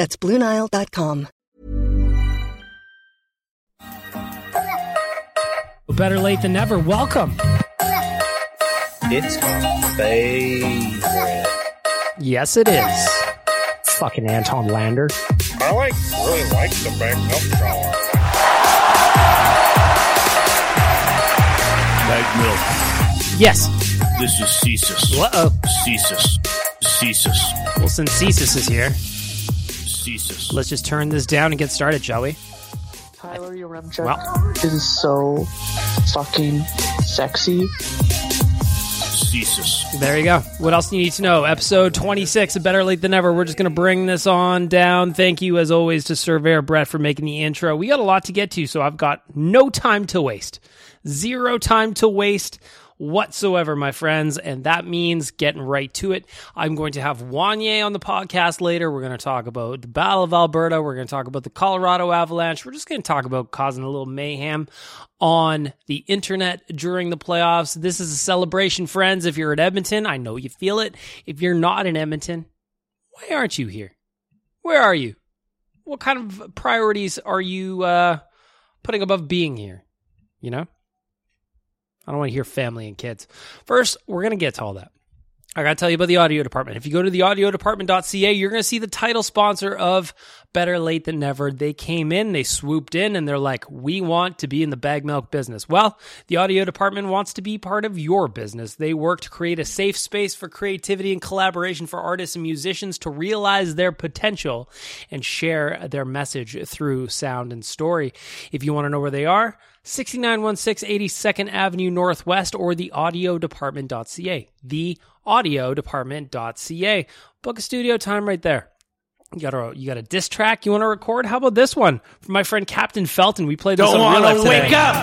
That's BlueNile.com. Better late than never. Welcome. It's my favorite. Yes, it is. Fucking Anton Lander. I like really like the back milk shower. Bag milk. Yes. This is Cesus. Uh oh. Cesus. Cesus. Well, since Cesus is here, Cesus. let's just turn this down and get started, shall we? Tyler Yaremchuk Well. is so fucking sexy. Cesus. There you go. What else do you need to know? Episode 26 of Better Late Than Never. We're just going to bring this on down. Thank you, as always, to Surveyor Brett for making the intro. We got a lot to get to, so I've got no time to waste. Zero time to waste whatsoever, my friends. And that means getting right to it. I'm going to have Wanye on the podcast later. We're going to talk about the Battle of Alberta. We're going to talk about the Colorado Avalanche. We're just going to talk about causing a little mayhem on the internet during the playoffs. This is a celebration, friends. If you're at Edmonton, I know you feel it. If you're not in Edmonton, why aren't you here? Where are you? What kind of priorities are you uh, putting above being here? You know? I don't want to hear family and kids. First, we're going to get to all that. I got to tell you about the audio department. If you go to the audiodepartment.ca, you're going to see the title sponsor of Better Late Than Never. They came in, they swooped in, and they're like, we want to be in the bag milk business. Well, the audio department wants to be part of your business. They work to create a safe space for creativity and collaboration for artists and musicians to realize their potential and share their message through sound and story. If you want to know where they are, 6916 82nd Avenue Northwest or the audiodepartment.ca. The audiodepartment.ca. Book a studio time right there. You got a you got a diss track you want to record? How about this one from my friend Captain Felton? We played this Don't on Real Life today. wake up,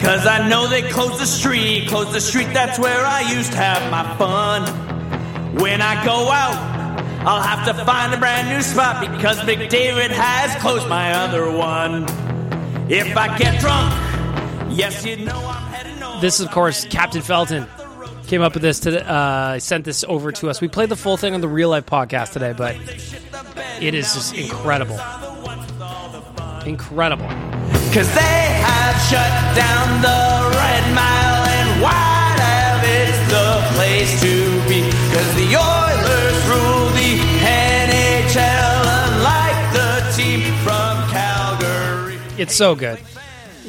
cause I know they closed the street. Closed the street, that's where I used to have my fun. When I go out, I'll have to find a brand new spot because Big David has closed my other one. If I get drunk, yes, you know I'm heading over. This is of course Captain Felton came up with this to uh, sent this over to us. We played the full thing on the Real Life podcast today, but it is just incredible, incredible. Cause they have shut down the Red Mile and White Ave is the place to be. Cause the Oilers rule the NHL It's so good.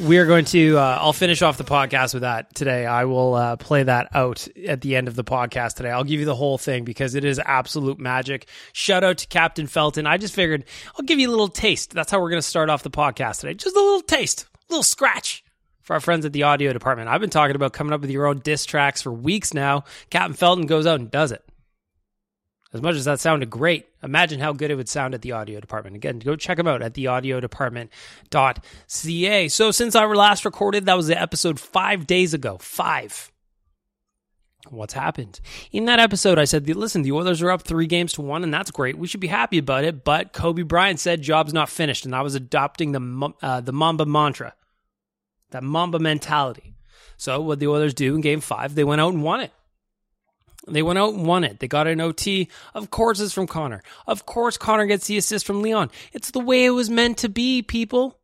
We are going to. Uh, I'll finish off the podcast with that today. I will uh, play that out at the end of the podcast today. I'll give you the whole thing because it is absolute magic. Shout out to Captain Felton. I just figured I'll give you a little taste. That's how we're going to start off the podcast today. Just a little taste, a little scratch for our friends at the audio department. I've been talking about coming up with your own diss tracks for weeks now. Captain Felton goes out and does it. As much as that sounded great, imagine how good it would sound at the audio department. Again, go check them out at theaudiodepartment.ca. So since I last recorded, that was the episode five days ago. Five. What's happened? In that episode, I said, listen, the Oilers are up three games to one, and that's great. We should be happy about it. But Kobe Bryant said, job's not finished. And I was adopting the, uh, the Mamba mantra, that Mamba mentality. So what the Oilers do in game five, they went out and won it. They went out and won it. They got an OT. Of course, it's from Connor. Of course, Connor gets the assist from Leon. It's the way it was meant to be, people.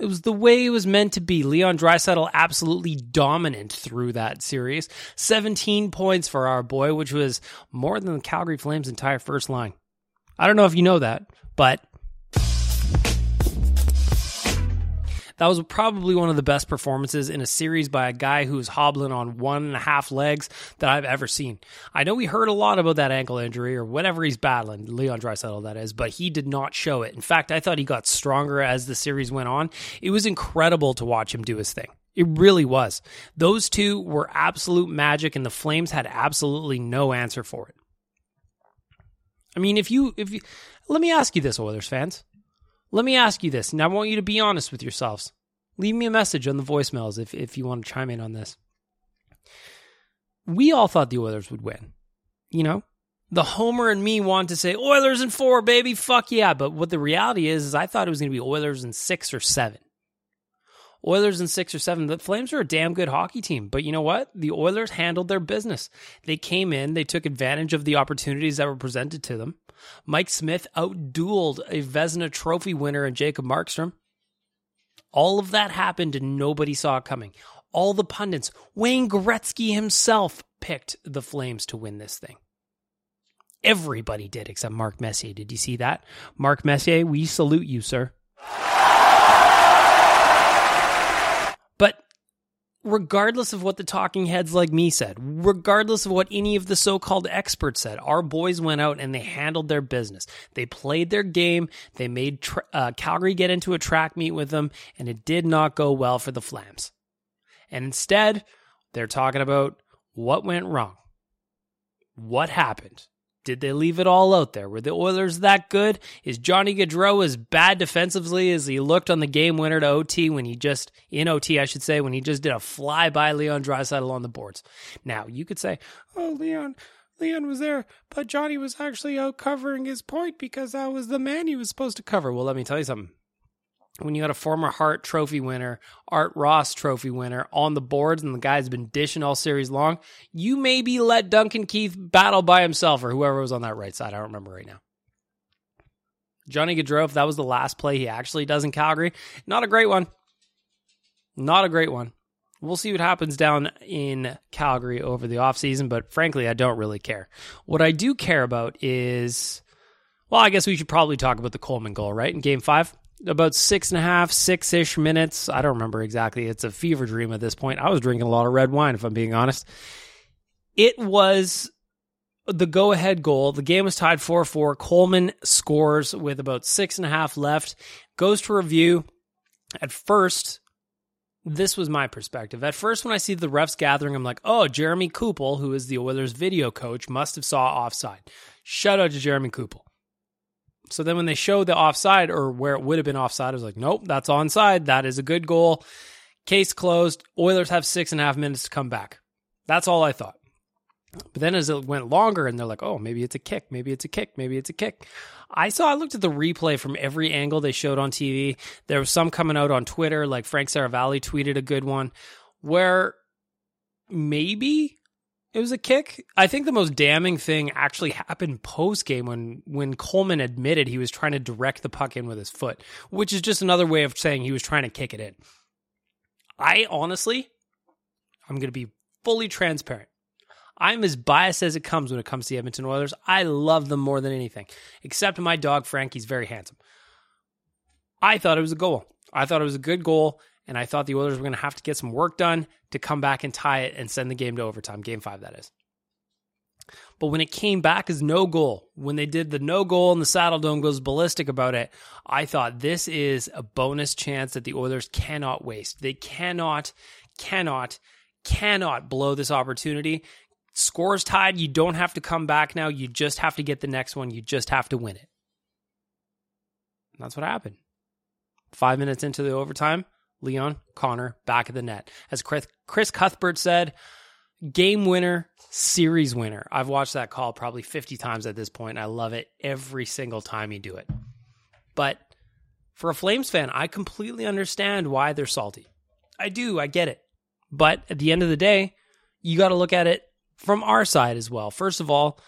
It was the way it was meant to be. Leon Draisaitl absolutely dominant through that series. 17 points for our boy, which was more than the Calgary Flames' entire first line. I don't know if you know that, but that was probably one of the best performances in a series by a guy who's hobbling on one and a half legs that I've ever seen. I know we heard a lot about that ankle injury or whatever he's battling, Leon Draisaitl that is, but he did not show it. In fact, I thought he got stronger as the series went on. It was incredible to watch him do his thing. It really was. Those two were absolute magic, and the Flames had absolutely no answer for it. I mean, if you, if you, let me ask you this, Oilers fans. Let me ask you this, and I want you to be honest with yourselves. Leave me a message on the voicemails if, if you want to chime in on this. We all thought the Oilers would win. You know, the Homer and me want to say Oilers in four, baby, fuck yeah. But what the reality is, is I thought it was going to be Oilers in six or seven. Oilers in six or seven. The Flames are a damn good hockey team, but you know what? The Oilers handled their business. They came in, they took advantage of the opportunities that were presented to them. Mike Smith outdueled a Vezina Trophy winner and Jacob Markstrom. All of that happened and nobody saw it coming. All the pundits, Wayne Gretzky himself picked the Flames to win this thing. Everybody did except Mark Messier. Did you see that? Mark Messier, we salute you, sir. Regardless of what the talking heads like me said, regardless of what any of the so called experts said, our boys went out and they handled their business. They played their game. They made tra- uh, Calgary get into a track meet with them, and it did not go well for the Flams. And instead, they're talking about what went wrong. What happened? Did they leave it all out there? Were the Oilers that good? Is Johnny Gaudreau as bad defensively as he looked on the game winner to OT when he just, in OT, I should say, when he just did a fly by Leon Draisaitl on the boards? Now, you could say, oh, Leon, Leon was there, but Johnny was actually out covering his point because that was the man he was supposed to cover. Well, let me tell you something when you got a former Hart Trophy winner, Art Ross Trophy winner on the boards, and the guy's been dishing all series long, you maybe let Duncan Keith battle by himself or whoever was on that right side. I don't remember right now. Johnny Gaudreau, if that was the last play he actually does in Calgary, not a great one. Not a great one. We'll see what happens down in Calgary over the offseason, but frankly, I don't really care. What I do care about is, well, I guess we should probably talk about the Coleman goal, right? In game five about six and a half, six ish minutes. I don't remember exactly. It's a fever dream at this point. I was drinking a lot of red wine, if I'm being honest. It was the go ahead goal. The game was tied 4 4. Coleman scores with about six and a half left, goes to review. At first, this was my perspective. At first, when I see the refs gathering, I'm like, oh, Jeremy Coupal, who is the Oilers video coach, must have saw offside. Shout out to Jeremy Coupal. So then when they showed the offside or where it would have been offside, I was like, nope, that's onside. That is a good goal. Case closed. Oilers have six and a half minutes to come back. That's all I thought. But then as it went longer and they're like, oh, maybe it's a kick, maybe it's a kick, maybe it's a kick. I saw, I looked at the replay from every angle they showed on TV. There was some coming out on Twitter, like Frank Seravalli tweeted a good one, where maybe it was a kick. I think the most damning thing actually happened post game when when Coleman admitted he was trying to direct the puck in with his foot, which is just another way of saying he was trying to kick it in. I honestly, I'm going to be fully transparent. I'm as biased as it comes when it comes to the Edmonton Oilers. I love them more than anything, except my dog Frankie's very handsome. I thought it was a goal. I thought it was a good goal. And I thought the Oilers were going to have to get some work done to come back and tie it and send the game to overtime. Game five, that is. But when it came back as no goal, when they did the no goal and the Saddledome goes ballistic about it, I thought this is a bonus chance that the Oilers cannot waste. They cannot, cannot, cannot blow this opportunity. Scores tied. You don't have to come back now. You just have to get the next one. You just have to win it. And that's what happened. Five minutes into the overtime, Leon Connor back of the net. As Chris, Cuthbert said, game winner, series winner. I've watched that call probably 50 times at this point. I love it every single time you do it. But for a Flames fan, I completely understand why they're salty. I do, I get it. But at the end of the day, you got to look at it from our side as well. First of all,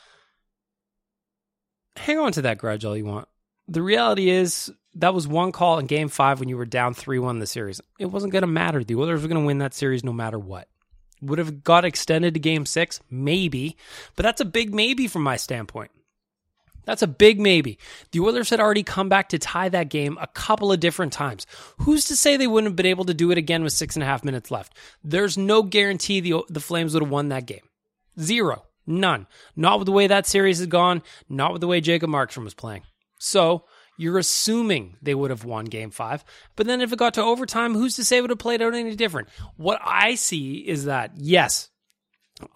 hang on to that grudge all you want. The reality is that was one call in game five when you were down 3 1 the series. It wasn't going to matter. The Oilers were going to win that series no matter what. Would have got extended to game six? Maybe. But that's a big maybe from my standpoint. That's a big maybe. The Oilers had already come back to tie that game a couple of different times. Who's to say they wouldn't have been able to do it again with six and a half minutes left? There's no guarantee the, the Flames would have won that game. Zero. None. Not with the way that series has gone, not with the way Jacob Markstrom was playing. So you're assuming they would have won game five. But then if it got to overtime, who's to say it would have played out any different? What I see is that, yes,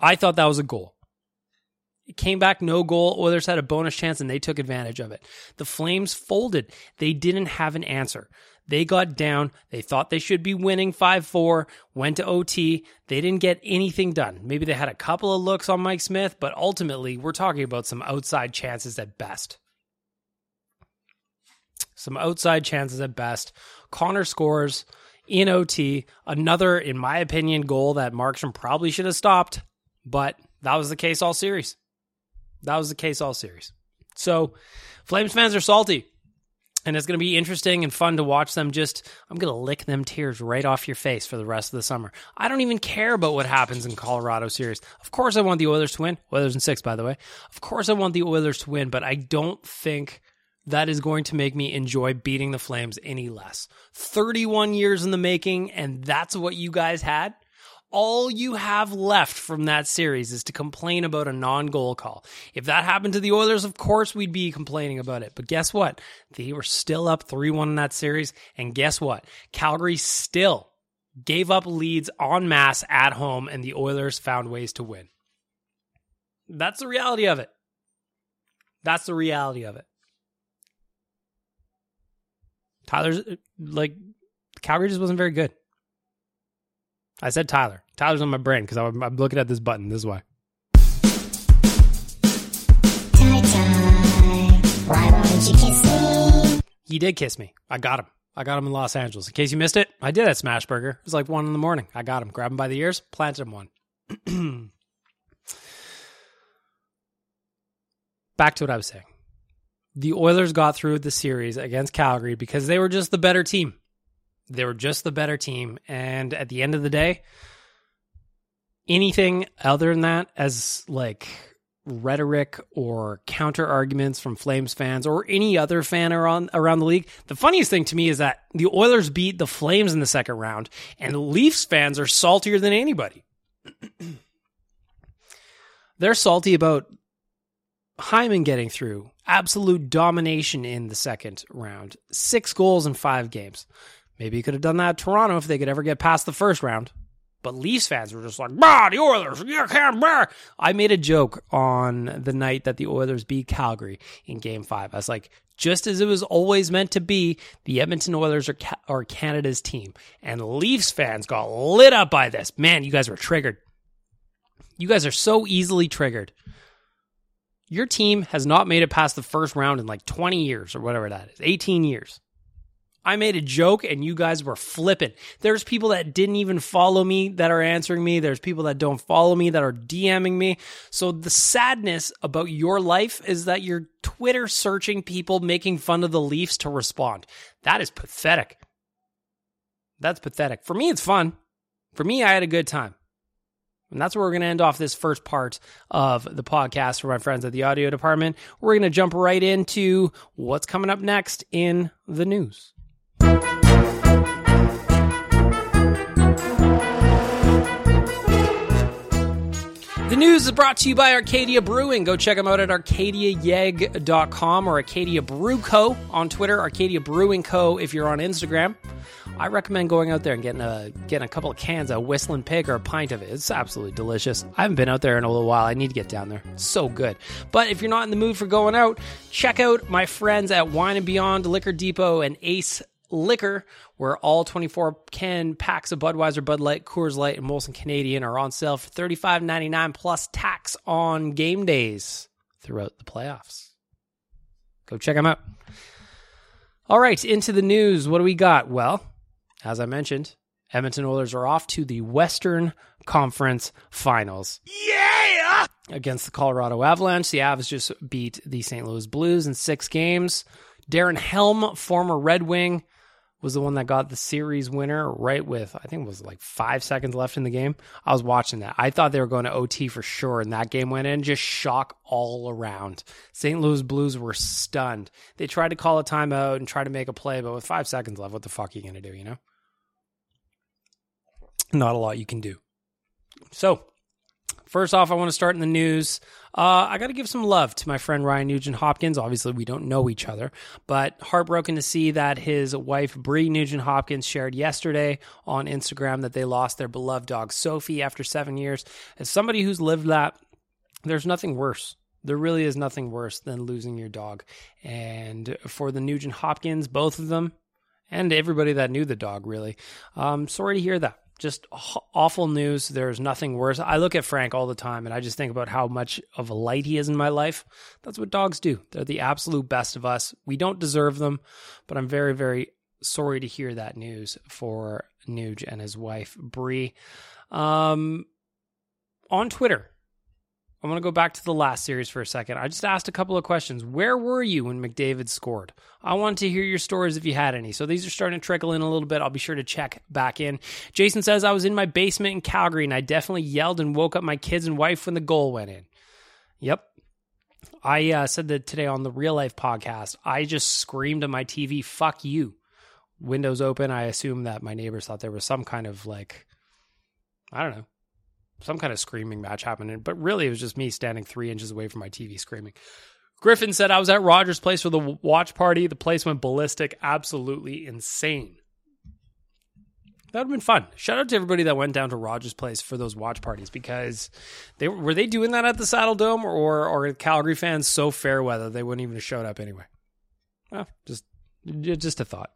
I thought that was a goal. It came back no goal. Oilers had a bonus chance and they took advantage of it. The Flames folded. They didn't have an answer. They got down. They thought they should be winning 5 4, went to OT. They didn't get anything done. Maybe they had a couple of looks on Mike Smith, but ultimately, we're talking about some outside chances at best. Some outside chances at best. Connor scores in OT. Another, in my opinion, goal that Markstrom probably should have stopped, but that was the case all series. That was the case all series. So, Flames fans are salty. And it's going to be interesting and fun to watch them just, I'm going to lick them tears right off your face for the rest of the summer. I don't even care about what happens in Colorado series. Of course, I want the Oilers to win. Oilers in six, by the way. Of course, I want the Oilers to win, but I don't think that is going to make me enjoy beating the Flames any less. 31 years in the making, and that's what you guys had? all you have left from that series is to complain about a non goal call. If that happened to the Oilers, of course we'd be complaining about it. But guess what? They were still up 3 1 in that series. And guess what? Calgary still gave up leads en masse at home, and the Oilers found ways to win. That's the reality of it. That's the reality of it. Tyler's like Calgary just wasn't very good. I said Tyler. Tyler's on my brain because I'm, I'm looking at this button. This is why. He did kiss me. I got him. I got him in Los Angeles. In case you missed it, I did at Smashburger. It was like one in the morning. I got him. Grabbed him by the ears, planted him one. Back to what I was saying. The Oilers got through the series against Calgary because they were just the better team. They were just the better team. And at the end of the day, anything other than that, as like rhetoric or counter arguments from Flames fans or any other fan around around the league. The funniest thing to me is that the Oilers beat the Flames in the second round, and Leafs fans are saltier than anybody. They're salty about Hyman getting through. Absolute domination in the second round. Six goals in five games. Maybe you could have done that at Toronto if they could ever get past the first round. But Leafs fans were just like, bah, the Oilers, you can't bear. I made a joke on the night that the Oilers beat Calgary in game five. I was like, just as it was always meant to be, the Edmonton Oilers are, are Canada's team. And Leafs fans got lit up by this. Man, you guys were triggered. You guys are so easily triggered. Your team has not made it past the first round in like 20 years or whatever that is, 18 years. I made a joke and you guys were flipping. There's people that didn't even follow me that are answering me. There's people that don't follow me that are DMing me. So the sadness about your life is that you're Twitter searching people making fun of the Leafs to respond. That is pathetic. That's pathetic. For me, it's fun. For me, I had a good time. And that's where we're going to end off this first part of the podcast for my friends at the audio department. We're going to jump right into what's coming up next in the news. The news is brought to you by Arcadia Brewing. Go check them out at arcadiayeg.com or Arcadia Brew Co. on Twitter, Arcadia Brewing Co. if you're on Instagram. I recommend going out there and getting a getting a couple of cans of Whistling Pig or a pint of it. It's absolutely delicious. I haven't been out there in a little while. I need to get down there. It's so good. But if you're not in the mood for going out, check out my friends at Wine and Beyond Liquor Depot and Ace Liquor, where all 24 can packs of Budweiser, Bud Light, Coors Light, and Molson Canadian are on sale for $35.99 plus tax on game days throughout the playoffs. Go check them out. All right, into the news. What do we got? Well, as I mentioned, Edmonton Oilers are off to the Western Conference Finals. Yeah! Against the Colorado Avalanche. The Avs just beat the St. Louis Blues in six games. Darren Helm, former Red Wing, was the one that got the series winner right with, I think it was like five seconds left in the game. I was watching that. I thought they were going to OT for sure, and that game went in. Just shock all around. St. Louis Blues were stunned. They tried to call a timeout and try to make a play, but with five seconds left, what the fuck are you going to do, you know? Not a lot you can do. So, First off, I want to start in the news. Uh, I got to give some love to my friend Ryan Nugent Hopkins. Obviously, we don't know each other, but heartbroken to see that his wife, Bree Nugent Hopkins, shared yesterday on Instagram that they lost their beloved dog, Sophie, after seven years. As somebody who's lived that, there's nothing worse. There really is nothing worse than losing your dog. And for the Nugent Hopkins, both of them, and everybody that knew the dog, really, um, sorry to hear that just awful news. There's nothing worse. I look at Frank all the time and I just think about how much of a light he is in my life. That's what dogs do. They're the absolute best of us. We don't deserve them, but I'm very, very sorry to hear that news for Nuge and his wife, Bree. Um, on Twitter, I want to go back to the last series for a second. I just asked a couple of questions. Where were you when McDavid scored? I wanted to hear your stories if you had any. So these are starting to trickle in a little bit. I'll be sure to check back in. Jason says I was in my basement in Calgary and I definitely yelled and woke up my kids and wife when the goal went in. Yep. I uh, said that today on the Real Life podcast. I just screamed at my TV, fuck you. Windows open. I assume that my neighbors thought there was some kind of like, I don't know, some kind of screaming match happening, but really it was just me standing three inches away from my TV screaming. Griffin said I was at Rogers Place for the watch party. The place went ballistic, absolutely insane. That would have been fun. Shout out to everybody that went down to Rogers Place for those watch parties because they were they doing that at the Saddledome or or Calgary fans so fair weather they wouldn't even have showed up anyway. Well, just just a thought.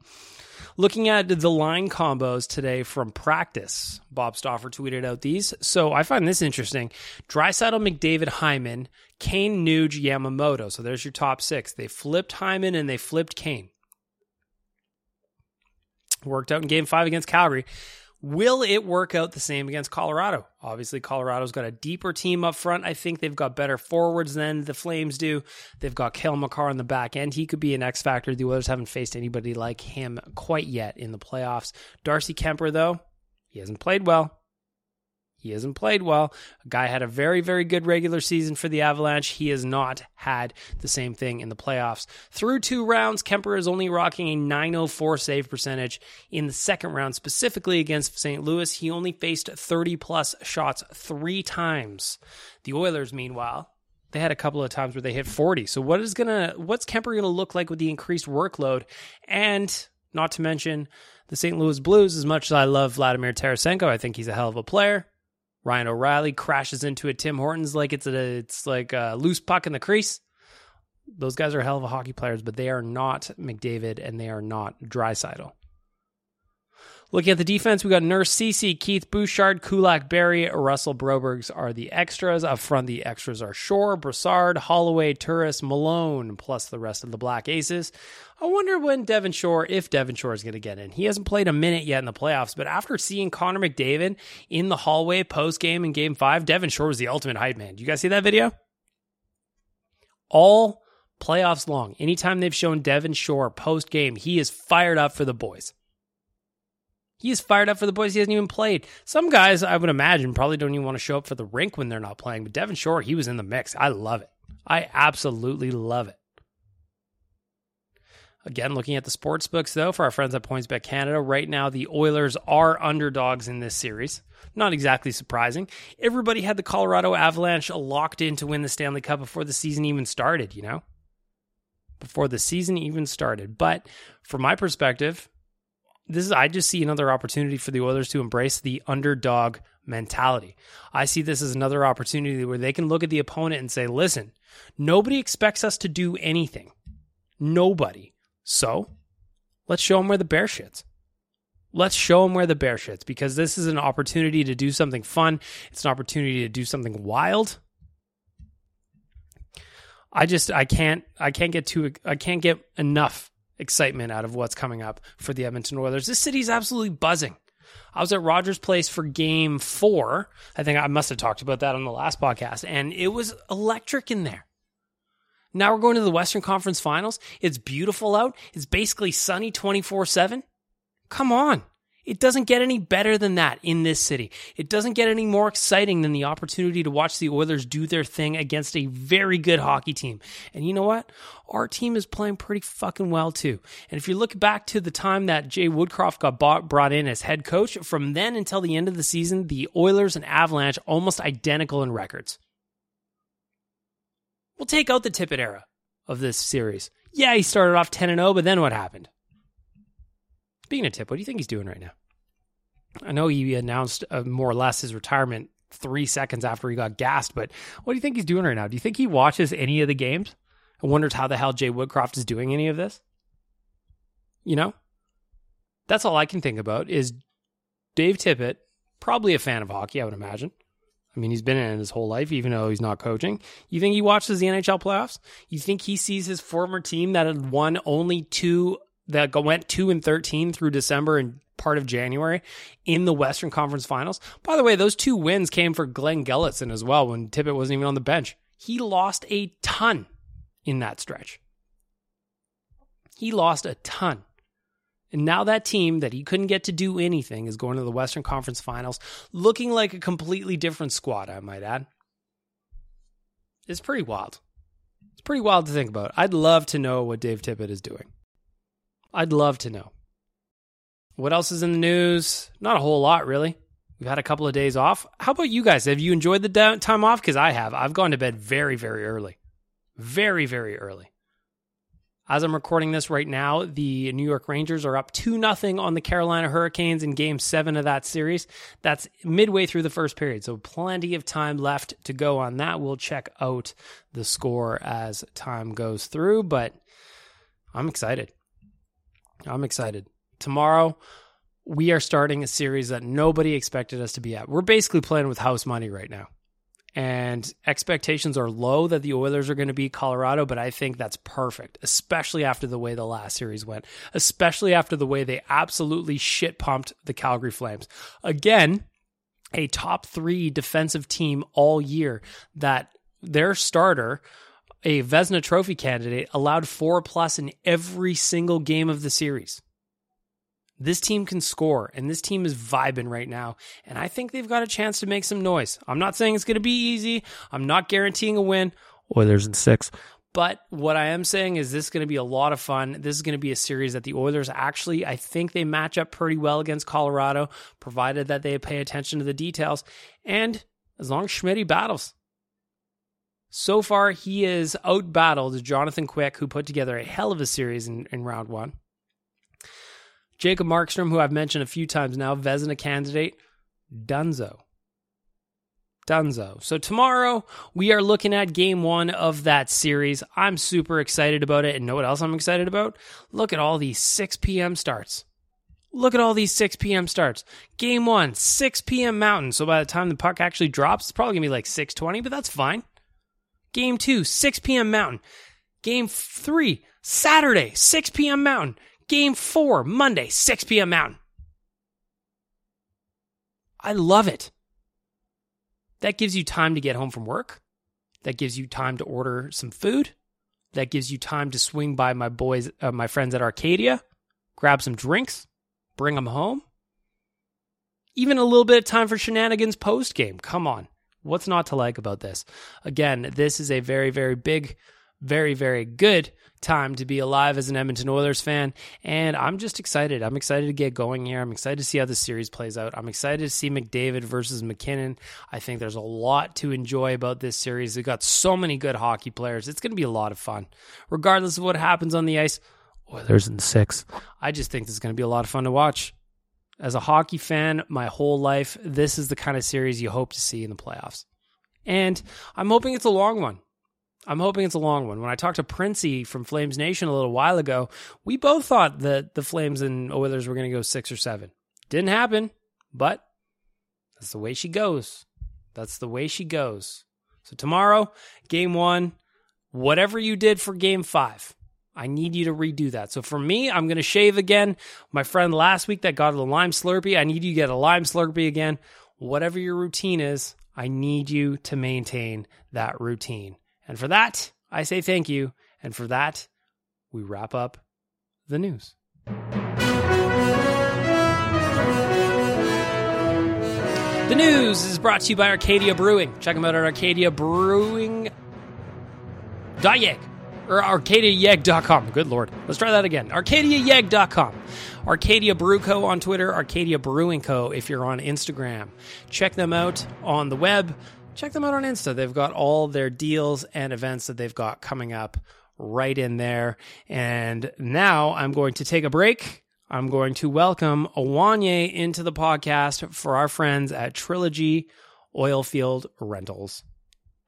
Looking at the line combos today from practice, Bob Stauffer tweeted out these. So I find this interesting. Draisaitl, McDavid, Hyman, Kane, Nuge, Yamamoto. So there's your top six. They flipped Hyman and they flipped Kane. Worked out in game five against Calgary. Will it work out the same against Colorado? Obviously, Colorado's got a deeper team up front. I think they've got better forwards than the Flames do. They've got Cale Makar on the back end. He could be an X factor. The others haven't faced anybody like him quite yet in the playoffs. Darcy Kuemper, though, he hasn't played well. He hasn't played well. A guy had a very, very good regular season for the Avalanche. He has not had the same thing in the playoffs. Through two rounds, Kuemper is only rocking a 904 save percentage. In the second round, specifically against St. Louis, he only faced 30 plus shots three times. The Oilers, meanwhile, they had a couple of times where they hit 40. So what is gonna what's Kuemper gonna look like with the increased workload? And not to mention the St. Louis Blues, as much as I love Vladimir Tarasenko, I think he's a hell of a player. Ryan O'Reilly crashes into a Tim Hortons like it's a it's like a loose puck in the crease. Those guys are hell of a hockey players, but they are not McDavid and they are not Draisaitl. Looking at the defense, we got Nurse Ceci, Keith Bouchard, Kulak Barrie, Russell Brobergs are the extras. Up front, the extras are Shore, Brassard, Holloway, Turris, Malone, plus the rest of the Black Aces. I wonder when Devin Shore, if Devin Shore is going to get in. He hasn't played a minute yet in the playoffs, but after seeing Connor McDavid in the hallway post game in game five, Devin Shore was the ultimate hype man. Do you guys see that video? All playoffs long, anytime they've shown Devin Shore post game, he is fired up for the boys. He is fired up for the boys. He hasn't even played. Some guys, I would imagine, probably don't even want to show up for the rink when they're not playing. But Devin Shore, he was in the mix. I love it. I absolutely love it. Again, looking at the sports books, though, for our friends at PointsBet Canada, right now the Oilers are underdogs in this series. Not exactly surprising. Everybody had the Colorado Avalanche locked in to win the Stanley Cup before the season even started, you know? Before the season even started. But from my perspective, this is I just see another opportunity for the Oilers to embrace the underdog mentality. I see this as another opportunity where they can look at the opponent and say, "Listen, nobody expects us to do anything. Nobody. So, let's show them where the bear shits. Let's show them where the bear shits because this is an opportunity to do something fun. It's an opportunity to do something wild. I just I can't I can't get too I can't get enough excitement out of what's coming up for the Edmonton Oilers. This city's absolutely buzzing. I was at Rogers Place for game 4. I think I must have talked about that on the last podcast and it was electric in there. Now we're going to the Western Conference Finals. It's beautiful out. It's basically sunny 24 7. Come on. It doesn't get any better than that in this city. It doesn't get any more exciting than the opportunity to watch the Oilers do their thing against a very good hockey team. And you know what? Our team is playing pretty fucking well too. And if you look back to the time that Jay Woodcroft got bought, brought in as head coach, from then until the end of the season, the Oilers and Avalanche almost identical in records. We'll take out the Tippett era of this series. Yeah, he started off 10 and 0, but then what happened? Speaking of Tip, what do you think he's doing right now? I know he announced uh, more or less his retirement three seconds after he got gassed, but what do you think he's doing right now? Do you think he watches any of the games and wonders how the hell Jay Woodcroft is doing any of this? You know? That's all I can think about is Dave Tippett, probably a fan of hockey, I would imagine. I mean, he's been in it his whole life, even though he's not coaching. You think he watches the NHL playoffs? You think he sees his former team that had won only two that went two and thirteen through December and part of January in the Western Conference Finals. By the way, those two wins came for Glenn Gulutzan as well when Tippett wasn't even on the bench. He lost a ton in that stretch. He lost a ton. And now that team that he couldn't get to do anything is going to the Western Conference Finals, looking like a completely different squad, I might add. It's pretty wild. It's pretty wild to think about. I'd love to know what Dave Tippett is doing. I'd love to know. What else is in the news? Not a whole lot, really. We've had a couple of days off. How about you guys? Have you enjoyed the time off? Because I have. I've gone to bed very, very early. Very, very early. As I'm recording this right now, the New York Rangers are up 2 0 on the Carolina Hurricanes in game seven of that series. That's midway through the first period, so plenty of time left to go on that. We'll check out the score as time goes through, but I'm excited. I'm excited. Tomorrow, we are starting a series that nobody expected us to be at. We're basically playing with house money right now. And expectations are low that the Oilers are going to beat Colorado, but I think that's perfect, especially after the way the last series went, especially after the way they absolutely shit pumped the Calgary Flames. Again, a top three defensive team all year that their starter a Vezina Trophy candidate, allowed four plus in every single game of the series. This team can score, and this team is vibing right now. And I think they've got a chance to make some noise. I'm not saying it's going to be easy. I'm not guaranteeing a win. Oilers in six. But what I am saying is this is going to be a lot of fun. This is going to be a series that the Oilers actually, I think they match up pretty well against Colorado, provided that they pay attention to the details. And as long as Schmidt battles, so far, he is outbattled Jonathan Quick, who put together a hell of a series in, in round one. Jacob Markstrom, who I've mentioned a few times now, Vezina candidate, Dunzo. Dunzo. So tomorrow we are looking at game one of that series. I'm super excited about it. And know what else I'm excited about? Look at all these 6 p.m. starts. Look at all these 6 p.m. starts. Game one, 6 p.m. Mountain. So by the time the puck actually drops, it's probably gonna be like 6:20, but that's fine. Game two, 6 p.m. Mountain. Game three, Saturday, 6 p.m. Mountain. Game four, Monday, 6 p.m. Mountain. I love it. That gives you time to get home from work. That gives you time to order some food. That gives you time to swing by my boys, uh, my friends at Arcadia, grab some drinks, bring them home. Even a little bit of time for shenanigans post game. Come on. What's not to like about this? Again, this is a very, very big very, very good time to be alive as an Edmonton Oilers fan. And I'm just excited. I'm excited to get going here. I'm excited to see how the series plays out. I'm excited to see McDavid versus MacKinnon. I think there's a lot to enjoy about this series. They've got so many good hockey players. It's going to be a lot of fun. Regardless of what happens on the ice, Oilers in six. I just think this is going to be a lot of fun to watch. As a hockey fan, my whole life, this is the kind of series you hope to see in the playoffs. And I'm hoping it's a long one. I'm hoping it's a long one. When I talked to Princey from Flames Nation a little while ago, we both thought that the Flames and Oilers were going to go six or seven. Didn't happen, but that's the way she goes. That's the way she goes. So tomorrow, game one, whatever you did for game five, I need you to redo that. So for me, I'm going to shave again. My friend last week that got a lime slurpee, I need you to get a lime slurpee again. Whatever your routine is, I need you to maintain that routine. And for that, I say thank you. And for that, we wrap up the news. The news is brought to you by Arcadia Brewing. Check them out at Arcadia Brewing. Yeg or arcadiayeg.com. Good lord. Let's try that again. arcadiayeg.com. Arcadia Brew Co. on Twitter, Arcadia Brewing Co. if you're on Instagram. Check them out on the web. Check them out on Insta. They've got all their deals and events that they've got coming up right in there. And now I'm going to take a break. I'm going to welcome Awanye into the podcast for our friends at Trilogy Oilfield Rentals.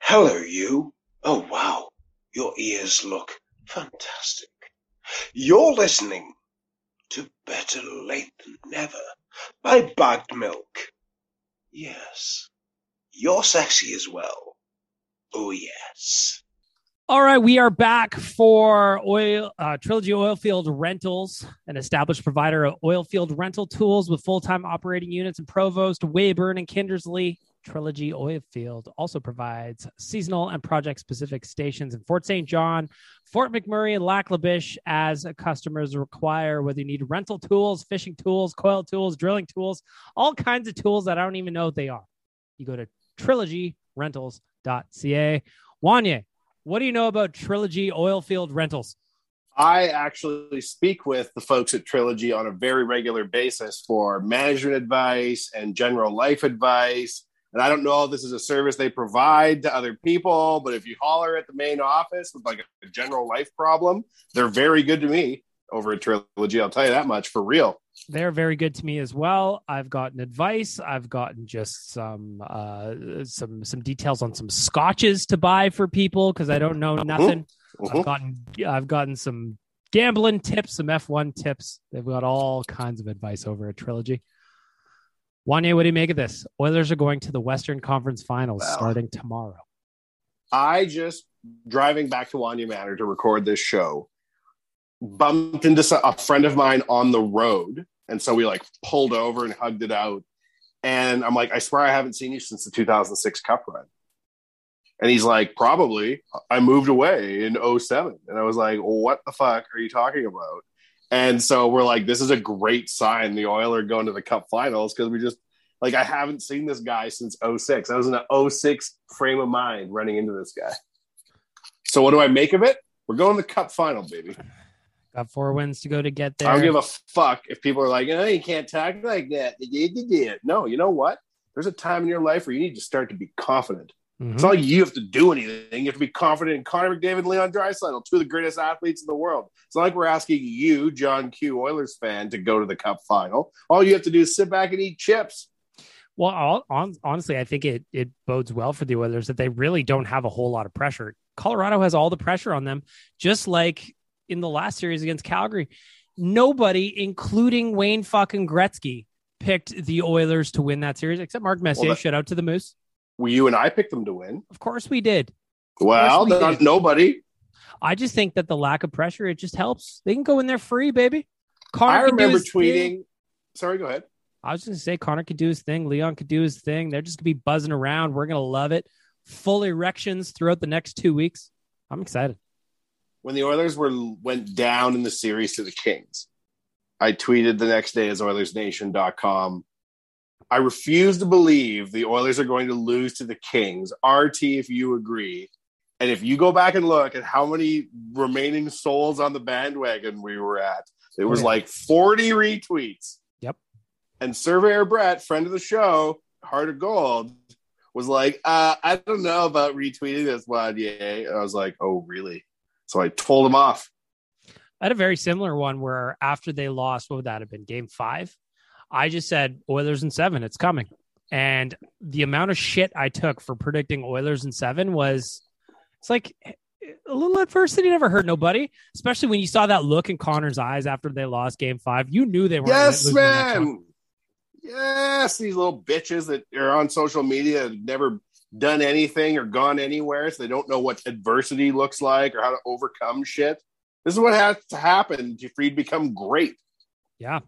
Hello, you. Oh, wow. Your ears look fantastic. You're listening to Better Late Than Never by Bagged Milk. Yes, you're sexy as well. Oh, yes. All right, we are back for oil uh, Trilogy Oilfield Rentals, an established provider of oilfield rental tools with full-time operating units in Provost, Weyburn, and Kindersley. Trilogy Oilfield also provides seasonal and project specific stations in Fort St. John, Fort McMurray, and Lac La Biche as customers require, whether you need rental tools, fishing tools, coil tools, drilling tools, all kinds of tools that I don't even know what they are. You go to trilogyrentals.ca. Wanye, what do you know about Trilogy Oilfield Rentals? I actually speak with the folks at Trilogy on a very regular basis for management advice and general life advice. And I don't know if this is a service they provide to other people, but if you holler at the main office with like a general life problem, they're very good to me over at Trilogy. I'll tell you that much for real. They're very good to me as well. I've gotten advice. I've gotten just some uh, some some details on some scotches to buy for people because I don't know nothing. Mhm. I've gotten I've gotten some gambling tips, some F1 tips. They've got all kinds of advice over at Trilogy. Wanye, what do you make of this? Oilers are going to the Western Conference Finals Wow. starting tomorrow. I just driving back to Wanye Manor to record this show, bumped into a friend of mine on the road, and so we like pulled over and hugged it out. And I'm like, I swear I haven't seen you since the 2006 Cup run. And he's like, probably. I moved away in 07. And I was like, what the fuck are you talking about? And so we're like, this is a great sign. The Oilers are going to the Cup Finals because we just like I haven't seen this guy since 06. I was in an 06 frame of mind running into this guy. So what do I make of it? We're going to the Cup Final, baby. Got four wins to go to get there. I don't give a fuck if people are like, oh, you can't talk like that. No, you know what? There's a time in your life where you need to start to be confident. Mhm. It's not like you have to do anything. You have to be confident in Connor McDavid and Leon Draisaitl, two of the greatest athletes in the world. It's not like we're asking you, John Q. Oilers fan, to go to the Cup final. All you have to do is sit back and eat chips. Well, all, on, honestly, I think it it bodes well for the Oilers that they really don't have a whole lot of pressure. Colorado has all the pressure on them, just like in the last series against Calgary. Nobody, including Wayne fucking Gretzky, picked the Oilers to win that series, except Mark Messier. Well, that- Shout out to the Moose. You and I picked them to win. Of course we did. Well, we not did. nobody. I just think that the lack of pressure it just helps. They can go in there free, baby. Connor I remember tweeting. thing. Sorry, go ahead. I was just going to say Connor could do his thing. Leon could do his thing. They're just going to be buzzing around. We're going to love it. Full erections throughout the next two weeks. I'm excited. When the Oilers were went down in the series to the Kings, I tweeted the next day as OilersNation.com. I refuse to believe the Oilers are going to lose to the Kings. RT, if you agree. And if you go back and look at how many remaining souls on the bandwagon we were at, it was like 40 retweets. Yep. And Surveyor Brett, friend of the show, Heart of Gold, was like, uh, I don't know about retweeting this one. Yeah. I was like, oh, really? So I told him off. I had a very similar one where after they lost, what would that have been? Game five. I just said Oilers in seven, it's coming. And the amount of shit I took for predicting Oilers in seven was it's like a little adversity never hurt nobody, especially when you saw that look in Connor's eyes after they lost game five. You knew they were Yes, man. Yes, these little bitches that are on social media have never done anything or gone anywhere, so they don't know what adversity looks like or how to overcome shit. This is what has to happen for you to become great. Yeah.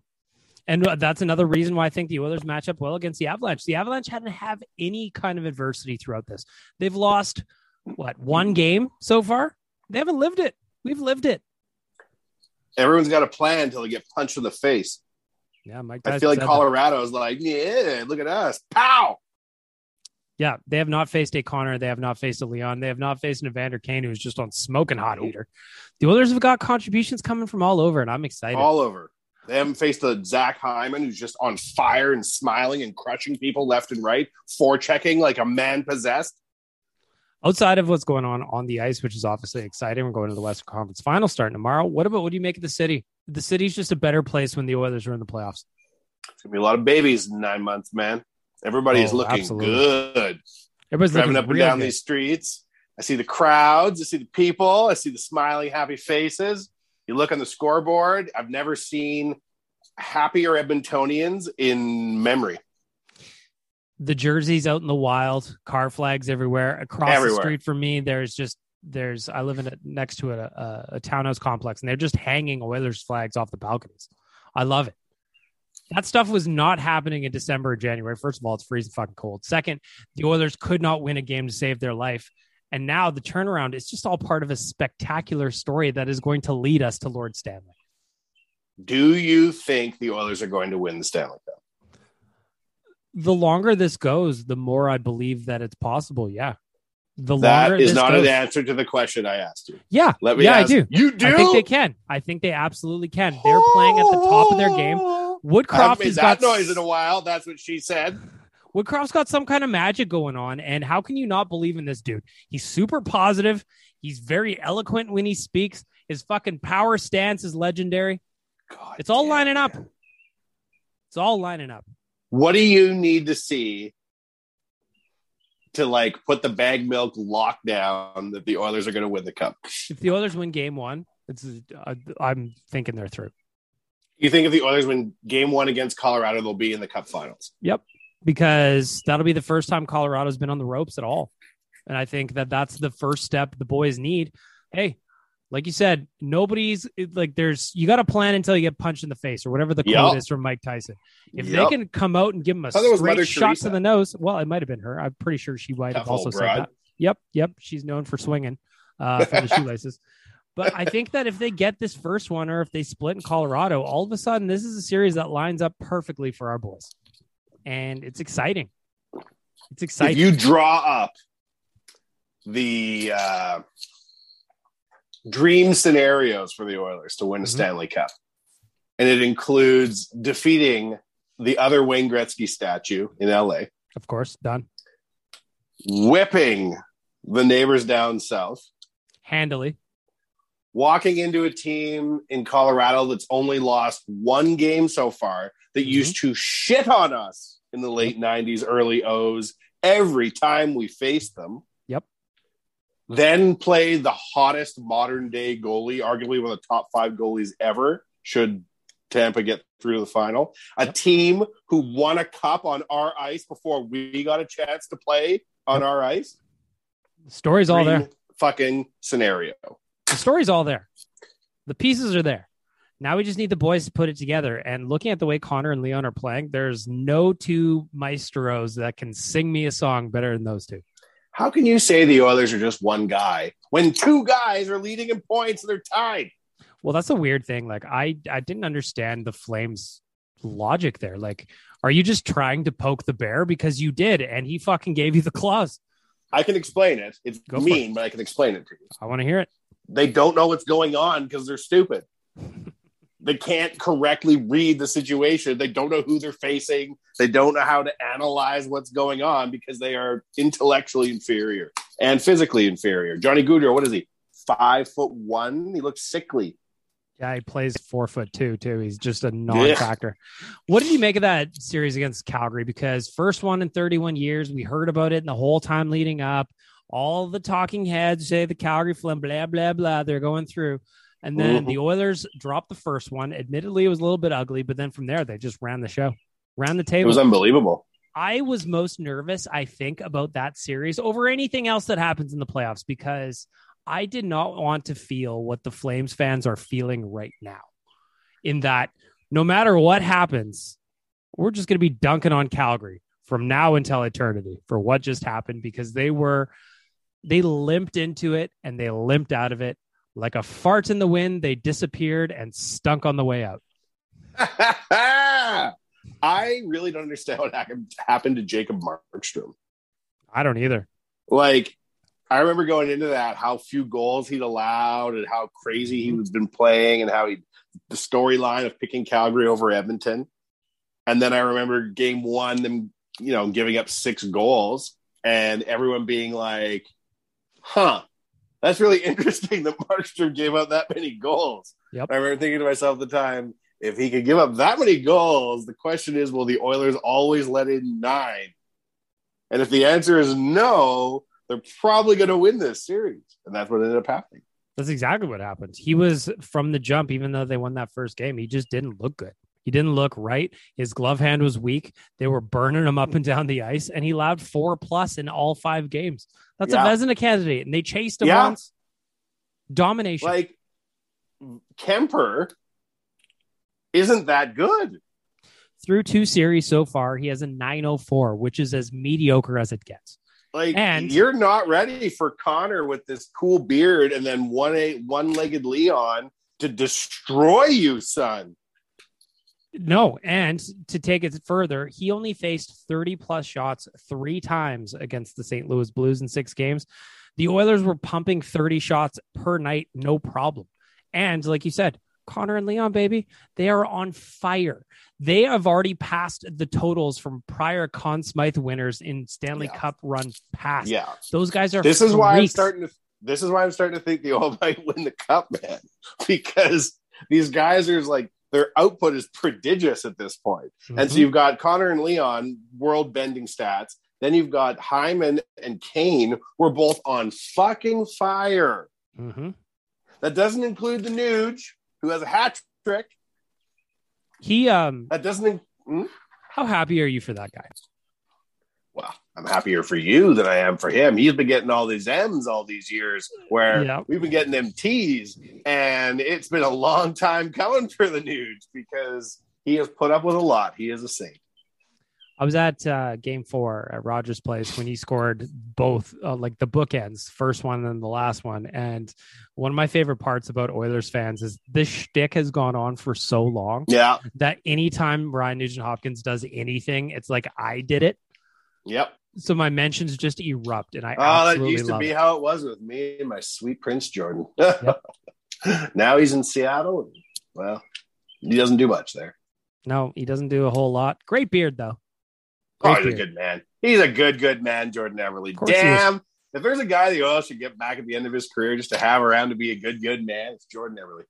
And that's another reason why I think the Oilers match up well against the Avalanche. The Avalanche hadn't have any kind of adversity throughout this. They've lost what one game so far. They haven't lived it. We've lived it. Everyone's got a plan until they get punched in the face. Yeah, Mike. I feel like Colorado is like, yeah, look at us, pow. Yeah, they have not faced a Connor. They have not faced a Leon. They have not faced an Evander Kane who's just on smoking hot heater. The Oilers have got contributions coming from all over, and I'm excited. All over. They haven't faced a Zach Hyman who's just on fire and smiling and crushing people left and right, forechecking like a man possessed. Outside of what's going on on the ice, which is obviously exciting, we're going to the Western Conference Final starting tomorrow. What about what do you make of the city? The city's just a better place when the Oilers are in the playoffs. It's gonna be a lot of babies in nine months, man. Everybody's Oh, looking absolutely. good. Everybody's driving looking up and down good. these streets. I see the crowds. I see the people. I see the smiling, happy faces. You look on the scoreboard. I've never seen happier Edmontonians in memory. the jerseys out in the wild, car flags everywhere. Across the street from me, there's just there's I live in a, next to a, a, a townhouse complex, and they're just hanging Oilers flags off the balconies. I love it. That stuff was not happening in December or January. First of all, it's freezing fucking cold. Second, the Oilers could not win a game to save their life. And now the turnaround is just all part of a spectacular story that is going to lead us to Lord Stanley. Do you think the Oilers are going to win the Stanley Cup? The longer this goes, the more I believe that it's possible. Yeah. The That longer is not goes, an answer to the question I asked you. Yeah, Let me yeah, ask- I do. You do? I think they can. I think they absolutely can. They're playing at the top of their game. I Woodcroft has that got noise in a while. That's what she said. Woodcroft's got some kind of magic going on, and how can you not believe in this dude? He's super positive. He's very eloquent when he speaks. His fucking power stance is legendary. God, It's all damn, lining up. It's all lining up. What do you need to see to like put the bag milk lockdown that the Oilers are going to win the cup? If the Oilers win Game One, it's uh, I'm thinking they're through. You think if the Oilers win game one against Colorado, they'll be in the cup finals? Yep, because that'll be the first time Colorado's been on the ropes at all, and I think that that's the first step the boys need. Hey, like you said, nobody's like there's you got to plan until you get punched in the face or whatever the Yep. quote is from Mike Tyson. If Yep. they can come out and give him a thought that was straight shot Teresa. to the nose, well, it might have been her. I'm pretty sure she might have also said that. Yep, yep, she's known for swinging uh, from the shoelaces. But I think that if they get this first one, or if they split in Colorado, all of a sudden this is a series that lines up perfectly for our boys, and it's exciting. It's If exciting. you draw up the uh, dream scenarios for the Oilers to win a Mhm. Stanley Cup, and it includes defeating the other Wayne Gretzky statue in LA, of course, done whipping the neighbors down south, handily. Walking into a team in Colorado that's only lost one game so far that used mm-hmm. to shit on us in the late 90s, early O's every time we faced them. Yep. Then play the hottest modern day goalie, arguably one of the top five goalies ever, should Tampa get through to the final. A team who won a cup on our ice before we got a chance to play on our ice. The story's all there. Fucking scenario. The story's all there. The pieces are there. Now we just need the boys to put it together. And looking at the way Connor and Leon are playing, there's no two maestros that can sing me a song better than those two. How can you say the Oilers are just one guy when two guys are leading in points and they're tied? Well, that's a weird thing. Like I, I didn't understand the Flames' logic there. Like, are you just trying to poke the bear because you did, and he fucking gave you the claws? I can explain it. It's Go mean, but I can explain it to you. I want to hear it. They don't know what's going on because they're stupid. they can't correctly read the situation. They don't know who they're facing. They don't know how to analyze what's going on because they are intellectually inferior and physically inferior. Johnny Gaudreau, what is he? Five foot one. He looks sickly. Yeah, he plays four foot two too. He's just a non-factor. What did you make of that series against Calgary? Because first one in 31 years, we heard about it, and the whole time leading up, all the talking heads say the Calgary Flim, blah blah blah. They're going through, and then Mhm. the Oilers dropped the first one. Admittedly, it was a little bit ugly, but then from there, they just ran the show, ran the table. It was unbelievable. I was most nervous, I think, about that series over anything else that happens in the playoffs because I did not want to feel what the Flames fans are feeling right now. In that, no matter what happens, we're just going to be dunking on Calgary from now until eternity for what just happened because they were, they limped into it and they limped out of it like a fart in the wind. They disappeared and stunk on the way out. I really don't understand what happened to Jacob Markstrom. I don't either. Like, I remember going into that how few goals he'd allowed and how crazy he mm-hmm. was been playing and how he the storyline of picking Calgary over Edmonton. And then I remember game one, them you know giving up six goals and everyone being like, "Huh." That's really interesting that Markstrom gave up that many goals. Yep. I remember thinking to myself at the time, if he could give up that many goals, the question is, will the Oilers always let in nine? And if the answer is no, they're probably going to win this series. And that's what ended up happening. That's exactly what happened. He was from the jump, even though they won that first game, he just didn't look good. He didn't look right. His glove hand was weak. They were burning him up and down the ice, and he allowed four plus in all five games. That's Yeah. a Vezina candidate, and they chased him Yeah. once. Domination. Like, Kuemper isn't that good. Through two series so far, he has a 904, which is as mediocre as it gets. Like, And- you're not ready for Connor with this cool beard and then one a one legged Leon to destroy you, son. No, and to take it further, he only faced 30 plus shots three times against the St. Louis Blues in six games. The Oilers were pumping 30 shots per night, no problem. And like you said, Connor and Leon, baby, they are on fire. They have already passed the totals from prior Conn Smythe winners in Stanley Yeah. Cup run past. Yeah. Those guys are this is why I'm starting to this is why I'm starting to think the Oil might win the cup, man. Because these guys are like their output is prodigious at this point. And so Mhm. you've got Connor and Leon, world bending stats. Then you've got Hyman and Kane, who are both on fucking fire. Mm-hmm. That doesn't include the Nuge, who has a hat trick. He um That doesn't in- hmm? how happy are you for that guy? well, I'm happier for you than I am for him. He's been getting all these M's all these years where Yeah. we've been getting them T's, and it's been a long time coming for the Nudes because he has put up with a lot. He is a saint. I was at uh, game four at Rogers Place when he scored both, uh, like the bookends, first one and the last one. And one of my favorite parts about Oilers fans is this shtick has gone on for so long Yeah. that anytime Ryan Nugent Hopkins does anything, it's like I did it. Yep. So my mentions just erupt, and I Oh, that used to be it. how it was with me and my sweet Prince Jordan. now he's in Seattle. Well, he doesn't do much there. No, he doesn't do a whole lot. Great beard though. Oh, Great he's a good man. He's a good, good man, Jordan Eberle. course he is. Damn. If there's a guy the Oilers should get back at the end of his career just to have around to be a good, good man, it's Jordan Eberle.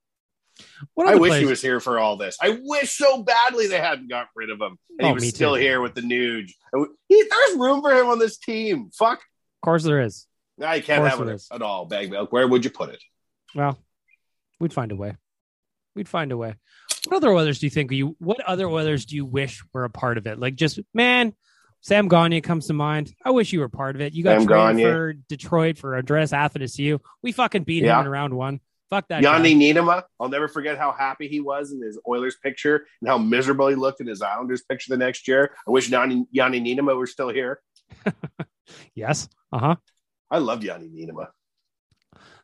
I wish he was here for all this. I wish so badly they hadn't got rid of him. And Oh, he was still too. here with the Nuge. He, there's room for him on this team. Fuck. Of course, there is. You can't have it at all, bag milk. Where would you put it? Well, we'd find a way. We'd find a way. What other Oilers do you think you? What other Oilers do you wish were a part of it? Like, just man, Sam Gagner comes to mind. I wish you were part of it. You got Sam traded for Detroit for Andreas Athanasiou. We fucking beat Yeah. him in round one. Fuck that. Janne guy. I'll never forget how happy he was in his Oilers picture and how miserable he looked in his Islanders picture the next year. I wish Janne, Janne Niinimaa were still here. Yes. Uh huh. I love Janne Niinimaa.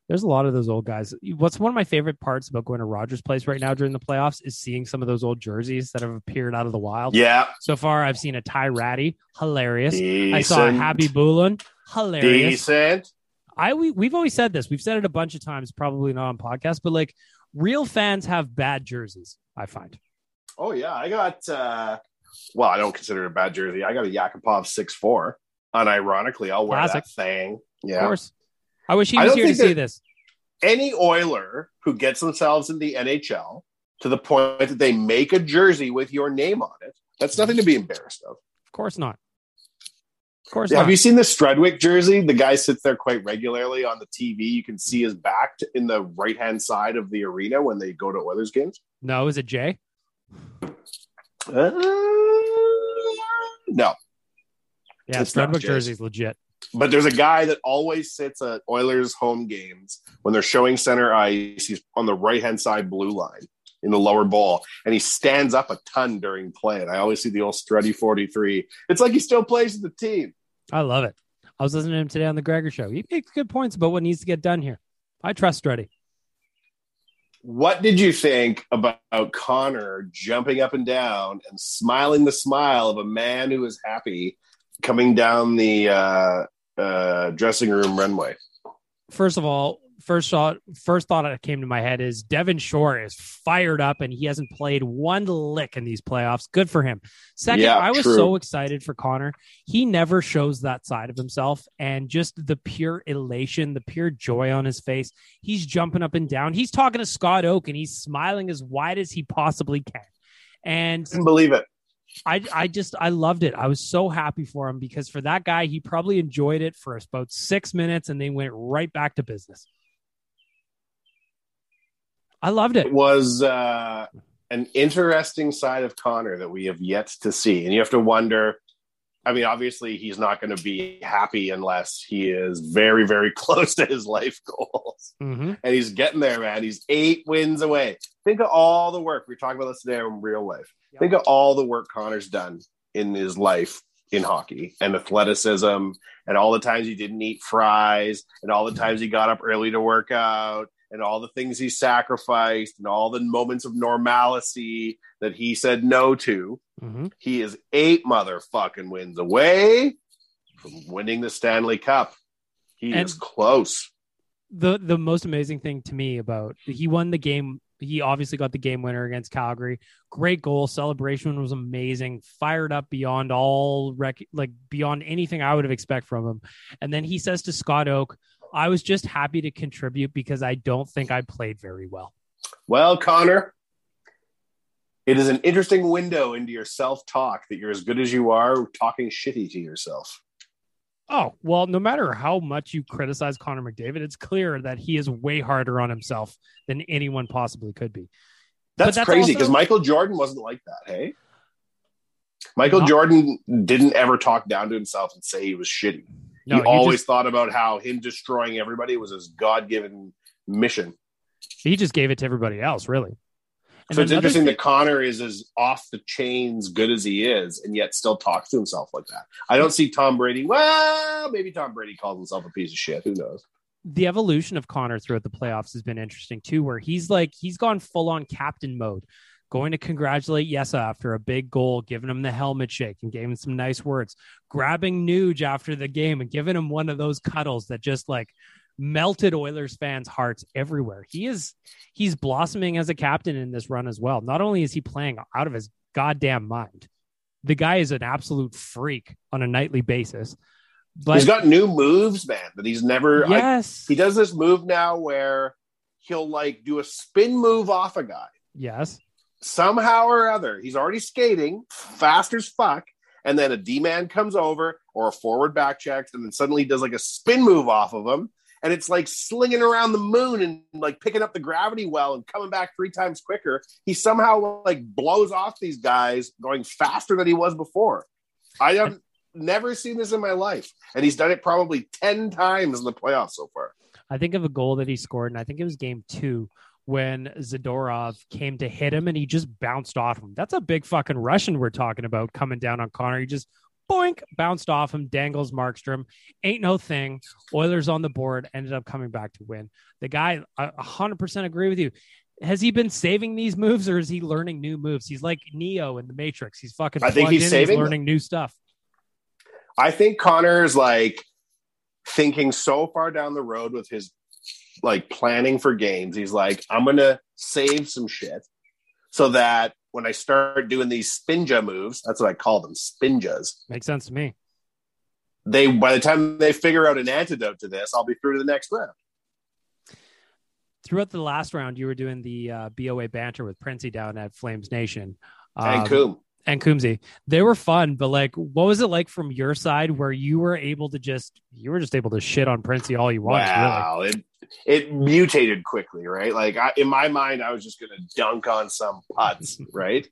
There's a lot of those old guys. What's one of my favorite parts about going to Rogers Place right now during the playoffs is seeing some of those old jerseys that have appeared out of the wild. Yeah. So far, I've seen a Ty Rattie, hilarious. I saw a Decent. Happy Bulin, hilarious. Decent. I we we've always said this. We've said it a bunch of times, probably not on podcast, but like real fans have bad jerseys. I find. Oh yeah, I got. uh Well, I don't consider it a bad jersey. I got a Yakupov six four. Unironically, I'll wear Classic. that thing. Yeah, of course. I wish he was here to see this. Any Oiler who gets themselves in the NHL to the point that they make a jersey with your name on it, that's nothing to be embarrassed of. Of course not. Of course Have not. you seen the Strudwick jersey? The guy sits there quite regularly on the TV. You can see his back in the right hand side of the arena when they go to Oilers games. no, is it Jay? Uh, no, Yeah, It's Strudwick jersey's legit. but there's a guy that always sits at Oilers home games when they're showing center ice. He's on the right hand side blue line in the lower bowl, and he stands up a ton during play. And I always see the old Struddy 43. It's like he still plays with the team. I love it. I was listening to him today on the Gregor show. He makes good points about what needs to get done here. I trust Struddy. What did you think about Connor jumping up and down and smiling the smile of a man who is happy coming down the uh, uh, dressing room runway? First of all, first shot, first thought that came to my head is Devin Shore is fired up and he hasn't played one lick in these playoffs. Good for him. Second, Yeah, I was true. so excited for Connor. He never shows that side of himself and just the pure elation, the pure joy on his face. He's jumping up and down. He's talking to Scott Oake and he's smiling as wide as he possibly can. And Couldn't believe it. I I just I loved it. I was so happy for him because for that guy, he probably enjoyed it for about six minutes and then went right back to business. I loved it. It was uh, an interesting side of Connor that we have yet to see. And you have to wonder. I mean, obviously, he's not going to be happy unless he is very, very close to his life goals. Mm-hmm. And he's getting there, man. He's eight wins away. Think of all the work. We are talking about this today in real life. Think of all the work Connor's done in his life in hockey and athleticism and all the times he didn't eat fries and all the times he got up early to work out and all the things he sacrificed and all the moments of normalcy that he said no to. Mm-hmm. He is eight motherfucking wins away from winning the Stanley Cup. He And- is close. The the most amazing thing to me about he won the game. He obviously got the game winner against Calgary. Great goal. Celebration was amazing. Fired up beyond all rec- like beyond anything I would have expect from him. And then he says to Scott Oake, "I was just happy to contribute because I don't think I played very well." Well, Connor, it is an interesting window into your self talk that you're as good as you are talking shitty to yourself. Oh, well, no matter how much you criticize Connor McDavid, it's clear that he is way harder on himself than anyone possibly could be. That's, that's crazy also- because Michael Jordan wasn't like that, hey? Michael Not- Jordan didn't ever talk down to himself and say he was shitty. No, he always just- thought about how him destroying everybody was his God given mission. He just gave it to everybody else, really. And so it's interesting thing- that Connor is as off the chains good as he is, and yet still talks to himself like that. I don't see Tom Brady. Well, maybe Tom Brady calls himself a piece of shit. Who knows? the evolution of Connor throughout the playoffs has been interesting too, where he's like he's gone full on captain mode, going to congratulate Yessa after a big goal, giving him the helmet shake and gave him some nice words, grabbing Nuge after the game and giving him one of those cuddles that just like melted Oilers fans' hearts everywhere. He is he's blossoming as a captain in this run as well. Not only is he playing out of his goddamn mind, the guy is an absolute freak on a nightly basis. But he's got new moves, man, that he's never. I- yes, he does this move now where he'll like do a spin move off a guy yes. Somehow or other. He's already skating fast as fuck, and then a D man comes over or a forward back checks, and then suddenly does like a spin move off of him, and it's like slinging around the moon and like picking up the gravity well and coming back three times quicker. He somehow like blows off these guys going faster than he was before. I have never seen this in my life, and he's done it probably ten times in the playoffs so far. I think of a goal that he scored, and I think it was game two when Zadorov came to hit him and he just bounced off him. That's a big fucking Russian we're talking about coming down on Connor. He just boink bounced off him, dangles Markstrom. Ain't no thing. Oilers on the board ended up coming back to win. The guy, I 100% agree with you. Has he been saving these moves or is he learning new moves? He's like Neo in the Matrix. He's fucking. I think he's in, saving them. learning new stuff. I think Connor's like thinking so far down the road with his like planning for games. He's like, I'm gonna save some shit so that when I start doing these spinja moves, that's what I call them, spinjas. Makes sense to me. They by the time they figure out an antidote to this, I'll be through to the next round. Throughout the last round, you were doing the uh, BOA banter with Princey down at Flames Nation. and Um, Coom. And Coombsy. They were fun, but like, what was it like from your side where you were able to just you were just able to shit on Princey all you wanted? Wow, it it mutated quickly, right? Like I, in my mind, I was just going to dunk on some putts, right?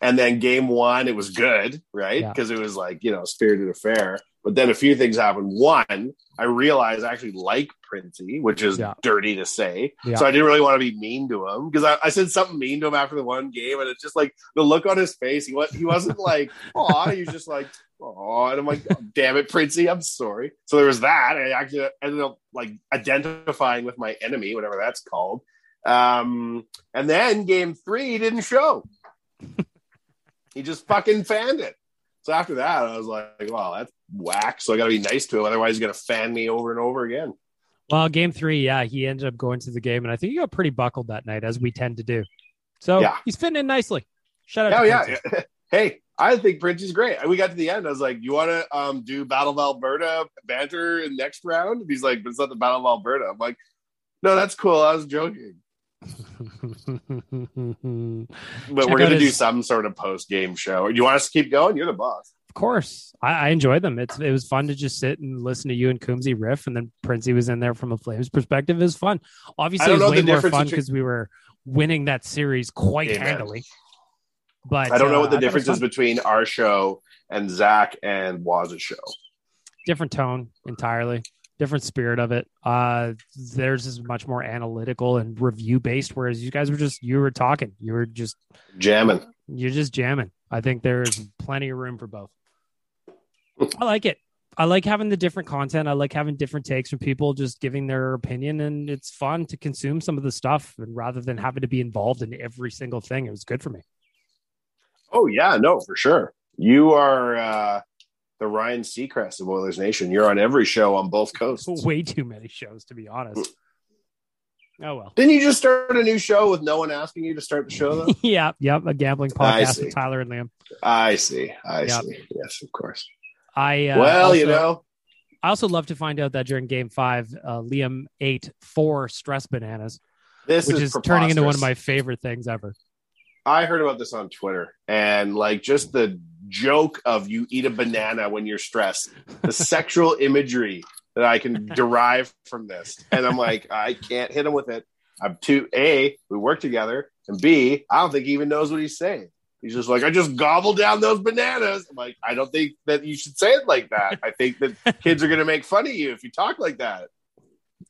And then game one, it was good, right? Yeah. Because it was like you know spirited affair. But then a few things happened. One, I realized I actually like Princey, which is Yeah. dirty to say. Yeah. So I didn't really want to be mean to him because I, I said something mean to him after the one game, and it's just like the look on his face. He was he wasn't like, "Oh," he was just like, "Oh," and I'm like, oh, "Damn it, Princey, I'm sorry." So there was that. I actually ended up like identifying with my enemy, whatever that's called. Um, and then game three he didn't show. he just fucking fanned it. So after that, I was like, "Wow, that's whack." So I got to be nice to him, otherwise he's gonna fan me over and over again. Well, game three, yeah, he ended up going to the game, and I think he got pretty buckled that night, as we tend to do. So Yeah. he's fitting in nicely. Shout out Oh to yeah. Hey, I think Prince is great. We got to the end. I was like, "You want to um, do Battle of Alberta banter in next round?" And he's like, "But it's not the Battle of Alberta." I'm like, "No, that's cool. I was joking." But Check we're gonna do some sort of post game show. You want us to keep going? You're the boss. Of course, I, I enjoy them. It's it was fun to just sit and listen to you and Coombsy riff, and then Princey was in there from a Flames perspective. It was fun. Obviously, it was way more fun between- because we were winning that series quite Amen. handily. But I don't know uh, what the I thought it was difference is between our show and Zach and Waz's show. different tone entirely different spirit of it. Uh theirs is much more analytical and review based whereas you guys were just you were talking. You were just Jamming. you're just jamming. I think there's plenty of room for both. I like it. I like having the different content. I like having different takes from people just giving their opinion and it's fun to consume some of the stuff and rather than having to be involved in every single thing it was good for me. Oh yeah, no, for sure. You are uh, the Ryan Seacrest of Oilers Nation. You're on every show on both coasts. way too many shows to be honest oh well Didn't you just start a new show with no one asking you to start the show though? yeah yep a gambling podcast with tyler and liam I see. I Yep. see. Yes, of course. I uh, well, you know, I also love to find out that during Game Five, uh, Liam ate four stress bananas, this which is, is turning into one of my favorite things ever. I heard about this on Twitter, and like just the joke of you eat a banana when you're stressed, the sexual imagery that I can derive from this, and I'm like, I can't hit him with it. I'm too a. We work together, and b. I don't think he even knows what he's saying. He's just like, I just gobbled down those bananas. I'm like, I don't think that you should say it like that. I think that kids are gonna make fun of you if you talk like that.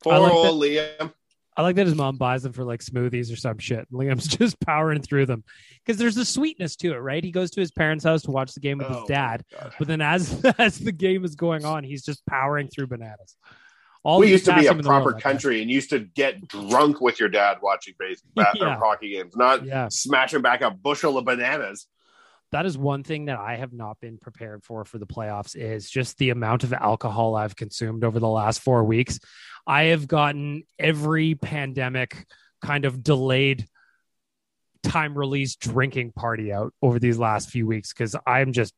Poor I like old Liam. I like that his mom buys them for like smoothies or some shit. Liam's just powering through them because there's a sweetness to it, right? He goes to his parents' house to watch the game with Oh, his dad, but then as as the game is going on, he's just powering through bananas. All we used to be a world, proper country and used to get drunk with your dad watching baseball Yeah. or hockey games, not Yeah. smashing back a bushel of bananas. That is one thing that I have not been prepared for for the playoffs is just the amount of alcohol I've consumed over the last four weeks. I have gotten every pandemic kind of delayed time release drinking party out over these last few weeks because I'm just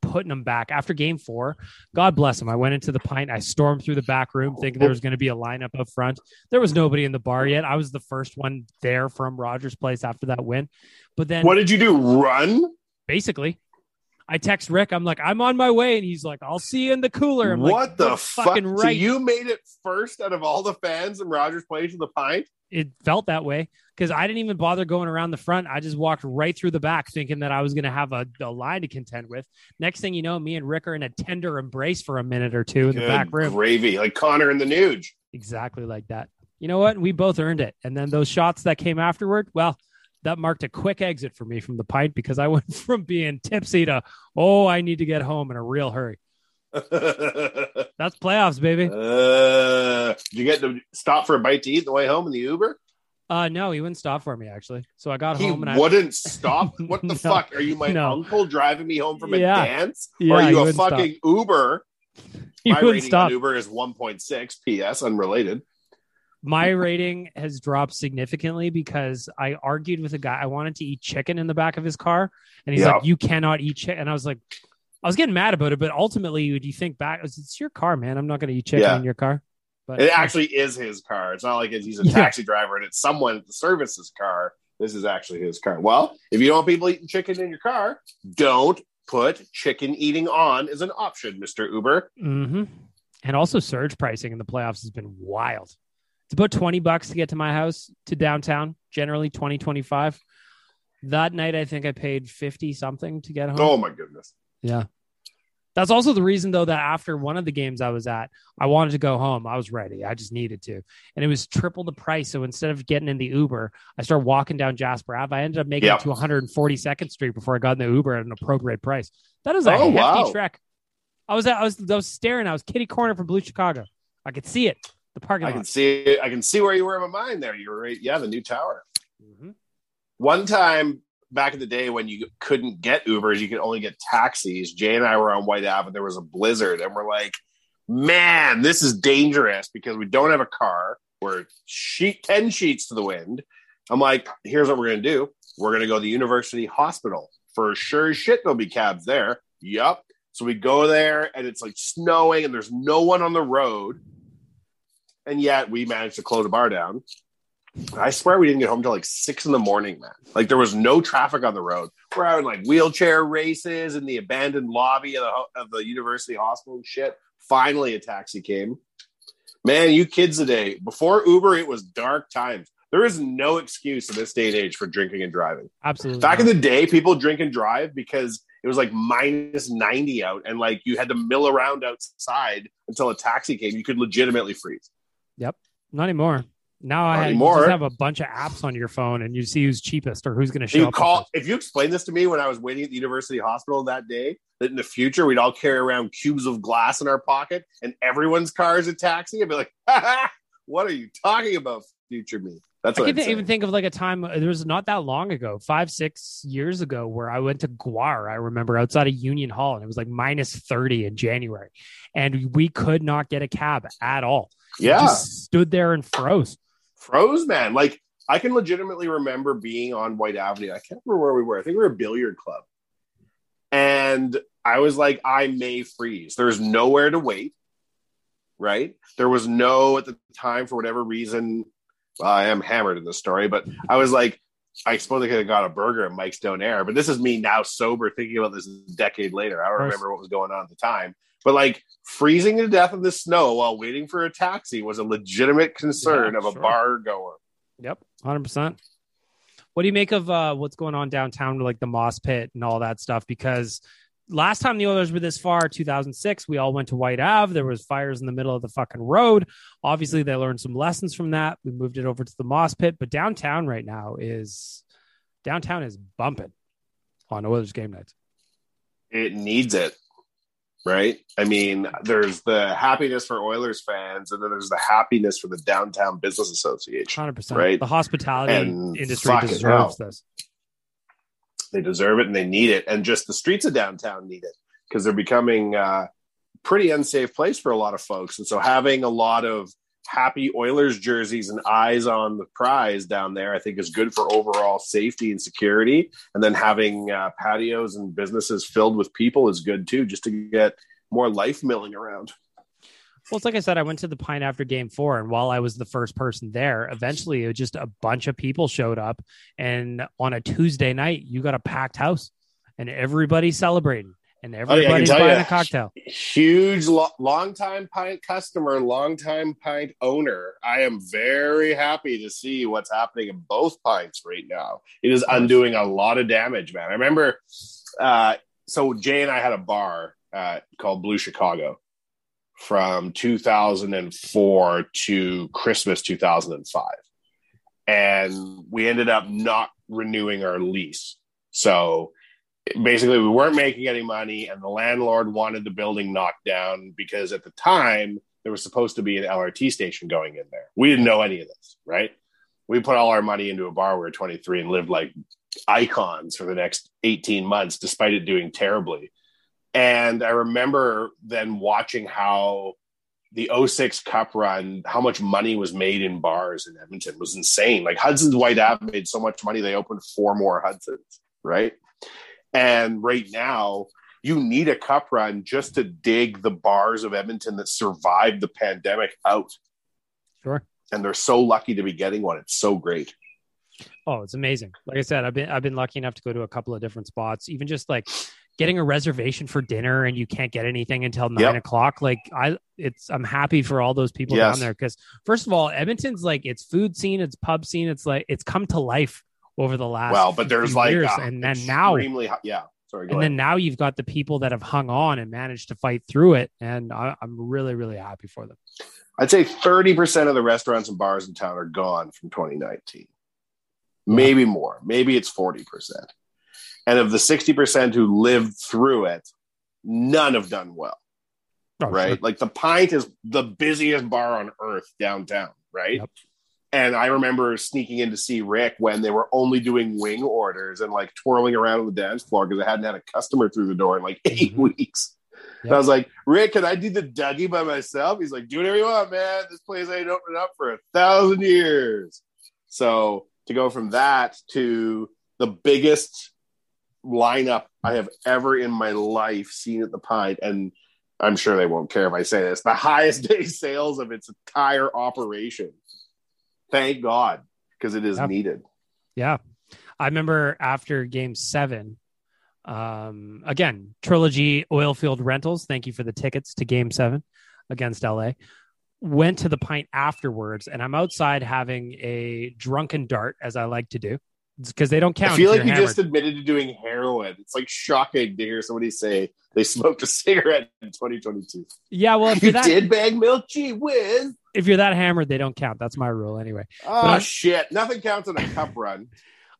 putting them back after game four. God bless him. I went into the pint. I stormed through the back room thinking there was going to be a lineup up front. There was nobody in the bar yet. I was the first one there from Rogers Place after that win. But then What did you do? Run? Basically. I text Rick. I'm like, I'm on my way, and he's like, I'll see you in the cooler. I'm what like, the fuck? fucking So right. you made it first out of all the fans in Rogers Place with the pint? it felt that way because I didn't even bother going around the front. I just walked right through the back, thinking that I was going to have a, a line to contend with. Next thing you know, me and Rick are in a tender embrace for a minute or two in the back room. gravy, like Connor and the Nuge. Exactly like that. You know what? We both earned it. And then those shots that came afterward, well, that marked a quick exit for me from the pint because I went from being tipsy to, oh, I need to get home in a real hurry. That's playoffs, baby. Uh, did you get to stop for a bite to eat the way home in the Uber? Uh, no, he wouldn't stop for me actually. So I got He home and I wouldn't stop. What the No, fuck? Are you my no. uncle driving me home from a Yeah. dance? Yeah, or are you a wouldn't stop. fucking Uber You My wouldn't rating stop. on Uber is 1.6. P.S. Unrelated. My rating has dropped significantly because I argued with a guy. I wanted to eat chicken in the back of his car, and he's Yeah. like, "You cannot eat chicken." And I was like, I was getting mad about it, but ultimately, would you think back? It's your car, man. I'm not going to eat chicken Yeah. in your car. But It actually is his car. It's not like he's a Yeah. taxi driver and it's someone at the service's car. This is actually his car. Well, if you don't want people eating chicken in your car, don't put chicken eating on as an option, Mr. Uber. hmm And also, surge pricing in the playoffs has been wild. It's about 20 bucks to get to my house to downtown, generally 20, 25. That night, I think I paid 50 something to get home. Oh my goodness. Yeah. That's also the reason, though, that after one of the games I was at, I wanted to go home. I was ready. I just needed to. And it was triple the price. So instead of getting in the Uber, I started walking down Jasper Ave. I ended up making Yep. it to 142nd Street before I got in the Uber at an appropriate price. That is a Oh, hefty wow. trek. I was, at, I was I was staring. I was kitty corner from Blue Chicago. I could see it. The parking I can see I can see where you were in my mind there. You were right. Yeah, the new tower. Mhm. One time back in the day when you couldn't get Ubers, you could only get taxis. Jay and I were on White Ave and there was a blizzard, and we're like, man, this is dangerous because we don't have a car. We're sheet 10 sheets to the wind. I'm like, here's what we're gonna do. We're gonna go to the university hospital. For sure as shit, there'll be cabs there. Yup. So we go there and it's like snowing and there's no one on the road. And yet we managed to close the bar down. I swear we didn't get home till like six in the morning, man. Like there was no traffic on the road. We're having like wheelchair races in the abandoned lobby of the, of the university hospital and shit. Finally, a taxi came. Man, you kids today, before Uber, it was dark times. There is no excuse in this day and age for drinking and driving. Absolutely. Back in the day, people drink and drive because it was like minus 90 out and like you had to mill around outside until a taxi came. You could legitimately freeze. Yep. Not anymore. Now I Not you anymore. just have a bunch of apps on your phone and you see who's cheapest or who's going to show You up. call if you explained this to me when I was waiting at the university hospital that day, that in the future we'd all carry around cubes of glass in our pocket and everyone's car is a taxi, I'd be like, what are you talking about, future me? That's I can I'd th- even think of like a time there was not that long ago, five, six years ago, where I went to Guar. I remember outside of Union Hall, and it was like minus thirty in January, and we could not get a cab at all. Yeah. stood there and froze. froze, man. Like I can legitimately remember being on White Avenue. I can't remember where we were. I think we were a billiard club. And I was like, I may freeze. There's nowhere to wait. Right. There was no at the time for whatever reason. Well, I am hammered in this story, but I was like, I suppose I could have got a burger at Mike's Down Air, but this is me now sober thinking about this a decade later. I don't remember what was going on at the time. But like freezing to death in the snow while waiting for a taxi was a legitimate concern Yeah, of a sure. bar goer. Yep, hundred percent. What do you make of uh, what's going on downtown, with, like the Moss Pit and all that stuff? Because last time the Oilers were this far, 2006, we all went to White Ave. There was fires in the middle of the fucking road. Obviously, they learned some lessons from that. We moved it over to the Moss Pit, but downtown right now is downtown is bumping on Oilers game nights. It needs it. Right? I mean, there's the happiness for Oilers fans, and then there's the happiness for the Downtown Business Association. Hundred percent. Right. The hospitality And industry deserves hell. this. They deserve it and they need it. And just the streets of downtown need it because they're becoming uh, pretty unsafe place for a lot of folks. And so having a lot of happy Oilers jerseys and eyes on the prize down there, I think is good for overall safety and security. And then having uh, patios and businesses filled with people is good too, just to get more life milling around. Well, it's like I said, I went to the Pine after game four, and while I was the first person there, eventually it was just a bunch of people showed up. And on a Tuesday night, you got a packed house and everybody's celebrating and Oh, yeah, everybody's buying a cocktail. Huge, lo- long-time pint customer, long-time pint owner. I am very happy to see what's happening in both pints right now. It is undoing a lot of damage, man. I remember, uh, so Jay and I had a bar uh, called Blue Chicago from 2004 to Christmas 2005, and we ended up not renewing our lease. So basically we weren't making any money and the landlord wanted the building knocked down because at the time there was supposed to be an LRT station going in there. We didn't know any of this, right? We put all our money into a bar. We were 23 and lived like icons for the next 18 months, despite it doing terribly. And I remember then watching how the 06 Cup run, how much money was made in bars in Edmonton was insane. Like Hudson's White Ave made so much money, they opened four more Hudson's, right? And right now, you need a cup run just to dig the bars of Edmonton that survived the pandemic out. Sure. And they're so lucky to be getting one. It's so great. Oh, it's amazing. Like I said, I've been I've been lucky enough to go to a couple of different spots. Even just like getting a reservation for dinner and you can't get anything until nine Yep. o'clock. Like I, it's I'm happy for all those people Yes. down there because first of all, Edmonton's like it's food scene, it's pub scene, it's like it's come to life over the last well, but there's like years. uh, and then now high- yeah. Sorry, go and ahead. then now you've got the people that have hung on and managed to fight through it, and I, I'm really really happy for them. I'd say 30% of the restaurants and bars in town are gone from 2019. Maybe more. Maybe it's 40%. And of the 60% who lived through it, none have done well. Oh, right? sure. Like the Pint is the busiest bar on earth downtown, right? Yep. And I remember sneaking in to see Rick when they were only doing wing orders and like twirling around on the dance floor because I hadn't had a customer through the door in like 8 mm-hmm. weeks. And I was like, Rick, can I do the Dougie by myself? He's like, do whatever you want, man. This place ain't opened up for a thousand years. So to go from that to the biggest lineup I have ever in my life seen at the Pint, and I'm sure they won't care if I say this, the highest day sales of its entire operation. Thank God, because it is Yeah. needed. Yeah. I remember after game seven, um, again, Trilogy Oilfield Rentals, thank you for the tickets to game seven against LA. Went to the pint afterwards, and I'm outside having a drunken dart, as I like to do, because they don't count. I feel like you you're just admitted to doing heroin. It's like shocking to hear somebody say they smoked a cigarette in 2022. Yeah, well, if you that did bag milk, gee whiz. If you're that hammered, they don't count. That's my rule anyway. Oh shit! Nothing counts in a cup run.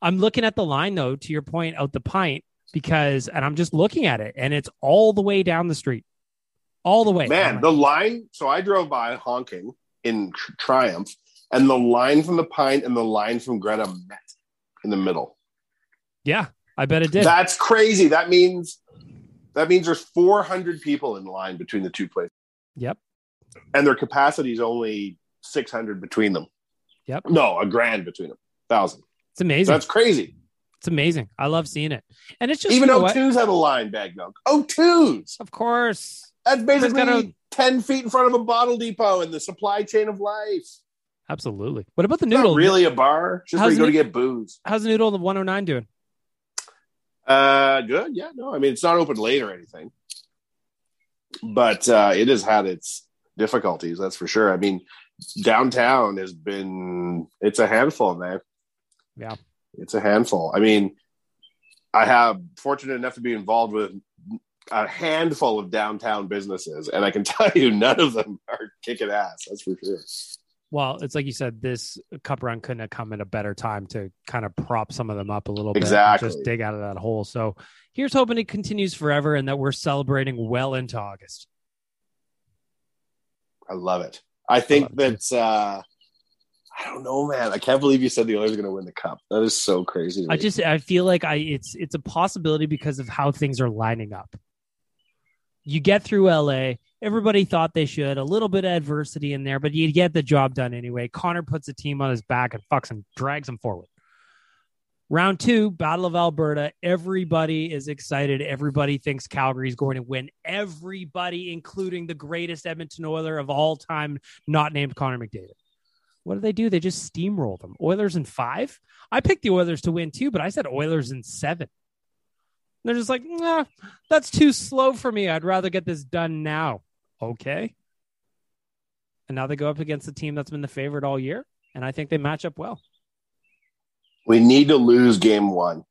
I'm looking at the line though, to your point, out the pint, because and I'm just looking at it, and it's all the way down the street, all the way. Man, the line. So I drove by honking in Tr- Triumph, and the line from the Pint and the line from Greta met in the middle. yeah, I bet it did. That's crazy. That means that means there's 400 people in line between the two places, yep. And their capacity is only 600 between them. Yep. No, a grand between them, thousand. It's amazing. That's crazy. It's amazing. I love seeing it. And it's just Even you know what? O2s had a line bag milk. O2s. Of course. That's basically gotta- 10 feet in front of a bottle depot in the supply chain of life. Absolutely. What about the It's not noodle? really a bar. It's just where How's you go to get booze. How's the noodle of the 109 doing? Uh, good. Yeah. No, I mean it's not open late or anything, but uh, it has had its difficulties. That's for sure. I mean, downtown has been. It's a handful, man. Yeah. It's a handful. I mean, I have fortunate enough to be involved with a handful of downtown businesses, and I can tell you, none of them are kicking ass. That's for sure. Well, it's like you said, this cup run couldn't have come at a better time to kind of prop some of them up a little bit. Exactly. Just dig out of that hole. So here's hoping it continues forever and that we're celebrating well into August. I love it. I think it that uh I don't know, man. I can't believe you said the Oilers are going to win the cup. That is so crazy. I just I feel like I it's it's a possibility because of how things are lining up. You get through LA, everybody thought they should, a little bit of adversity in there, but you get the job done anyway. Connor puts the team on his back and fucks and drags him forward. Round two, Battle of Alberta. Everybody is excited. Everybody thinks Calgary is going to win. Everybody, including the greatest Edmonton Oiler of all time, not named Connor McDavid. What do they do? They just steamroll them. Oilers in five. I picked the Oilers to win too, but I said Oilers in seven. They're just like, nah, that's too slow for me. I'd rather get this done now. Okay. And now they go up against the team that's been the favorite all year, and I think they match up well. We need to lose game one.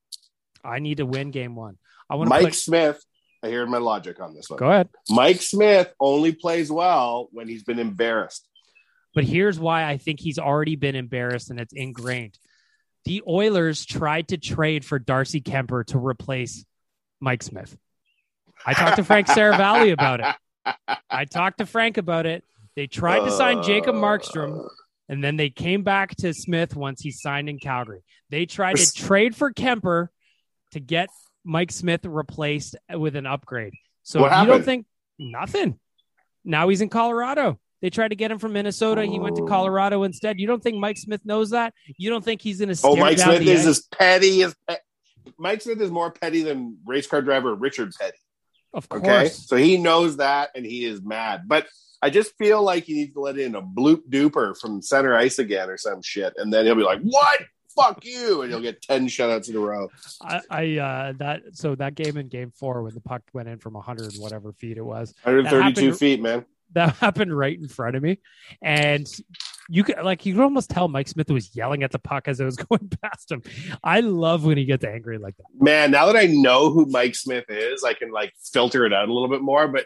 I need to win game one. I want Mike put, Smith, I hear my logic on this one. go ahead. Mike Smith only plays well when he's been embarrassed. But here's why I think he's already been embarrassed and it's ingrained. The Oilers tried to trade for Darcy Kuemper to replace Mike Smith. I talked to Frank Seravalli about it. I talked to Frank about it. They tried to sign Jacob Markstrom, and then they came back to Smith once he signed in Calgary. They tried to trade for Kuemper to get Mike Smith replaced with an upgrade. So What you don't think nothing? Now he's in Colorado. They tried to get him from Minnesota. He went to Oh. Colorado instead. You don't think Mike Smith knows that? You don't think he's going to? Oh, Mike down Smith is edge? as petty as pe- Mike Smith is more petty than race car driver Richard Petty. Of course. Okay, so he knows that and he is mad. But I just feel like he needs to let in a bloop duper from center ice again or some shit, and then he'll be like, "What? Fuck you!" and he'll get ten shutouts in a row. I, I uh that so that game in game four when the puck went in from 100 whatever feet it was 132 feet, man. that happened right in front of me and you could like you could almost tell Mike Smith was yelling at the puck as it was going past him. I love when he gets angry like that. Man, now that I know who Mike Smith is, I can like filter it out a little bit more. But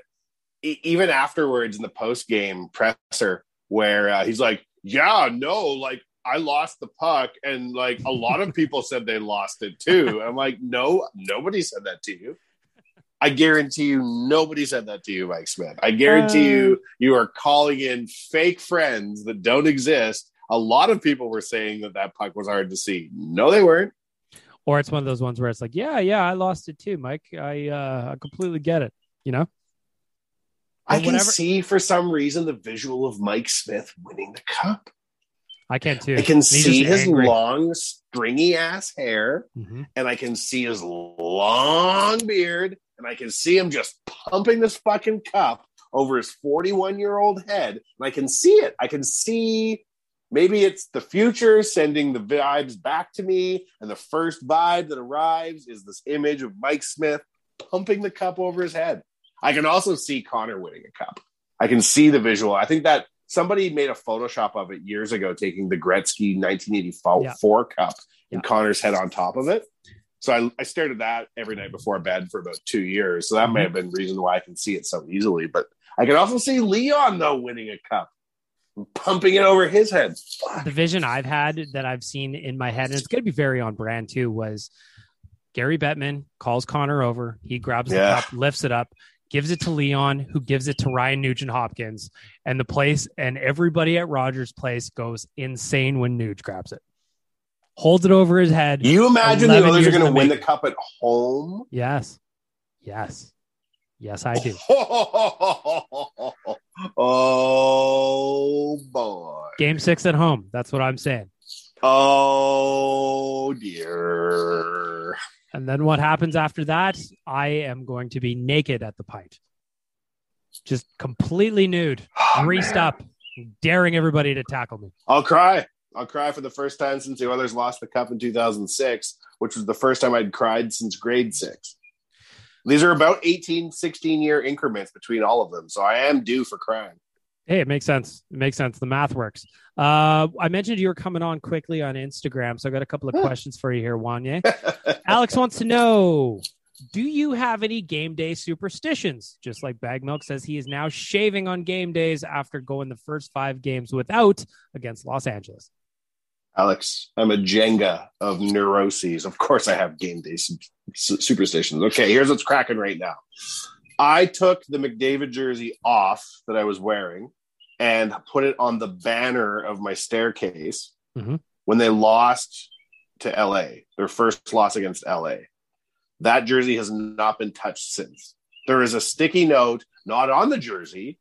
even afterwards in the post game presser, where uh, he's like, "Yeah, no, like I lost the puck, and like a lot of people said they lost it too." I'm like, "No, nobody said that to you." I guarantee you, nobody said that to you, Mike Smith. I guarantee you, you are calling in fake friends that don't exist. A lot of people were saying that that puck was hard to see. No, they weren't. Or it's one of those ones where it's like, yeah, yeah, I lost it too, Mike. I uh I completely get it. You know? I can see for some reason the visual of Mike Smith winning the cup. I can too. I can And see his angry. long, stringy ass hair, Mhm. and I can see his long beard, and I can see him just pumping this fucking cup over his 41 year old head. And I can see it. I can see maybe it's the future sending the vibes back to me, and the first vibe that arrives is this image of Mike Smith pumping the cup over his head. I can also see Connor winning a cup. I can see the visual. I think that somebody made a Photoshop of it years ago, taking the Gretzky 1984 cup and Connor's head on top of it. So I, I stared at that every night before bed for about two years. So that may mm-hmm. have been reason why I can see it so easily. But I can also see Leon though winning a cup, pumping it over his head. the vision I've had that I've seen in my head, and it's going to be very on brand too, was Gary Bettman calls Connor over. He grabs the Yeah. cup, lifts it up, gives it to Leon, who gives it to Ryan Nugent Hopkins, and the place and everybody at Rogers Place goes insane when Nuge grabs it. Holds it over his head. You imagine the 11 others are going to win the cup at home? Yes. Yes. Yes, I do. oh boy. Game six at home. That's what I'm saying. Oh dear. And then what happens after that? I am going to be naked at the pint. Just completely nude, Oh, greased man. up, daring everybody to tackle me. I'll cry. I'll cry for the first time since the Oilers lost the cup in 2006, which was the first time I'd cried since grade six. These are about 18, 16 year increments between all of them. So I am due for crying. Hey, it makes sense. It makes sense. The math works. Uh, I mentioned you were coming on quickly on Instagram, so I got a couple of questions for you here, Wanye. Alex wants to know Do you have any game day superstitions? Just like Bag Milk says, he is now shaving on game days after going the first five games without against Los Angeles. Alex, I'm a Jenga of neuroses. Of course, I have game day su- su- superstitions. Okay, here's what's cracking right now. I took the McDavid jersey off that I was wearing and put it on the banner of my staircase Mhm. when they lost to LA, their first loss against LA. That jersey has not been touched since. There is a sticky note, not on the jersey,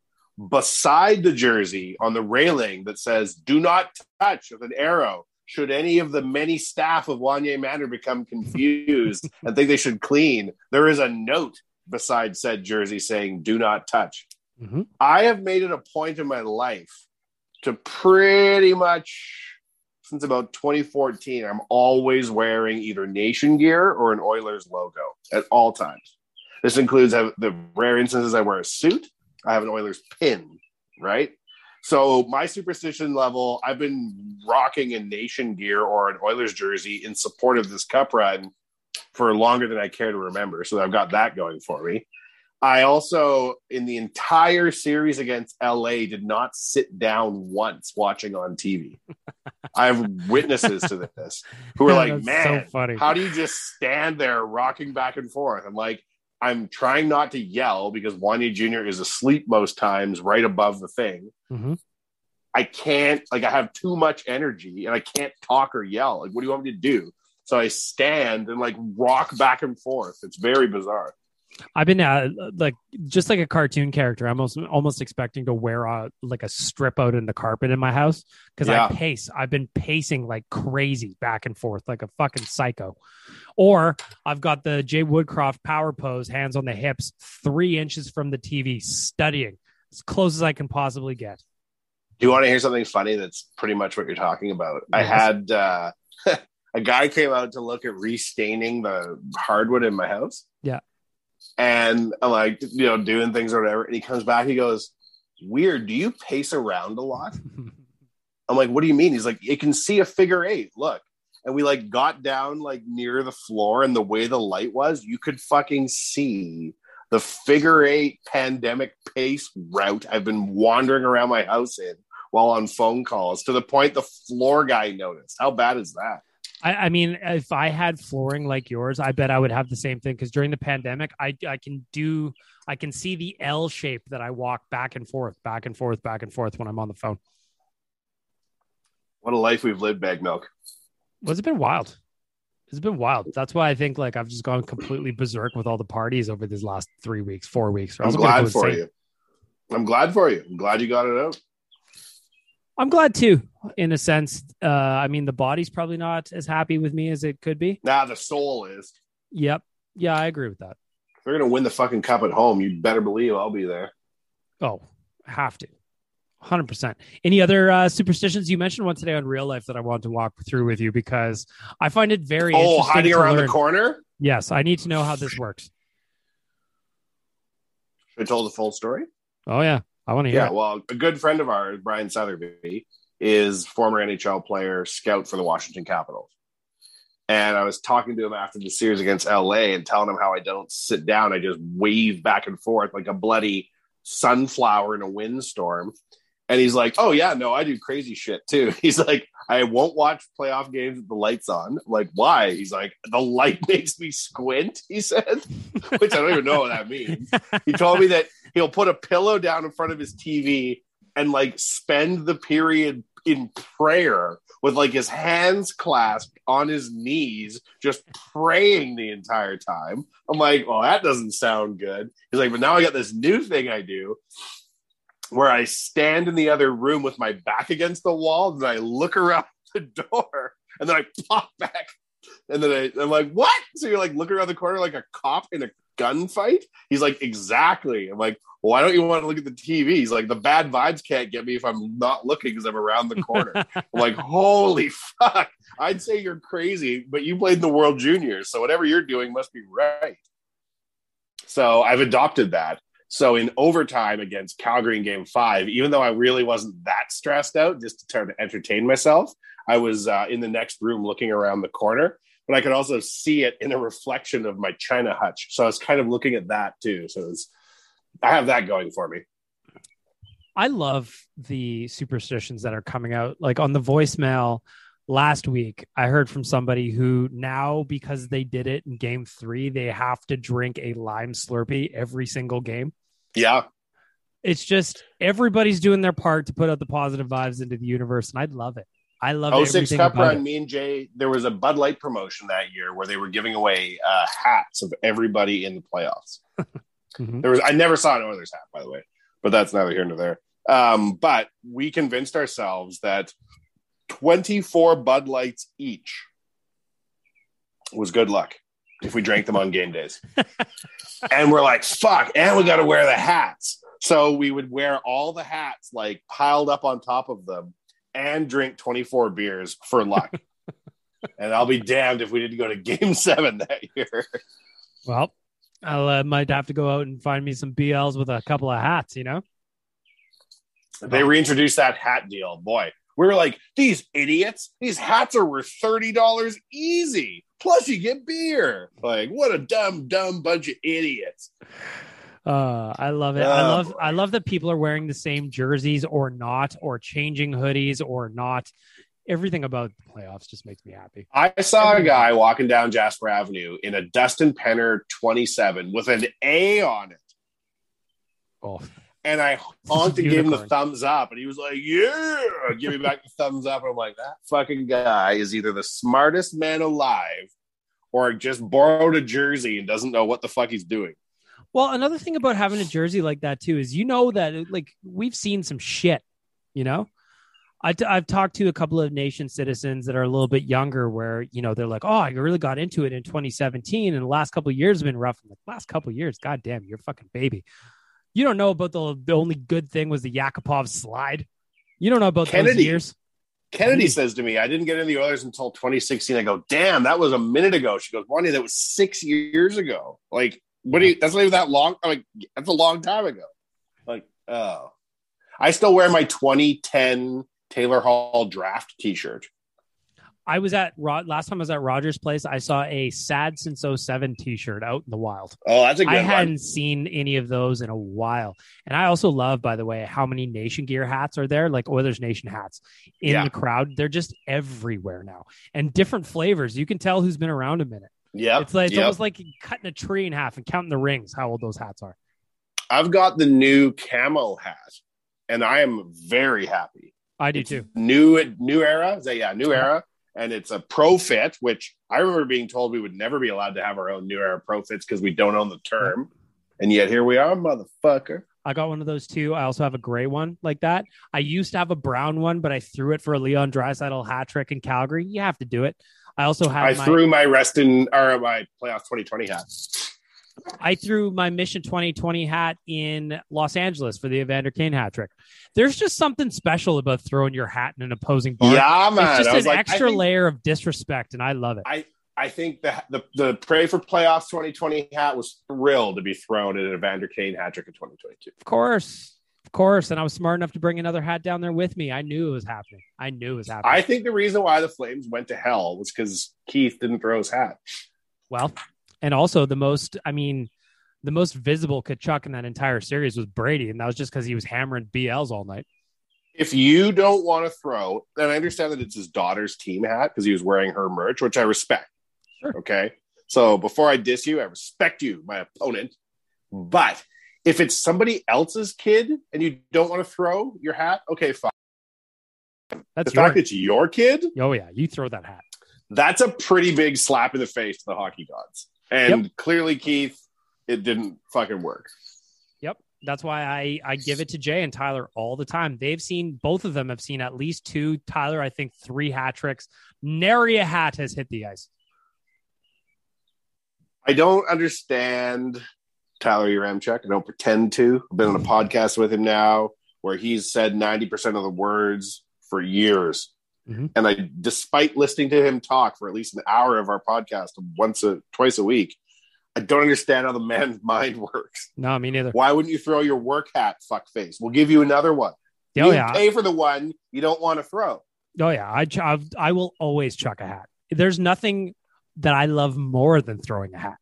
beside the jersey on the railing that says "Do not touch" with an arrow. Should any of the many staff of Wanye Manor become confused and think they should clean, there is a note beside said jersey saying "Do not touch." Mhm. I have made it a point in my life to pretty much since about 2014, I'm always wearing either Nation gear or an Oilers logo at all times. This includes the rare instances I wear a suit. I have an Oilers pin, right? So my superstition level, I've been rocking a Nation gear or an Oilers jersey in support of this cup run for longer than I care to remember. So I've got that going for me. I also, in the entire series against LA, did not sit down once watching on TV. I have witnesses to this who are like, man, so funny. how do you just stand there rocking back and forth? I'm like, I'm trying not to yell because Wanye Jr. is asleep most times right above the thing. Mhm. I can't, like, I have too much energy and I can't talk or yell. Like, what do you want me to do? So I stand and like rock back and forth. It's very bizarre. I've been uh, like just like a cartoon character. I'm almost almost expecting to wear a like a strip out in the carpet in my house because Yeah. I pace. I've been pacing like crazy back and forth like a fucking psycho. Or I've got the Jay Woodcroft power pose, hands on the hips, three inches from the TV, studying as close as I can possibly get. Do you want to hear something funny? That's pretty much what you're talking about. I had uh, a guy came out to look at restaining the hardwood in my house. Yeah. And I'm like, you know, doing things or whatever. And he comes back, he goes, Weird, do you pace around a lot? I'm like, What do you mean? He's like, You can see a figure eight. Look. And we like got down like near the floor, and the way the light was, you could fucking see the figure eight pandemic pace route I've been wandering around my house in while on phone calls to the point the floor guy noticed. How bad is that? I, I mean, if I had flooring like yours, I bet I would have the same thing. Because during the pandemic, I I can do I can see the L shape that I walk back and forth, back and forth, back and forth when I'm on the phone. What a life we've lived, bag milk. Well, it's been wild. It's been wild. That's why I think like I've just gone completely berserk with all the parties over these last three weeks, four weeks. I'm glad for insane. you. I'm glad for you. I'm glad you got it out. I'm glad too, in a sense. Uh, I mean, the body's probably not as happy with me as it could be. Nah, the soul is. Yep. Yeah, I agree with that. If they're gonna win the fucking cup at home, you better believe I'll be there. Oh, have to. 100%. Any other uh, superstitions? You mentioned one today on real life that I want to walk through with you because I find it very Oh, interesting. hiding around learn. the corner? Yes, I need to know how this works. Should I told the full story? Oh, yeah. I want to hear Yeah, it. well, a good friend of ours, Brian Sutherby, is former NHL player, scout for the Washington Capitals. And I was talking to him after the series against LA and telling him how I don't sit down. I just wave back and forth like a bloody sunflower in a windstorm. And he's like, Oh, yeah, no, I do crazy shit too. He's like, I won't watch playoff games with the lights on. Like, why? He's like, The light makes me squint, he said, which I don't even know what that means. He told me that he'll put a pillow down in front of his TV and like spend the period in prayer with like his hands clasped on his knees, just praying the entire time. I'm like, well, that doesn't sound good. He's like, but now I got this new thing I do where I stand in the other room with my back against the wall and I look around the door and then I pop back. And then I, I'm like, what? So you're like looking around the corner like a cop in a gunfight? He's like, exactly. I'm like, why don't you want to look at the TV? He's like, the bad vibes can't get me if I'm not looking because I'm around the corner. I'm like, holy fuck. I'd say you're crazy, but you played in the World Juniors. So whatever you're doing must be right. So I've adopted that. So in overtime against Calgary in game five, even though I really wasn't that stressed out, just to try to entertain myself, I was uh, in the next room looking around the corner, but I could also see it in a reflection of my China hutch. So I was kind of looking at that too. So was, I have that going for me. I love the superstitions that are coming out. Like on the voicemail last week, I heard from somebody who now, because they did it in game three, they have to drink a lime slurpee every single game. Yeah. It's just everybody's doing their part to put out the positive vibes into the universe, and I love it. I love Oh, six everything Cup Run, it. me and Jay, there was a Bud Light promotion that year where they were giving away uh, hats of everybody in the playoffs. Mhm. There was I never saw an Oilers hat, by the way, but that's neither here nor there. Um, but we convinced ourselves that 24 Bud Lights each was good luck if we drank them on game days. and we're like, fuck, and we got to wear the hats. So we would wear all the hats like piled up on top of them and drink 24 beers for luck. and I'll be damned if we didn't go to game seven that year. Well, I uh, might have to go out and find me some BLs with a couple of hats, you know? They reintroduced that hat deal. Boy, we were like, these idiots, these hats are worth $30 easy. Plus, you get beer. Like, what a dumb, dumb bunch of idiots. Uh, I love it. I Oh, love I love that people are wearing the same jerseys or not, or changing hoodies or not. Everything about the playoffs just makes me happy. I saw a guy walking down Jasper Avenue in a Dustin Penner 27 with an A on it. Oh, And I honked and gave him the thumbs up, and he was like, "Yeah!" Give me back the thumbs up. And I'm like, "That fucking guy is either the smartest man alive, or just borrowed a jersey and doesn't know what the fuck he's doing." Well, another thing about having a jersey like that too is you know that like we've seen some shit, you know. I t- I've talked to a couple of nation citizens that are a little bit younger, where you know they're like, "Oh, I really got into it in 2017, and the last couple of years have been rough." I'm like, last couple of years, god damn, you're a fucking baby. You don't know about the the only good thing was the Yakupov slide. You don't know about those Kennedy. years. Kennedy says to me, I didn't get in the Oilers until 2016. I go, damn, that was a minute ago. She goes, Wanye, that was six years ago. Like, what do you, that's not even that long. I'm like, that's a long time ago. Like, oh. I still wear my 2010 Taylor Hall draft t shirt. I was at Rod last time I was at Rogers Place. I saw a sad since 07 T-shirt out in the wild. Oh, that's a good one. I one. hadn't seen any of those in a while, and I also love, by the way, how many Nation Gear hats are there, like Oilers Nation hats in Yeah. the crowd. They're just everywhere now, and different flavors. You can tell who's been around a minute. Yeah, It's like it's yep. almost like cutting a tree in half and counting the rings. How old those hats are? I've got the new camo hat, and I am very happy. I do It's too. New new era. Is that yeah, new era. And it's a pro fit, which I remember being told we would never be allowed to have our own new era pro fits because we don't own the term. And yet here we are, motherfucker. I got one of those too. I also have a gray one like that. I used to have a brown one, but I threw it for a Leon Draisaitl hat trick in Calgary. You have to do it. I also have I my, threw my rest in or my playoff 2020 hat. I threw my Mission 2020 hat in Los Angeles for the Evander Kane hat trick. There's just something special about throwing your hat in an opposing bar. Yeah, man. It's just an like, extra think- layer of disrespect, and I love it. I I think the the the pray for playoffs 2020 hat was thrilled to be thrown in an Evander Kane hat trick in 2022. Of course. Of course. And I was smart enough to bring another hat down there with me. I knew it was happening. I knew it was happening. I think the reason why the Flames went to hell was because Keith didn't throw his hat. Well, and also the most, I mean, the most visible Tkachuk in that entire series was Brady, and that was just because he was hammering BLs all night. If you don't want to throw, and I understand that it's his daughter's team hat because he was wearing her merch, which I respect. Sure. Okay. So before I diss you, I respect you, my opponent. But if it's somebody else's kid and you don't want to throw your hat, okay, fine. That's the fact your, it's your kid, oh yeah, you throw that hat. that's a pretty big slap in the face to the hockey gods. And clearly, Keith, it didn't fucking work. Yep. That's why I, I give it to Jay and Tyler all the time. They've seen both of them have seen at least two. Tyler, I think three hat tricks. Nary a hat has hit the ice. I don't understand Tyler Yaremchuk. I don't pretend to. I've been on a podcast with him now where he's said 90% of the words for years. Mhm. And I, despite listening to him talk for at least an hour of our podcast once a twice a week, I don't understand how the man's mind works. No, me neither. Why wouldn't you throw your work hat, fuck face? We'll give you another one. Oh you yeah. pay for the one you don't want to throw. Oh yeah. I I've, I will always chuck a hat. There's nothing that I love more than throwing a hat.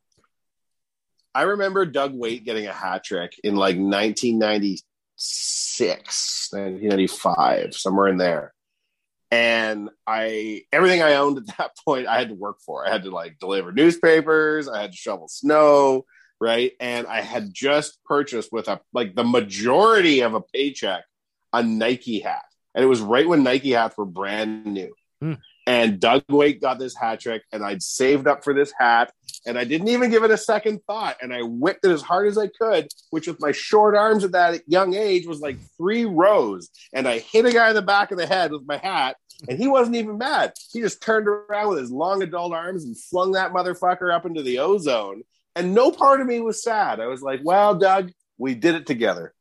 I remember Doug Weight getting a hat trick in like 1996, 1995, somewhere in there. And I, everything I owned at that point, I had to work for. I had to like deliver newspapers, I had to shovel snow, right? And I had just purchased with a like the majority of a paycheck a Nike hat. And it was right when Nike hats were brand new. Hmm. And Doug Weight got this hat trick, and I'd saved up for this hat, and I didn't even give it a second thought. And I whipped it as hard as I could, which with my short arms at that young age was like three rows. And I hit a guy in the back of the head with my hat, and he wasn't even mad. He just turned around with his long adult arms and flung that motherfucker up into the ozone. And no part of me was sad. I was like, well, Doug, we did it together.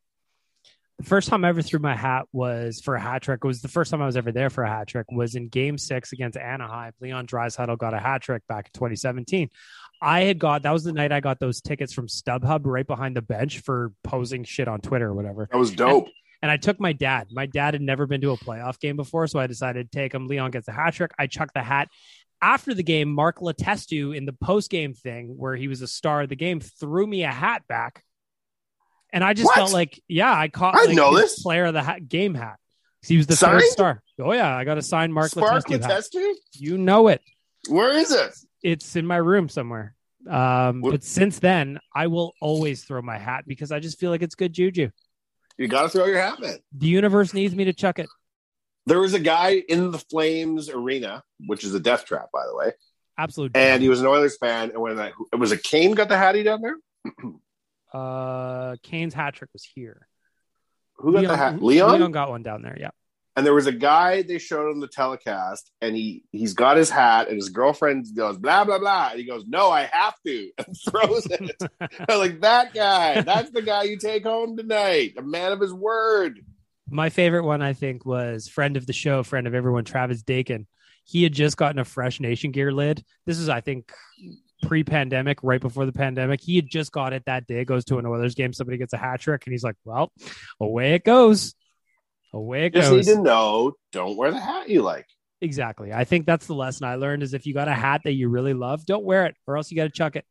The first time I ever threw my hat was for a hat trick. It was the first time I was ever there for a hat trick. Was in Game Six against Anaheim. Leon Draisaitl got a hat trick back in 2017. I had got that was the night I got those tickets from StubHub right behind the bench for posing shit on Twitter or whatever. That was dope. And I took my dad. My dad had never been to a playoff game before, so I decided to take him. Leon gets a hat trick. I chucked the hat. After the game, Mark Letestu in the post game thing where he was a star of the game threw me a hat back. And I just What? felt like, yeah, I caught I like, know this. player of the hat, game hat. He was the Signed? third star. Oh yeah, I got a signed Mark Spark Letestu hat. You know it. Where is it? It's in my room somewhere. Um, What- but since then, I will always throw my hat because I just feel like it's good juju. You got to throw your hat, man. The universe needs me to chuck it. There was a guy in the Flames arena, which is a death trap, by the way, Absolutely. and he was an Oilers fan. And when I, it was a Kane got the hattie down there, Uh, Kane's hat trick was here. Who got the hat? Leon? Leon got one down there. Yeah. and there was a guy they showed on the telecast, and he he's got his hat, and his girlfriend goes blah blah blah, and he goes, "No, I have to," and throws it. I'm like that guy. That's the guy you take home tonight, a man of his word. My favorite one, I think, was friend of the show, friend of everyone, Travis Dakin. He had just gotten a fresh Nation Gear lid. This is, I think, pre-pandemic, right before the pandemic. He had just got it that day. Goes to an Oilers game, somebody gets a hat trick, and he's like, "Well, away it goes, away it goes." Just need to know, don't wear the hat you like. Exactly. I think that's the lesson I learned: is if you got a hat that you really love, don't wear it, or else you got to chuck it.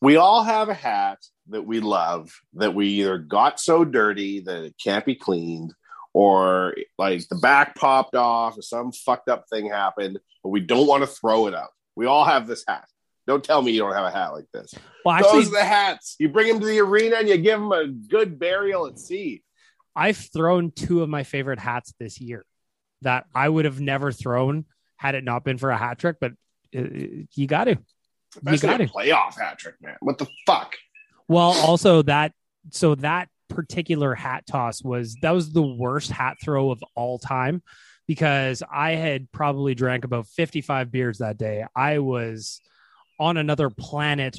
We all have a hat that we love that we either got so dirty that it can't be cleaned, or like the back popped off, or some fucked up thing happened, but we don't want to throw it out. We all have this hat. Don't tell me you don't have a hat like this. Well, actually, Those are the hats. You bring them to the arena and you give them a good burial at sea. I've thrown two of my favorite hats this year that I would have never thrown had it not been for a hat trick. But uh, you got to, you got a to. playoff hat trick, man. What the fuck? Well, also that so that particular hat toss was that was the worst hat throw of all time because I had probably drank about 55 beers that day. I was on another planet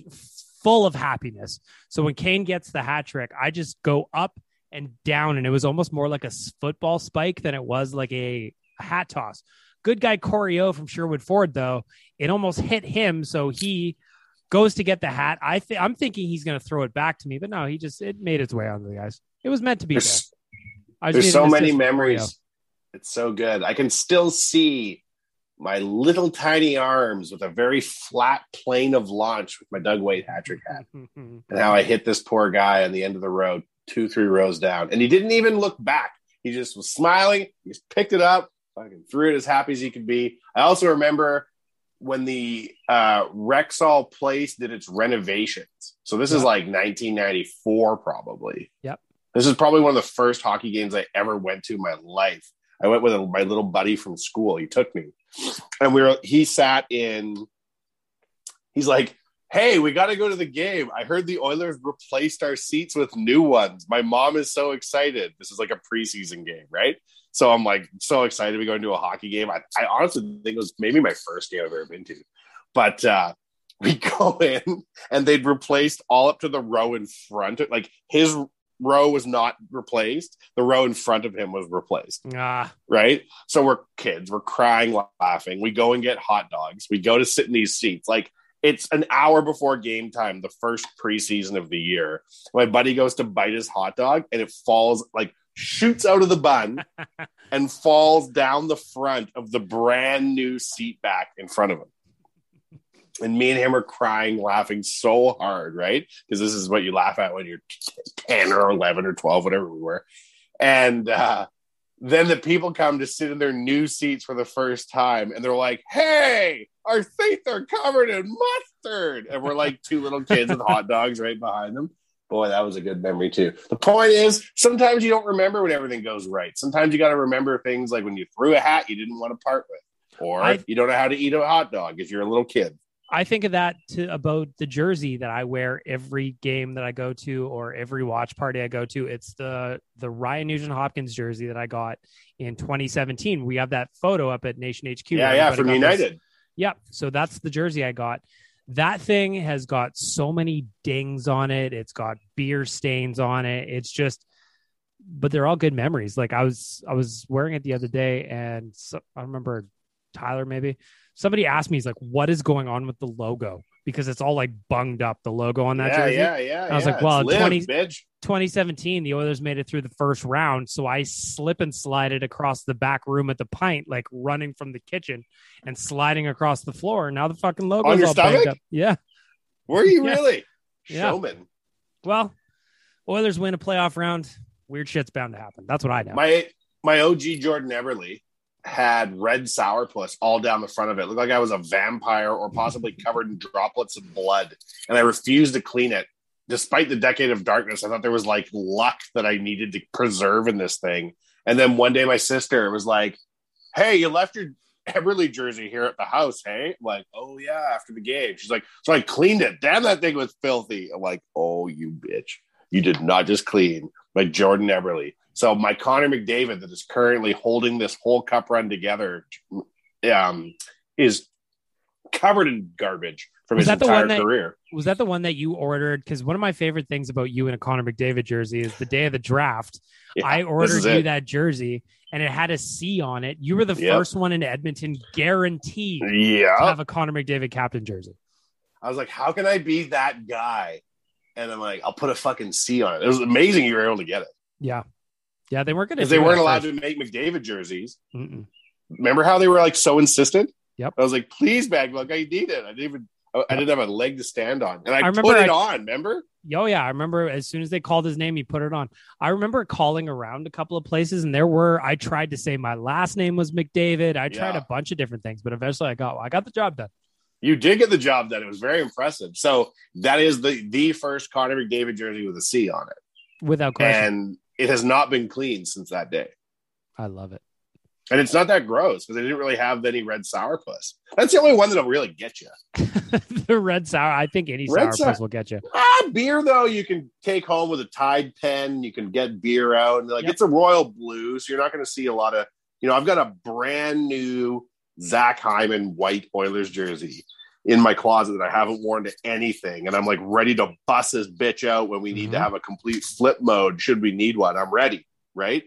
full of happiness. So when Kane gets the hat trick, I just go up and down and it was almost more like a football spike than it was like a, hat toss. Good guy Corey O from Sherwood Ford though, it almost hit him so he goes to get the hat. I th- I'm thinking he's going to throw it back to me, but no, he just it made its way onto the guys. It was meant to be there. There's, I just there's so many memories. It's so good. I can still see my little tiny arms with a very flat plane of launch with my Doug Weight hat trick hat, and how I hit this poor guy on the end of the road, two, three rows down, and he didn't even look back. He just was smiling. He just picked it up, fucking threw it as happy as he could be. I also remember when the uh, Rexall Place did its renovations. So this is like 1994, probably. Yep. This is probably one of the first hockey games I ever went to in my life. I went with a, my little buddy from school. He took me, and we were. He sat in. He's like, "Hey, we got to go to the game. I heard the Oilers replaced our seats with new ones. My mom is so excited. This is like a preseason game, right? So I'm like so excited to be going to a hockey game. I, I honestly think it was maybe my first game I've ever been to, but uh, we go in and they'd replaced all up to the row in front. Like his row was not replaced. The row in front of him was replaced. Ah, Right. So we're kids, we're crying, laughing. We go and get hot dogs. We go to sit in these seats. Like it's an hour before game time, the first preseason of the year. My buddy goes to bite his hot dog and it falls like shoots out of the bun and falls down the front of the brand new seat back in front of him. And me and him are crying, laughing so hard, right? Because this is what you laugh at when you're 10 or 11 or 12, whatever we were. And uh, then the people come to sit in their new seats for the first time, and they're like, hey, our seats are covered in mustard. And we're like two little kids with hot dogs right behind them. Boy, that was a good memory too. The point is, sometimes you don't remember when everything goes right. Sometimes you got to remember things like when you threw a hat you didn't want to part with, or I- you don't know how to eat a hot dog if you're a little kid. I think of that to about the jersey that I wear every game that I go to or every watch party I go to. It's the the Ryan Nugent Hopkins jersey that I got in 2017. We have that photo up at Nation HQ. yeah, yeah, from got this- United. Yep. So that's the jersey I got. That thing has got so many dings on it. It's got beer stains on it. It's just, but they're all good memories. Like I was, I was wearing it the other day, and so, I remember Tyler maybe somebody asked me, he's like, "What is going on with the logo?" Because it's all like bunged up. The logo on that yeah, jersey. yeah, yeah. And I was yeah. like, well, It's live, 20 bitch. 2017, the Oilers made it through the first round. So I slip and slided across the back room at the pint, like running from the kitchen and sliding across the floor. Now the fucking logo your all banged up. Yeah. Were you Yeah. really? Yeah. Showman. Well, Oilers win a playoff round. Weird shit's bound to happen. That's what I know. My my OG Jordan Eberle had red sourpuss all down the front of it. Looked like I was a vampire or possibly covered in droplets of blood. And I refused to clean it. Despite the decade of darkness, I thought there was like luck that I needed to preserve in this thing. And then one day my sister was like, Hey, you left your Eberle jersey here at the house, hey? I'm like, oh yeah, after the game. She's like, so I cleaned it. Damn, that thing was filthy. I'm like, oh, you bitch. You did not just clean like Jordan Eberle. So my Connor McDavid that is currently holding this whole cup run together um, is covered in garbage from Was his that the entire one that- career. Was that the one that you ordered? Because one of my favorite things about you in a Connor McDavid jersey is the day of the draft. Yeah, I ordered you that jersey and it had a C on it. You were the Yep. first one in Edmonton guaranteed to have a Connor McDavid captain jersey. I was like, how can I be that guy? And I'm like, I'll put a fucking C on it. It was amazing you were able to get it Yeah. Yeah, they weren't going to because they weren't allowed to make McDavid jerseys. Mm-mm. Remember how they were like so insistent? Yep. I was like, please, bag I need it. I didn't even, I didn't have a leg to stand on, and I, I remember put it I- on. Remember? Oh yeah, I remember as soon as they called his name, he put it on. I remember calling around a couple of places, and there were. I tried to say my last name was McDavid. I tried Yeah. a bunch of different things, but eventually I got. I got the job done. You did get the job done. It was very impressive. So that is the the first Connor McDavid jersey with a C on it, Without question, and it has not been cleaned since that day. I love it. And it's not that gross because they didn't really have any red sourpuss. That's the only one that'll really get you. the red sour. I think any Red sour sour- will get you. Ah, beer though, you can take home with a Tide pen. You can get beer out, and like Yep. it's a royal blue, so you're not going to see a lot of. You know, I've got a brand new Zach Hyman white Oilers jersey in my closet that I haven't worn to anything, and I'm like ready to bust this bitch out when we need to Mhm. have a complete flip mode. Should we need one? I'm ready. Right?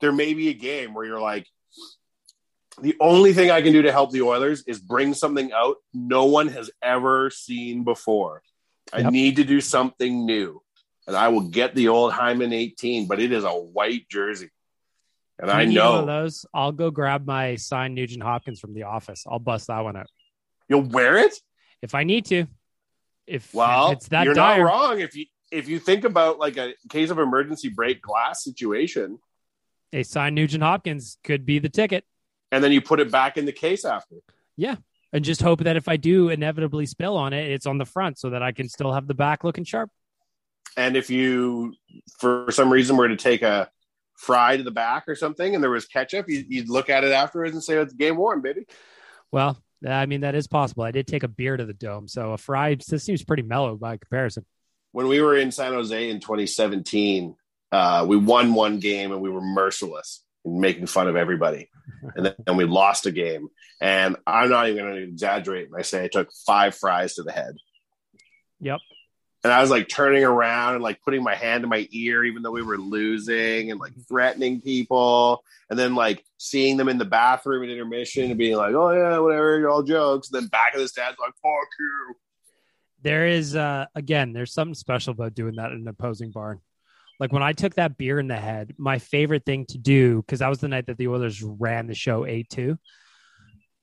There may be a game where you're like. The only thing I can do to help the Oilers is bring something out no one has ever seen before. I Yep. need to do something new. And I will get the old Hyman 18, but it is a white jersey. And I you need one of know those. I'll go grab my signed Nugent Hopkins from the office. I'll bust that one out you'll wear it. if I need to. If, Well, if it's that you're dire, not wrong. If you if you think about like a case of emergency break glass situation, a signed Nugent Hopkins could be the ticket. and then you put it back in the case after. Yeah, and just hope that if I do inevitably spill on it, it's on the front so that I can still have the back looking sharp. And if you, for some reason, were to take a fry to the back or something, and there was ketchup, you, you'd look at it afterwards and say, oh, "It's game worn, baby." Well, I mean, that is possible. I did take a beer to the dome. So a fry, this seems pretty mellow by comparison. when we were in San Jose in 2017, uh, we won one game and we were merciless in making fun of everybody. And then and we lost a game. And I'm not even going to exaggerate when I say I took five fries to the head. Yep. And I was like turning around and like putting my hand to my ear, even though we were losing and like threatening people. And then like seeing them in the bathroom at intermission and being like, oh, yeah, whatever, you're all jokes. And then back of the stands, like, fuck you. There is, uh, again, there's something special about doing that in an opposing barn. Like when I took that beer in the head, my favorite thing to do, because that was the night that the Oilers ran the show 8 2.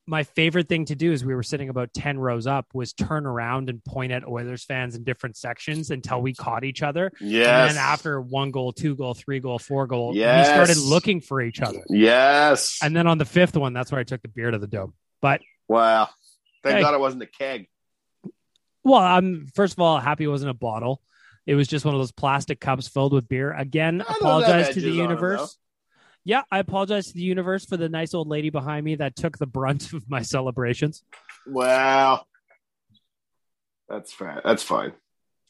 My favorite thing to do is we were sitting about 10 rows up, was turn around and point at Oilers fans in different sections until we caught each other. Yes. And then after one goal, two goal, three goal, four goal, Yes. we started looking for each other. Yes. And then on the fifth one, that's where I took the beer to the dome. But Wow. Thank Hey. God it wasn't a keg. well, I'm first of all happy it wasn't a bottle. It was just one of those plastic cups filled with beer. Again, I apologize to the edges on 'em, universe. Yeah, I apologize to the universe for the nice old lady behind me that took the brunt of my celebrations. Well, that's fine. That's fine.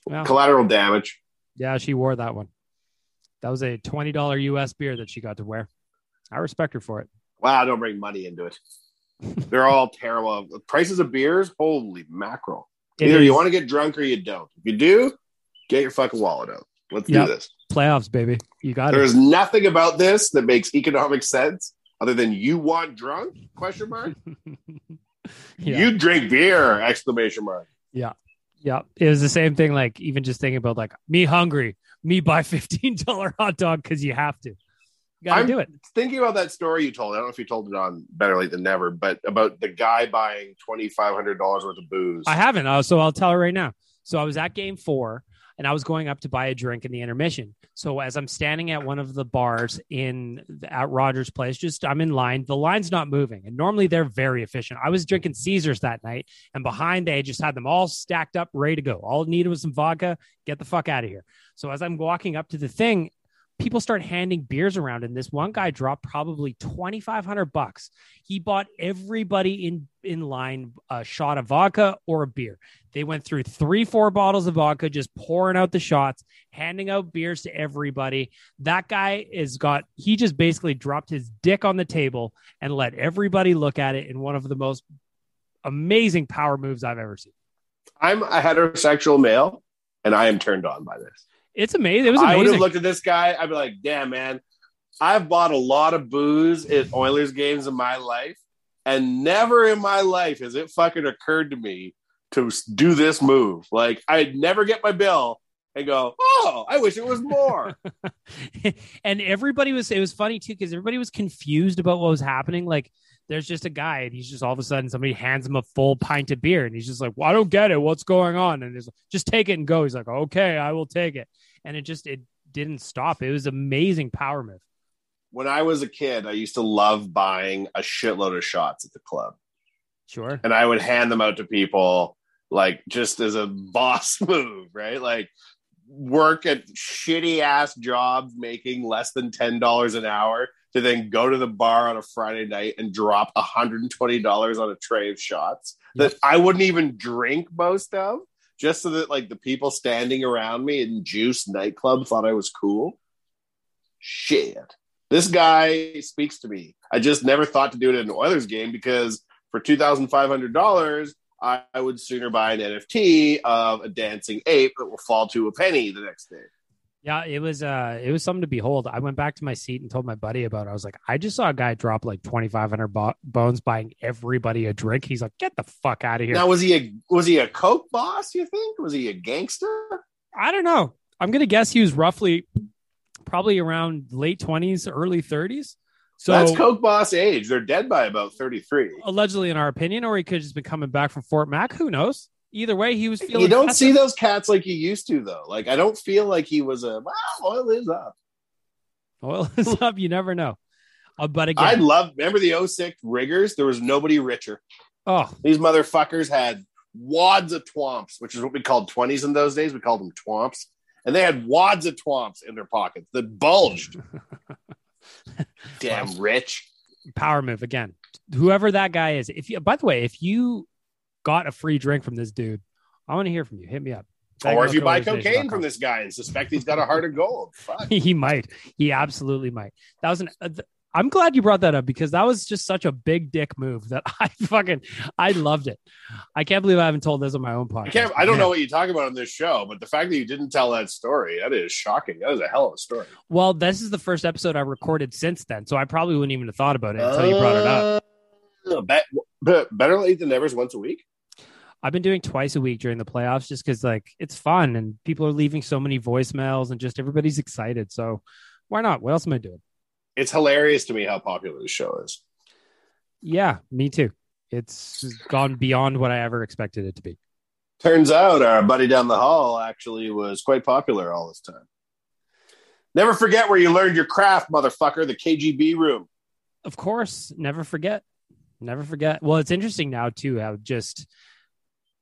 Well, Collateral damage. yeah, she wore that one. That was a twenty dollar US beer that she got to wear. I respect her for it. Wow, don't bring money into it. They're all terrible. Prices of beers, holy mackerel. It Either you want to get drunk or you don't. If you do, get your fucking wallet out. Let's Yep. do this. Playoffs, baby. You got it. There is nothing about this that makes economic sense other than you want drunk? Question mark. Yeah. You drink beer! Exclamation mark. Yeah. Yeah. It was the same thing. Like, even just thinking about, like, me hungry, me buy $15 hot dog because you have to. You got to I'm do it. Thinking about that story you told, I don't know if you told it on Better Lait Than Never, but about the guy buying twenty five hundred dollars worth of booze. I haven't. Uh, so I'll tell her right now. So I was at game four and I was going up to buy a drink in the intermission. So as I'm standing at one of the bars in at Rogers Place, just I'm in line. The line's not moving, and normally they're very efficient. I was drinking Caesars that night, and behind they just had them all stacked up, ready to go. All it needed was some vodka. Get the fuck out of here. So as I'm walking up to the thing, people start handing beers around, and this one guy dropped probably twenty five hundred bucks. He bought everybody in in line a shot of vodka or a beer. They went through three, four bottles of vodka, just pouring out the shots, handing out beers to everybody. That guy is got. He just basically dropped his dick on the table and let everybody look at it in one of the most amazing power moves I've ever seen. I'm a heterosexual male, and I am turned on by this. It's amazing. It was I would amazing. have looked at this guy. I'd be like, "Damn, man, I've bought a lot of booze at Oilers games in my life, and never in my life has it fucking occurred to me to do this move. Like, I'd never get my bill and go, "Oh, I wish it was more." and everybody was it was funny too because everybody was confused about what was happening like there's just a guy and he's just all of a sudden somebody hands him a full pint of beer and he's just like well i don't get it what's going on and he's like, just take it and go he's like okay i will take it and it just it didn't stop. It was amazing power move. When I was a kid, I used to love buying a shitload of shots at the club. sure. And I would hand them out to people like just as a boss move, right? Like work at shitty ass jobs making less than $10 an hour to then go to the bar on a Friday night and drop $120 on a tray of shots that I wouldn't even drink most of just so that like the people standing around me in juice nightclub thought I was cool. Shit. This guy speaks to me. I just never thought to do it at an Oilers game because for two thousand five hundred dollars, I, I would sooner buy an NFT of a dancing ape that will fall to a penny the next day. Yeah it was uh it was something to behold i went back to my seat and told my buddy about it i was like i just saw a guy drop like 2500 bo- bones buying everybody a drink he's like get the fuck out of here Now, was he a was he a coke boss? You think was he a gangster? I don't know. I'm gonna guess he was roughly probably around late 20s, early 30s. So That's coke boss age. They're dead by about thirty three. allegedly, in our opinion, or he could have just been coming back from Fort Mac. Who knows? Either way, he was feeling. You don't festive. see those cats like you used to, though. Like I don't feel like he was a wow. Oil is up. Oil is up. You never know. Uh, but again, I love. Remember the 06 riggers? There was nobody richer. oh, These motherfuckers had wads of twomps, which is what we called 20s in those days. We called them twomps. And they had wads of twomps in their pockets that bulged. Damn rich. power move again. Whoever that guy is. If you, by the way, if you got a free drink from this dude, I want to hear from you. Hit me up. Or if you buy cocaine from this guy and suspect he's got a heart of gold. Fuck. he might. He absolutely might. That was an. Uh, th- I'm glad you brought that up because that was just such a big dick move that I fucking I loved it. I can't believe I haven't told this on my own podcast. I can't. I don't know what you talk about on this show, but the fact that you didn't tell that story, that is shocking. That is a hell of a story. Well, this is the first episode I recorded since then, so I probably wouldn't even have thought about it until you brought it up. Uh, better late than never is once a week. I've been doing twice a week during the playoffs just because like it's fun and people are leaving so many voicemails and just everybody's excited. So why not? What else am I doing? It's hilarious to me how popular this show is. Yeah, me too. It's gone beyond what I ever expected it to be. Turns out our buddy down the hall actually was quite popular all this time. Never forget where you learned your craft, motherfucker. The KGB room. Of course, never forget. Never forget. Well, it's interesting now too how just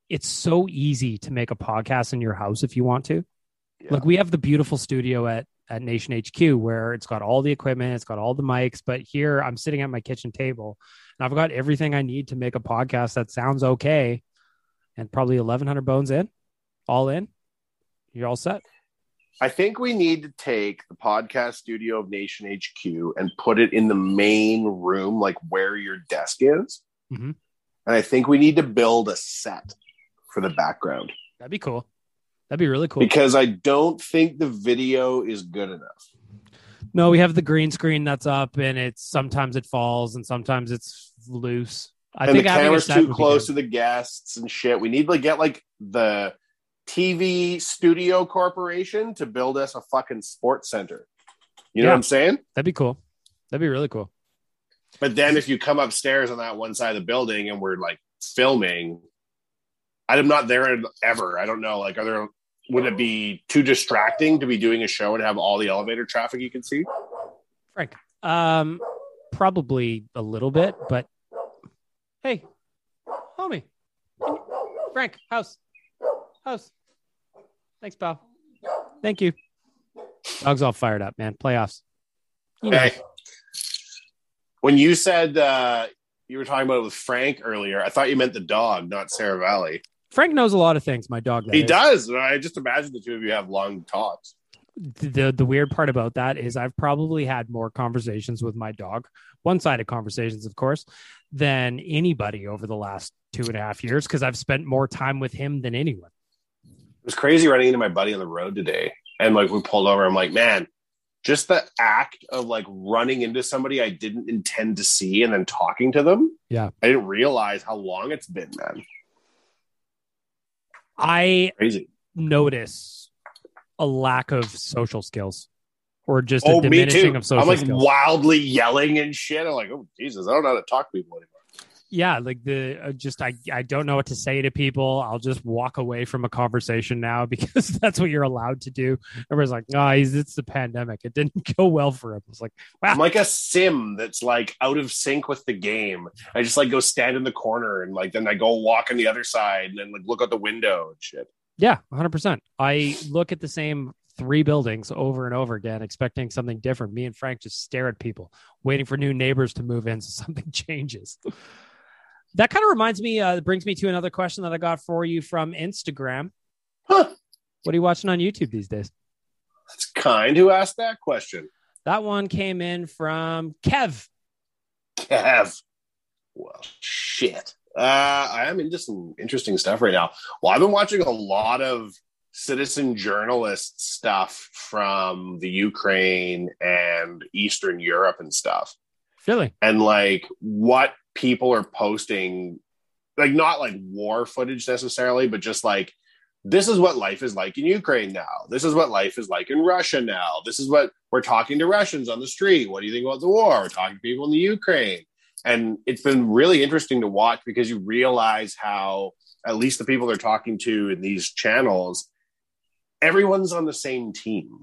it's so easy to make a podcast in your house if you want to. Like we have the beautiful studio at at Nation HQ where it's got all the equipment, it's got all the mics, but here I'm sitting at my kitchen table and I've got everything I need to make a podcast that sounds okay and probably 1100 bones in, all in. You're all set. I think we need to take the podcast studio of Nation HQ and put it in the main room, like where your desk is. Mhm. And I think we need to build a set for the background That'd be cool. That'd be really cool. because I don't think the video is good enough. No, we have the green screen that's up, and it's sometimes it falls and sometimes it's loose. I and think the camera's too close to the guests and shit. We need to get like the TV Studio Corporation to build us a fucking sports center. You know Yeah. what I'm saying? That'd be cool. That'd be really cool. But then if you come upstairs on that one side of the building and we're like filming, I'm not there ever. I don't know. Like, are there? Would it be too distracting to be doing a show and have all the elevator traffic you can see? Frank, um, probably a little bit, but hey, homie, Frank, house, house. Thanks, pal. Thank you. Dog's all fired up, man. Playoffs. You know. Okay. When you said uh, you were talking about it with Frank earlier, I thought you meant the dog, not Seravalli. Frank knows a lot of things. My dog. He is. does. I just imagine the two of you have long talks. the the weird part about that is I've probably had more conversations with my dog, one sided conversations, of course, than anybody over the last two and a half years because I've spent more time with him than anyone. It was crazy running into my buddy on the road today. And like we pulled over, I'm like, man, just the act of like running into somebody I didn't intend to see and then talking to them. Yeah. I didn't realize how long it's been, man. I Crazy. notice a lack of social skills or just Oh, a me diminishing too. of social skills. I'm like skills. wildly yelling and shit. I'm like, oh Jesus, I don't know how to talk to people anymore. Yeah like the uh, just I, I don't know what to say to people. I'll just walk away from a conversation now because that's what you're allowed to do. Everyone's like oh it's the pandemic. It didn't go well for him. It's like wow. I'm like a sim that's like out of sync with the game. I just like go stand in the corner and like then I go walk on the other side and then like look out the window and shit. yeah 100% i look at the same three buildings over and over again expecting something different. Me and frank just stare at people waiting for new neighbors to move in so something changes that kind of reminds me uh brings me to another question that i got for you from instagram Huh. what are you watching on youtube these days That's kind. Who asked that question? That one came in from Kev. Kev. Well, shit. Uh, I am into some interesting stuff right now. Well, I've been watching a lot of citizen journalist stuff from the Ukraine and Eastern Europe and stuff. Really? and like what people are posting like not like war footage necessarily but just like this is what life is like in Ukraine now. This is what life is like in Russia now. This is what we're talking to Russians on the street. What do you think about the war? We're talking to people in the Ukraine. And it's been really interesting to watch because you realize how at least the people they're talking to in these channels, everyone's on the same team.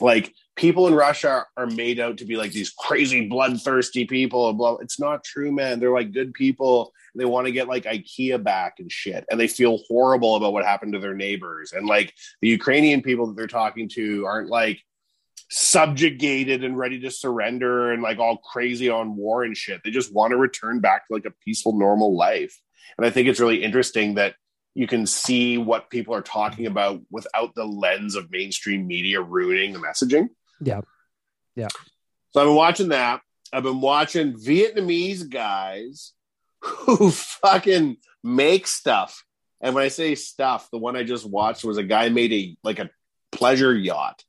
Like people in Russia are made out to be like these crazy bloodthirsty people. Blah. It's not true, man. They're like good people. They want to get like IKEA back and shit, and they feel horrible about what happened to their neighbors. And like the Ukrainian people that they're talking to aren't like subjugated and ready to surrender and like all crazy on war and shit. They just want to return back to like a peaceful, normal life. And I think it's really interesting that you can see what people are talking about without the lens of mainstream media ruining the messaging. Yeah. Yeah. So I've been watching that. I've been watching Vietnamese guys who fucking make stuff. And when I say stuff, the one I just watched was a guy made a like a pleasure yacht.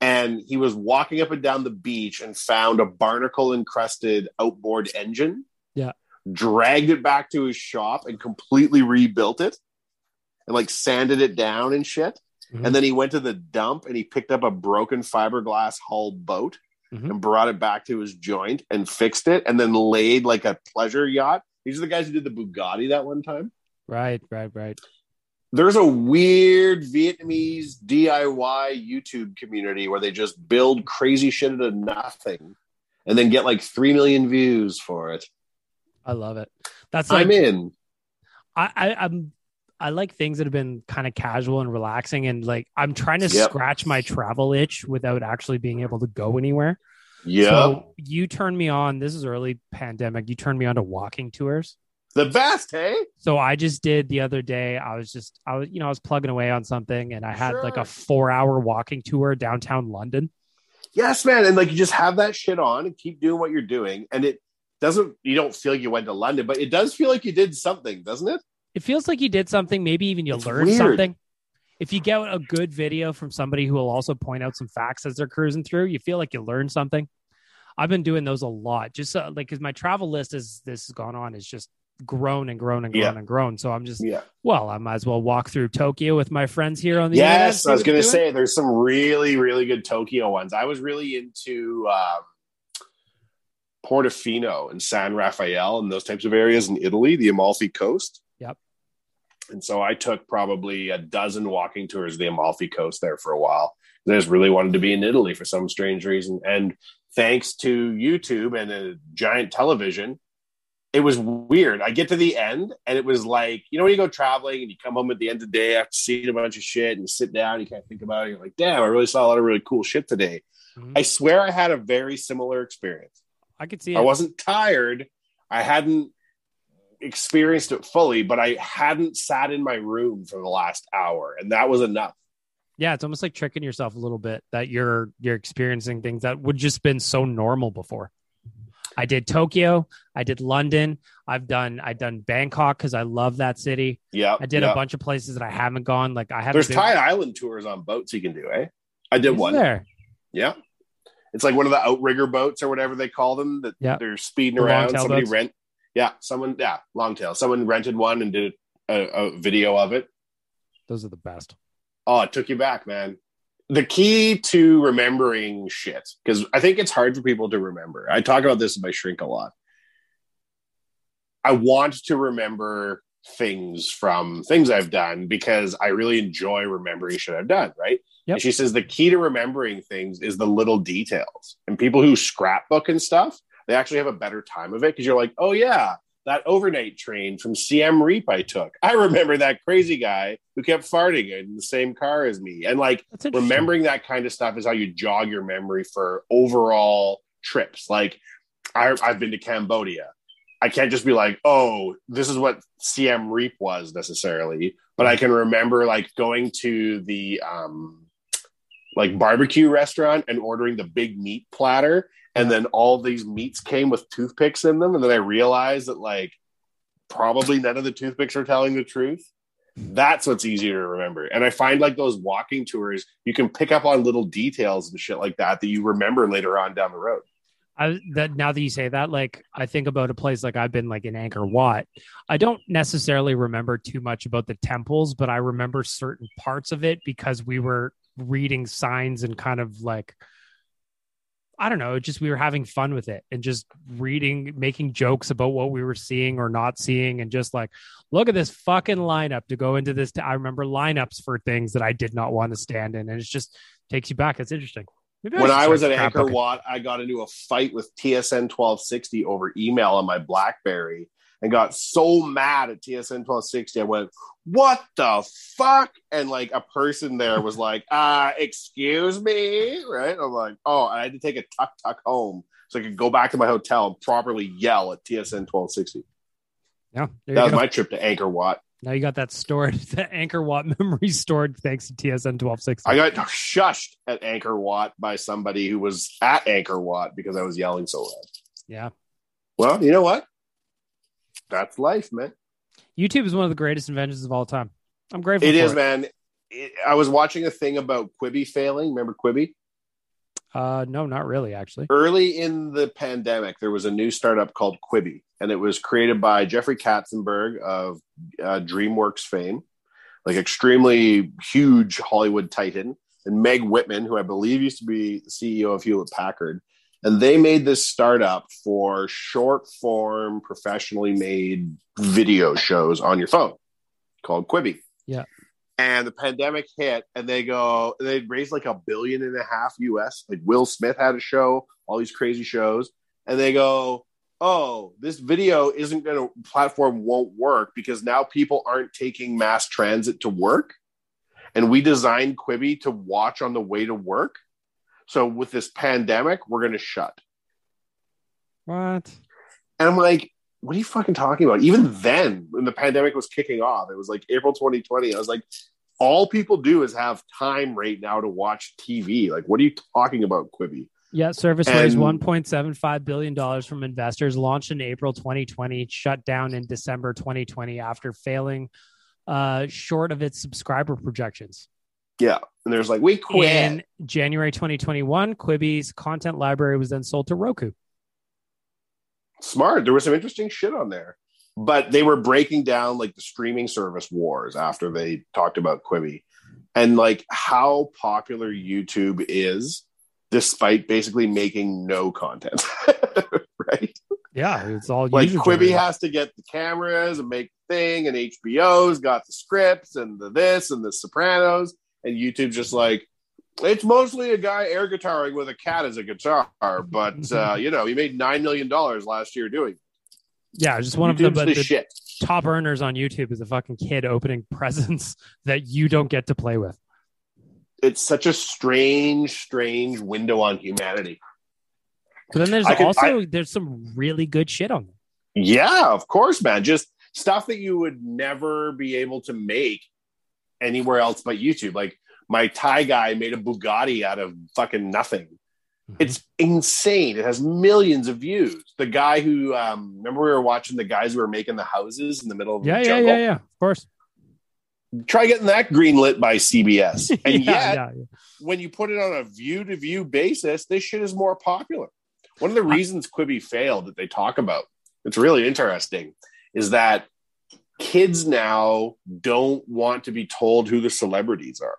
And he was walking up and down the beach and found a barnacle encrusted outboard engine, Yeah. dragged it back to his shop and completely rebuilt it and like sanded it down and shit. Mhm. And then he went to the dump and he picked up a broken fiberglass hull boat Mhm. and brought it back to his joint and fixed it and then laid like a pleasure yacht. These are the guys who did the Bugatti that one time. Right, right, right. There's a weird Vietnamese DIY YouTube community where they just build crazy shit out of nothing and then get like 3 million views for it. I love it. That's like I'm in. I, I I'm I like things that have been kind of casual and relaxing and like I'm trying to Yep. scratch my travel itch without actually being able to go anywhere. Yeah. So you turned me on. This is early pandemic. You turned me on to walking tours. the best, hey? So I just did the other day. I was just I was you know I was plugging away on something and I had like a four hour walking tour downtown London. Yes, man. And like you just have that shit on and keep doing what you're doing. And it doesn't, you don't feel like you went to London, but it does feel like you did something, doesn't it? It feels like you did something. Maybe even you It's learned weird. something. If you get a good video from somebody who will also point out some facts as they're cruising through, you feel like you learned something. I've been doing those a lot, just uh, like because my travel list as this has gone on is just grown and grown and grown Yeah. and grown. So I'm just Yeah. well, I might as well walk through Tokyo with my friends here on the Yes. I was going to say there's some really, really good Tokyo ones. I was really into um, Portofino and San Rafael and those types of areas in Italy, the Amalfi Coast. And so I took probably a dozen walking tours of the Amalfi Coast there for a while. I just really wanted to be in Italy for some strange reason. And thanks to YouTube and a giant television, it was weird. I get to the end and it was like, you know, when you go traveling and you come home at the end of the day after seeing a bunch of shit and you sit down, you can't think about it. You're like, damn, I really saw a lot of really cool shit today. Mhm. I swear I had a very similar experience. I could see it. I wasn't tired. I hadn't experienced it fully, but I hadn't sat in my room for the last hour, and that was enough. yeah, it's almost like tricking yourself a little bit that you're you're experiencing things that would just been so normal before. I did Tokyo, I did London, I've done I've done Bangkok because I love that city. Yeah, I did yeah. a bunch of places that I haven't gone. Like I haven't. There's been- Thai Island tours on boats you can do, eh? I did Is one. there. Yeah. It's like one of the outrigger boats or whatever they call them that Yeah. they're speeding The around. Somebody boats. rent, yeah, someone, yeah, longtail. Someone rented one and did a, a video of it. Those are the best. Oh, it took you back, man. The key to remembering shit, because I think it's hard for people to remember. I talk about this in my shrink a lot. I want to remember things from things I've done because I really enjoy remembering shit I've done, right? Yep. And she says the key to remembering things is the little details. And people who scrapbook and stuff, they actually have a better time of it because you're like, oh yeah, that overnight train from Siem Reap I took. I remember that crazy guy who kept farting in the same car as me. And like remembering that kind of stuff is how you jog your memory for overall trips. Like I, I've been to Cambodia. I can't just be like, oh, this is what Siem Reap was necessarily, but I can remember like going to the um, like barbecue restaurant and ordering the big meat platter, and then all these meats came with toothpicks in them, and then I realized that like probably none of the toothpicks are telling the truth. That's what's easier to remember. And I find like those walking tours, you can pick up on little details and shit like that that you remember later on down the road. I that now that you say that, like I think about a place like I've been like in Angkor Wat. I don't necessarily remember too much about the temples, but I remember certain parts of it because we were reading signs and kind of like I don't know, just we were having fun with it and just reading, making jokes about what we were seeing or not seeing, and just like, look at this fucking lineup to go into this. I remember lineups for things that I did not want to stand in, and it just takes you back. It's interesting. Maybe when should I was at Angkor. Wat, I got into a fight with TSN 1260 over email on my BlackBerry and got so mad at TSN 1260. I went, What the fuck? And like a person there was like, uh, excuse me. Right. I'm like, Oh, I had to take a tuk tuk home so I could go back to my hotel and properly yell at TSN 1260. Yeah, there That was go. my trip to Angkor Wat. Now you got that stored, the Angkor Wat memory stored thanks to TSN 1260. I got shushed at Angkor Wat by somebody who was at Angkor Wat because I was yelling so loud. yeah. Well, you know what? That's life, man. YouTube is one of the greatest inventions of all time. I'm grateful It is, man. It, I was watching a thing about Quibi failing. Remember Quibi? Uh, no, not really, actually. Early in the pandemic, there was a new startup called Quibi, and it was created by Jeffrey Katzenberg of uh, DreamWorks fame, like extremely huge Hollywood titan, and Meg Whitman, who I believe used to be CEO of Hewlett Packard. And they made this startup for short form, professionally made video shows on your phone called Quibi. Yeah. And the pandemic hit, and they go, they raised like a billion and a half US. Like Will Smith had a show, all these crazy shows. And they go, oh, this video isn't going to, platform won't work because now people aren't taking mass transit to work. And we designed Quibi to watch on the way to work. So with this pandemic, we're going to shut. What? And I'm like, what are you fucking talking about? Even then, when the pandemic was kicking off, it was like April 2020. I was like, all people do is have time right now to watch TV. Like, what are you talking about, Quibi? Yeah, service raised $1.75 billion from investors, launched in April 2020, shut down in December 2020 after failing uh, short of its subscriber projections. Yeah. And there's like, we quit. In January 2021, Quibi's content library was then sold to Roku. Smart. There was some interesting shit on there. But they were breaking down like the streaming service wars after they talked about Quibi and like how popular YouTube is despite basically making no content. right? Yeah, it's all like Quibi generated. has to get the cameras and make the thing, and HBO's got the scripts and the this and the Sopranos, and YouTube's just like it's mostly a guy air guitaring with a cat as a guitar, but uh, you know he made nine million dollars last year doing. it. Yeah, just one of the, YouTube's but the the shit. top earners on YouTube is a fucking kid opening presents that you don't get to play with. It's such a strange, strange window on humanity. But then there's I also there's some really good shit on there. Yeah, of course, man. Just stuff that you would never be able to make anywhere else but YouTube. Like my Thai guy made a Bugatti out of fucking nothing. Mm-hmm. It's insane. It has millions of views. The guy who um remember we were watching the guys who were making the houses in the middle of Yeah, the yeah, jungle. yeah, yeah. Of course. Try getting that greenlit by CBS. And Yeah, yet yeah, yeah. when you put it on a view to view basis, this shit is more popular. One of the reasons Quibi failed that they talk about, it's really interesting, is that kids now don't want to be told who the celebrities are.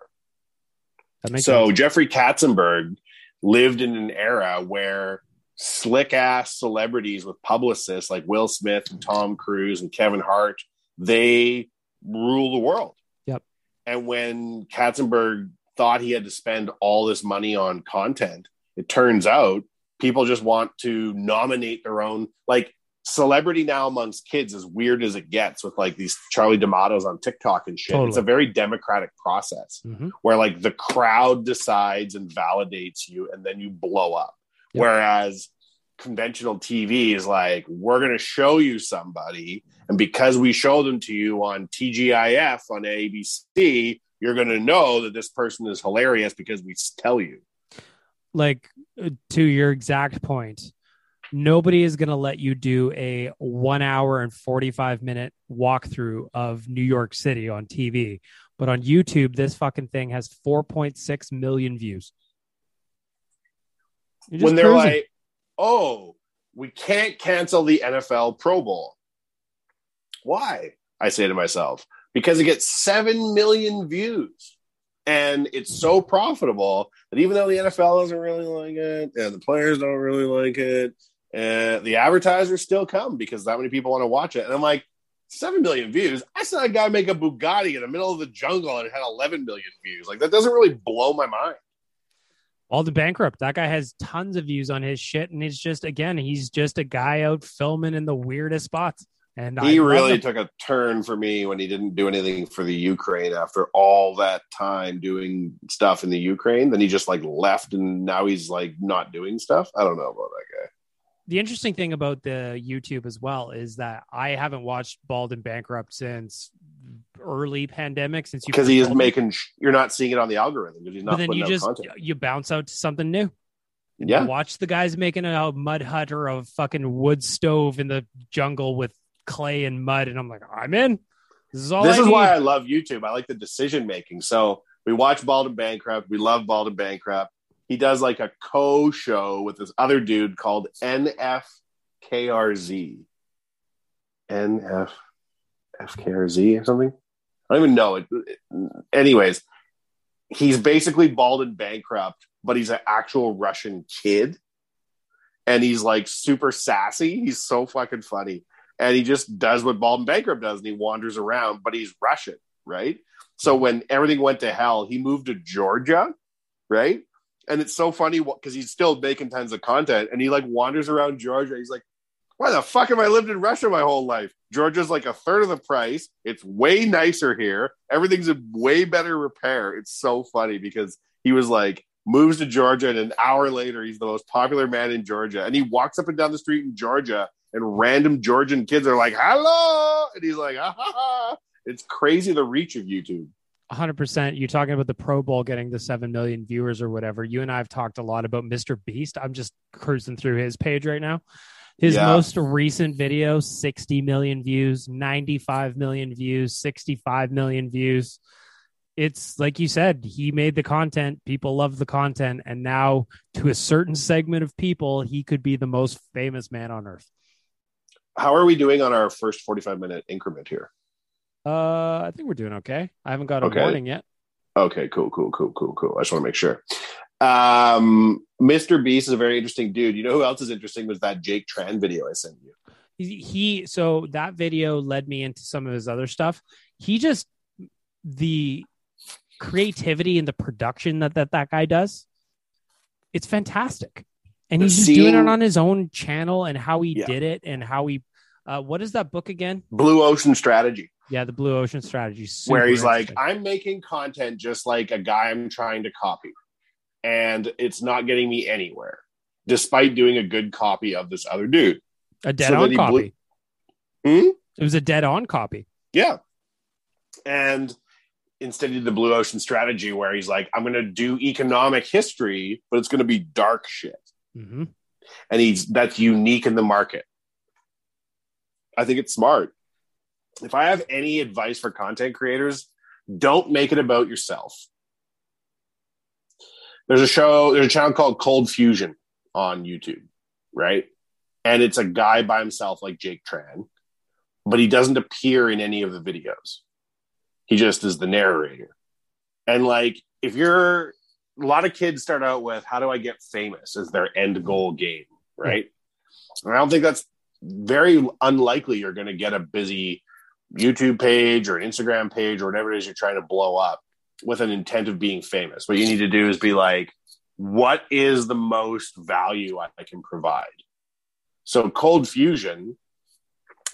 So sense. Jeffrey Katzenberg lived in an era where slick ass celebrities with publicists like Will Smith and Tom Cruise and Kevin Hart, they rule the world. Yep. And when Katzenberg thought he had to spend all this money on content, it turns out people just want to nominate their own like celebrity now amongst kids as weird as it gets with like these Charli D'Amelio's on TikTok and shit. It's a very democratic process Mhm. where like the crowd decides and validates you and then you blow up. Yep. Whereas conventional TV is like, we're going to show you somebody. And because we show them to you on TGIF on ABC, you're going to know that this person is hilarious because we tell you. like uh, to your exact point nobody is going to let you do a one hour and 45 minute walkthrough of new york city on tv but on youtube this fucking thing has 4.6 million views when they're like, oh, we can't cancel the NFL Pro Bowl. Why? I say to myself, because it gets 7 million views. And it's so profitable that even though the NFL doesn't really like it and the players don't really like it, uh, the advertisers still come because that many people want to watch it. And I'm like, 7 million views. I saw a guy make a Bugatti in the middle of the jungle and it had 11 million views. Like, that doesn't really blow my mind. All the Bankrupt, that guy has tons of views on his shit, and it's just again, he's just a guy out filming in the weirdest spots. And he love really took a turn for me when he didn't do anything for the Ukraine after all that time doing stuff in the Ukraine. Then he just like left and now he's like not doing stuff. I don't know about that guy. The interesting thing about the YouTube as well is that I haven't watched Bald and Bankrupt since early pandemic since you Because he is making, you're not seeing it on the algorithm because he's but then you just content. you bounce out to something new. Yeah. Watch the guys making a mud hut or a fucking wood stove in the jungle with clay and mud, and I'm like, I'm in. This is all. this I is need. why I love YouTube. I like the decision making. So we watch Bald and Bankrupt. We love Bald and Bankrupt. He does like a co show with this other dude called NFKRZ. NF FKRZ or something. I don't even know it. Anyways, he's basically bald and bankrupt, but he's an actual Russian kid. And he's like super sassy. He's so fucking funny. And he just does what Bald and Bankrupt does and he wanders around, but he's Russian, right? So when everything went to hell, he moved to Georgia, right? And it's so funny because he's still making tons of content and he like wanders around Georgia. He's like, why the fuck have I lived in Russia my whole life? Georgia's like a third of the price. It's way nicer here. Everything's in way better repair. It's so funny because he was like, moves to Georgia, and an hour later, he's the most popular man in Georgia. And he walks up and down the street in Georgia, and random Georgian kids are like, hello. And he's like, ah, ha, ha. It's crazy the reach of YouTube. 100% you're talking about the pro bowl getting the 7 million viewers or whatever. You and i've talked a lot about mr beast. I'm just cruising through his page right now. His Yeah. most recent video 60 million views 95 million views 65 million views. It's like you said he made the content. People love the content. And now to a certain segment of people he could be the most famous man on earth. How are we doing on our first 45 minute increment here? Uh i think we're doing okay i haven't got a Okay. warning yet Okay, cool, cool, cool, cool, cool. I just want to make sure. Um, Mr. Beast is a very interesting dude. You know who else is interesting was that Jake Tran video I sent you. he, he so that video led me into some of his other stuff he just the creativity and the production that that, that guy does it's fantastic and The he's just doing it on his own channel and how he Yeah. did it and how he Uh, what is that book again? Blue Ocean Strategy, Yeah, the Blue Ocean Strategy. where he's like. I'm making content just like a guy I'm trying to copy, and it's not getting me anywhere, despite doing a good copy of this other dude. a dead so on then he blew- copy. Hmm? It was a dead on copy. Yeah. And instead he did the blue ocean strategy where he's like, I'm going to do economic history, but it's going to be dark shit. Mm-hmm. And he's that's unique in the market. I think it's smart. If I have any advice for content creators, don't make it about yourself. There's a show, there's a channel called Cold Fusion on YouTube, right? And it's a guy by himself like Jake Tran, but he doesn't appear in any of the videos. He just is the narrator. And like, if you're a lot of kids start out with how do I get famous as their end goal game, right? And I don't think that's very unlikely you're going to get a busy YouTube page or Instagram page or whatever it is you're trying to blow up with an intent of being famous. What you need to do is be like, what is the most value I can provide? So Cold Fusion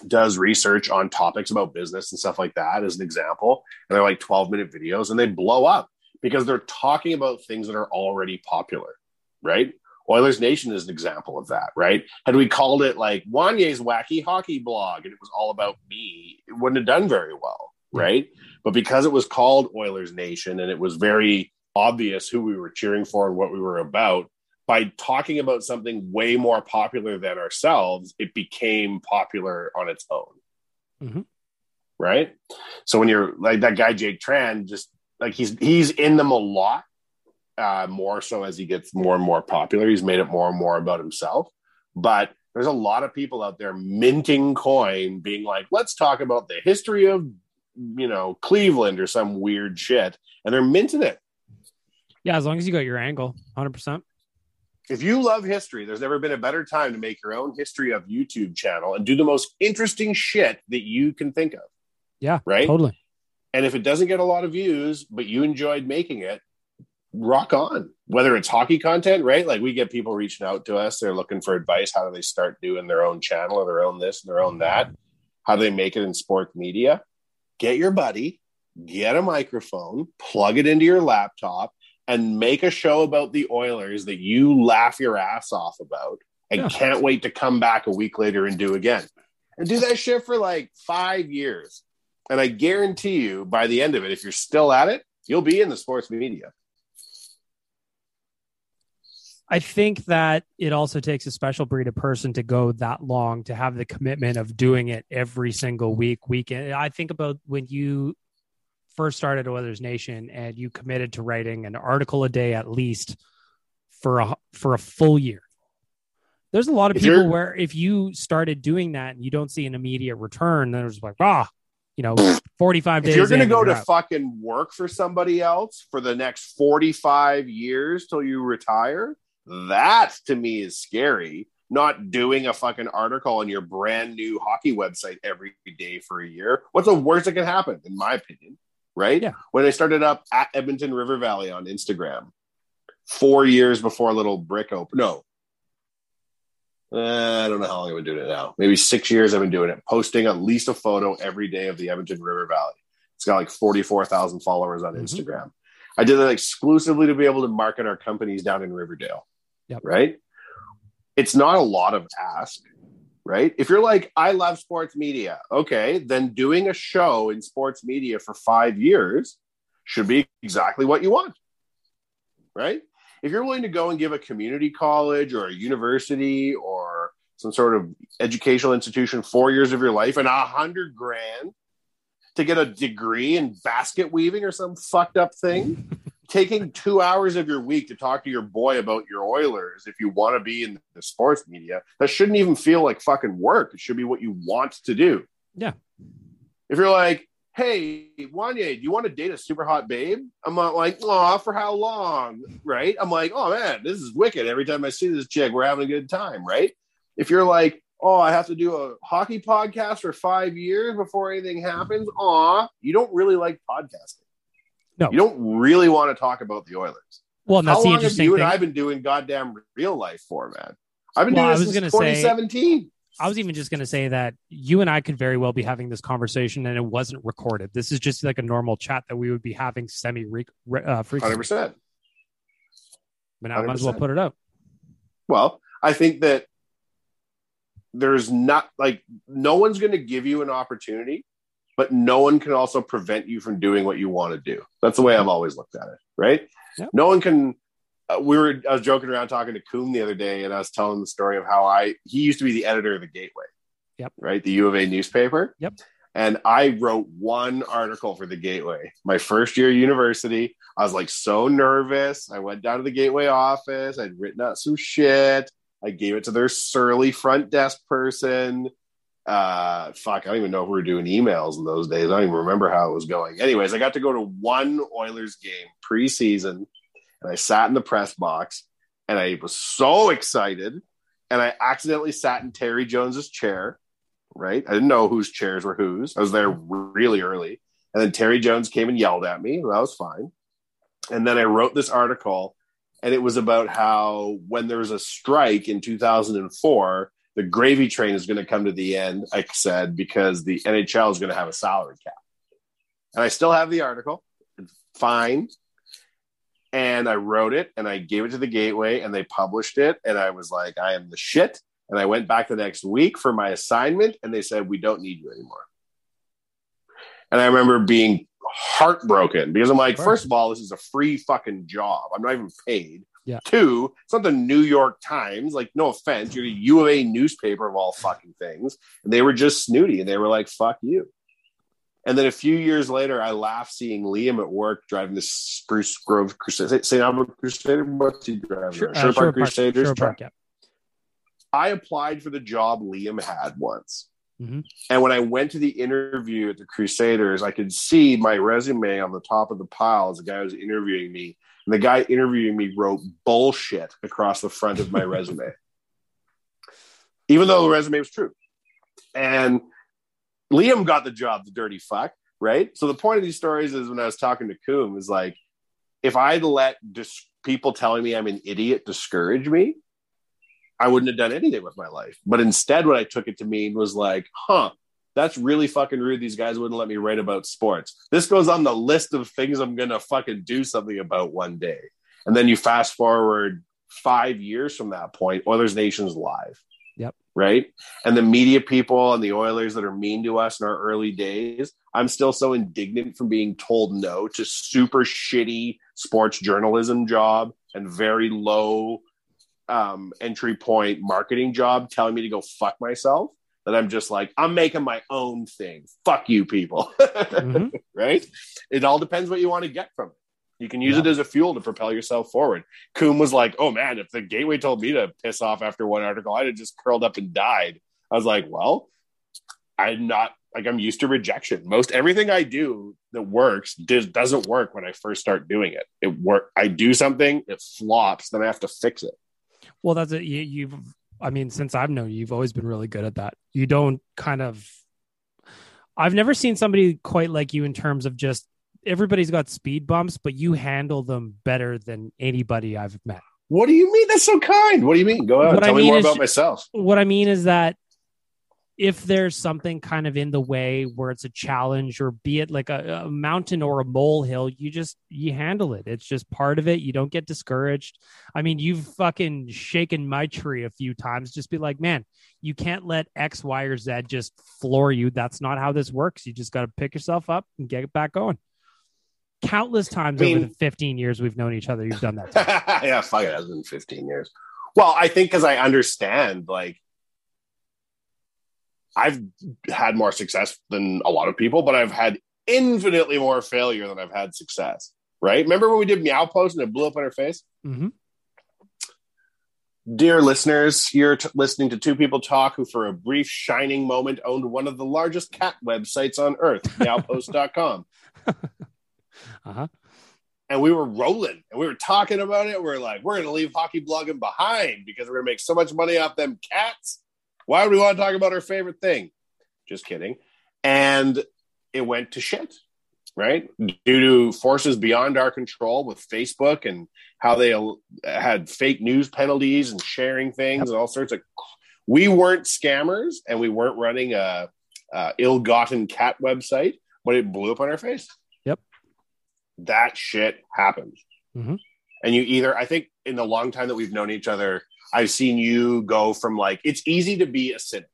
does research on topics about business and stuff like that as an example. And they're like 12 minute videos and they blow up because they're talking about things that are already popular, right? Oilers Nation is an example of that, right? Had we called it like Wanye's wacky hockey blog and it was all about me, it wouldn't have done very well, right? But because it was called Oilers Nation and it was very obvious who we were cheering for and what we were about, by talking about something way more popular than ourselves, it became popular on its own. Mhm. Right. So when you're like that guy, Jake Tran, just like he's he's in them a lot, uh, more so as he gets more and more popular. He's made it more and more about himself. But there's a lot of people out there minting coin, being like, let's talk about the history of, you know, Cleveland or some weird shit. And they're minting it. Yeah, as long as you got your angle, hundred percent. If you love history, there's never been a better time to make your own history of YouTube channel and do the most interesting shit that you can think of. Yeah, Right? Totally. And if it doesn't get a lot of views, but you enjoyed making it, rock on. Whether it's hockey content, right? Like we get people reaching out to us, they're looking for advice. How do they start doing their own channel or their own this and their own mm-hmm. that? How do they make it in sports media? Get your buddy, get a microphone, plug it into your laptop, and make a show about the Oilers that you laugh your ass off about and Yeah. can't wait to come back a week later and do again. And do that shit for like five years. And I guarantee you, by the end of it, if you're still at it, you'll be in the sports media. I think that it also takes a special breed of person to go that long to have the commitment of doing it every single week, weekend. I think about when you first started Oilers Nation and you committed to writing an article a day at least for a for a full year. There's a lot of If people where if you started doing that and you don't see an immediate return, then it's like, ah, you know, 45 days. If you're going to go to out. fucking work for somebody else for the next 45 years till you retire, that to me is scary. Not doing a fucking article on your brand new hockey website every day for a year. What's the worst that can happen, in my opinion? Right? Yeah. When I started up at Edmonton River Valley on Instagram, four years before Little Brick opened. No. Uh, I don't know how long I've been doing it now. Maybe six years I've been doing it, posting at least a photo every day of the Edmonton River Valley. It's got like 44,000 followers on Mhm. Instagram. I did that exclusively to be able to market our companies down in Riverdale. Yep. Right? It's not a lot of ask, right? If you're like, I love sports media, okay, then doing a show in sports media for five years should be exactly what you want, right? If you're willing to go and give a community college or a university or some sort of educational institution four years of your life and a hundred grand to get a degree in basket weaving or some fucked up thing, taking two hours of your week to talk to your boy about your Oilers if you want to be in the sports media, that shouldn't even feel like fucking work. It should be what you want to do. Yeah. If you're like, hey, Wanye, do you want to date a super hot babe? I'm not like, oh, for how long? Right? I'm like, oh man, this is wicked. Every time I see this chick, we're having a good time, right? If you're like, oh, I have to do a hockey podcast for five years before anything happens, aw, you don't really like podcasting. No. You don't really want to talk about the Oilers. well, that's How the long have interesting you thing. and I have been doing goddamn real life for, man? I've been Well, doing this since gonna say- 2017. I was even just going to say that you and I could very well be having this conversation and it wasn't recorded. This is just like a normal chat that we would be having semi uh, frequently. Hundred percent. But I might as well put it up. Well, I think that there's not like no one's going to give you an opportunity, but no one can also prevent you from doing what you want to do. That's the way I've always looked at it, right? Yep. No one can. Uh, we were. I was joking around talking to Coom the other day, and I was telling the story of how I he used to be the editor of the Gateway. Yep. Right, the U of A newspaper. Yep. And I wrote one article for the Gateway. My first year at university, I was like so nervous. I went down to the Gateway office. I'd written out some shit. I gave it to their surly front desk person. Uh, fuck, I don't even know if we were doing emails in those days. I don't even remember how it was going. Anyways, I got to go to one Oilers game preseason, and I sat in the press box, and I was so excited, and I accidentally sat in Terry Jones's chair. Right, I didn't know whose chairs were whose. I was there really early, and then Terry Jones came and yelled at me. That was fine. And then I wrote this article and it was about how when there was a strike in 2004 the gravy train is going to come to the end i said because the nhl is going to have a salary cap. And i still have the article. It's fine. And i wrote it and i gave it to the gateway and they published it and i was like i am the shit. And i went back the next week for my assignment and they said we don't need you anymore. And i remember being heartbroken because i'm like first of all this is a free fucking job. I'm not even paid Yeah. Two, it's not the New York Times. Like, no offense, you're the U of A newspaper of all fucking things. And they were just snooty and they were like, fuck you. And then a few years later, I laughed seeing Liam at work driving the Spruce Grove Crusader, St. Albert Crusader. What's he driving? Sure, Sure, uh, Park Sure Park- Crusaders. Sure. Park, yeah. I applied for the job Liam had once. Mhm. And when I went to the interview at the Crusaders, I could see my resume on the top of the pile as the guy was interviewing me. And the guy interviewing me wrote bullshit across the front of my resume, even though the resume was true. And Liam got the job, the dirty fuck, right? So the point of these stories is when I was talking to Coom, is like, if I'd let dis- people telling me I'm an idiot discourage me, I wouldn't have done anything with my life. But instead, what I took it to mean was like, huh, that's really fucking rude. These guys wouldn't let me write about sports. This goes on the list of things I'm going to fucking do something about one day. And then you fast forward five years from that point, Oilers Nation's live. Yep. Right. And the media people and the Oilers that are mean to us in our early days, I'm still so indignant from being told no to super shitty sports journalism job and very low um, entry point marketing job telling me to go fuck myself that I'm just like, I'm making my own thing. Fuck you, people. Mhm. right? It all depends what you want to get from it. You can use Yeah. it as a fuel to propel yourself forward. Coom was like, oh man, if the gateway told me to piss off after one article, I'd have just curled up and died. I was like, well, I'm not like I'm used to rejection. Most everything I do that works does, doesn't work when I first start doing it. It work. I do something, it flops, then I have to fix it. Well, that's it. You, you've, I mean, since I've known you, you've always been really good at that. You don't kind of, I've never seen somebody quite like you in terms of just everybody's got speed bumps, but you handle them better than anybody I've met. What do you mean? That's so kind. What do you mean? Go ahead. What I Tell me more is- about myself. What I mean is that if there's something kind of in the way where it's a challenge or be it like a, a mountain or a molehill you just you handle it. It's just part of it. You don't get discouraged. I mean you've fucking shaken my tree a few times. Just be like man you can't let x y or z just floor you. That's not how this works. You just got to pick yourself up and get back going. Countless times I mean- over the 15 years we've known each other you've done that yeah, fuck it. Has been 15 years. Well, I think because I understand, like, I've had more success than a lot of people, but I've had infinitely more failure than I've had success. Right? Remember when we did Meow Post and it blew up in our face? Mm-hmm. Dear listeners, you're t- listening to two people talk who, for a brief shining moment, owned one of the largest cat websites on earth, meowpost.com. uh-huh and we were rolling and we were talking about it. We are like, we're going to leave hockey blogging behind because we're going to make so much money off them cats. Why would we want to talk about our favorite thing? Just kidding. And it went to shit, right? Due to forces beyond our control with Facebook and how they had fake news penalties and sharing things and all sorts of we weren't scammers and we weren't running a, a ill-gotten cat website, but it blew up on our face. Yep. That shit happened. Mhm. And you either, I think, in the long time that we've known each other, I've seen you go from like it's easy to be a cynic,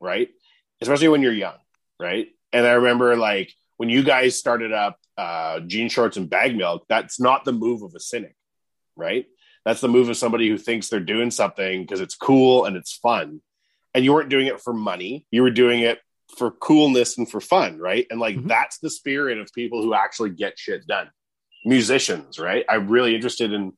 right? Especially when you're young, right? And I remember like when you guys started up uh, jean shorts and bag milk, that's not the move of a cynic, right? That's the move of somebody who thinks they're doing something because it's cool and it's fun. And you weren't doing it for money, you were doing it for coolness and for fun, right? And like that's the spirit of people who actually get shit done. Musicians, right? I'm really interested in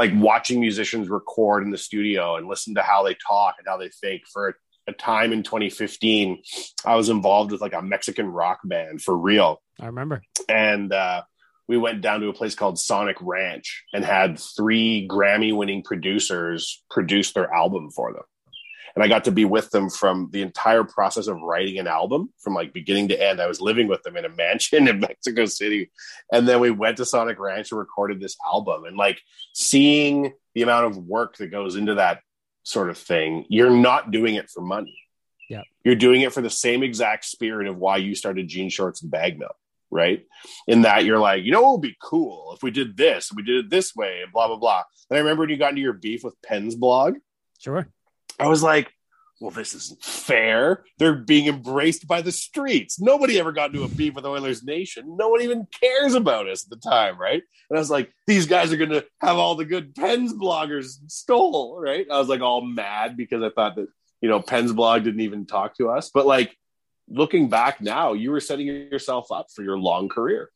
like watching musicians record in the studio and listen to how they talk and how they think. For a time in 2015, I was involved with like a Mexican rock band for real I remember. and uh, we went down to a place called Sonic Ranch and had three Grammy winning producers produce their album for them. And I got to be with them from the entire process of writing an album from like beginning to end. I was living with them in a mansion in Mexico City. And then we went to Sonic Ranch and recorded this album. And like seeing the amount of work that goes into that sort of thing, you're not doing it for money. Yeah. You're doing it for the same exact spirit of why you started jean shorts and bag milk right? In that you're like, you know, what would be cool if we did this, we did it this way, and blah blah blah. And I remember when you got into your beef with Pens blog, Sure. I was like, well, this isn't fair. They're being embraced by the streets. Nobody ever got into a beef with Oilers Nation. No one even cares about us at the time, right? And I was like, these guys are going to have all the good Pens bloggers stole, right? I was like all mad because I thought that, you know, Pens blog didn't even talk to us. But like looking back now, you were setting yourself up for your long career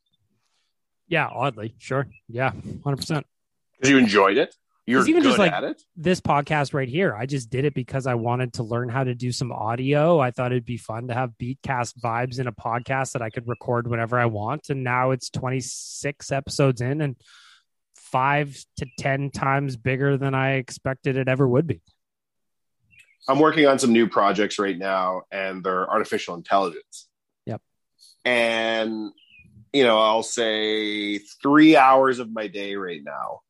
Yeah, oddly. Sure. Yeah, 100%. because you enjoyed it. You're even good just like at it. this podcast right here. I just did it because I wanted to learn how to do some audio. I thought it'd be fun to have beatcast vibes in a podcast that I could record whenever I want. And now it's 26 episodes in and five to 10 times bigger than I expected it ever would be. I'm working on some new projects right now, and they're artificial intelligence. Yep. And you know, I'll say three hours of my day right now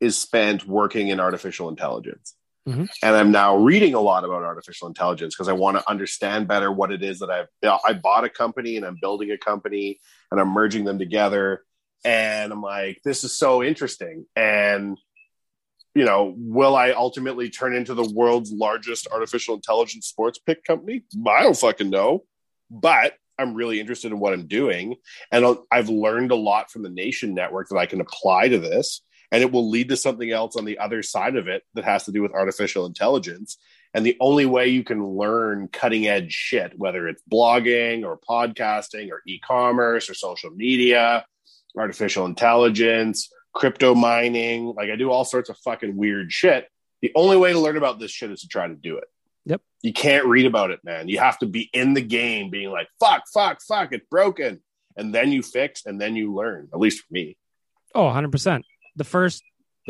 is spent working in artificial intelligence. Mhm. And I'm now reading a lot about artificial intelligence because I want to understand better what it is that I've. You know, I bought a company and I'm building a company and I'm merging them together. And I'm like, this is so interesting. And you know, will I ultimately turn into the world's largest artificial intelligence sports pick company? I don't fucking know. But I'm really interested in what I'm doing. And I've learned a lot from the Nation Network that I can apply to this. And it will lead to something else on the other side of it that has to do with artificial intelligence. And the only way you can learn cutting edge shit, whether it's blogging or podcasting or e commerce or social media, artificial intelligence, crypto mining. Like I do all sorts of fucking weird shit. The only way to learn about this shit is to try to do it. Yep. You can't read about it, man. You have to be in the game being like, fuck, fuck, fuck, it's broken. And then you fix and then you learn, at least for me. Oh, 100%. The first,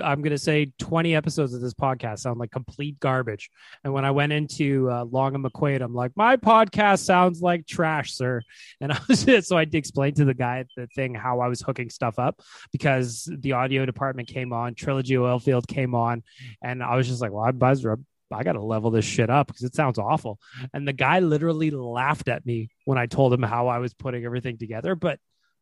I'm going to say 20 episodes of this podcast sound like complete garbage. And when I went into uh, Long and McQuade, I'm like, my podcast sounds like trash, sir. And I was so I explained to the guy the thing how I was hooking stuff up because the audio department came on, Trilogy Oilfield came on. And I was just like, well, I, Buzzer, I got to level this shit up because it sounds awful. And the guy literally laughed at me when I told him how I was putting everything together. But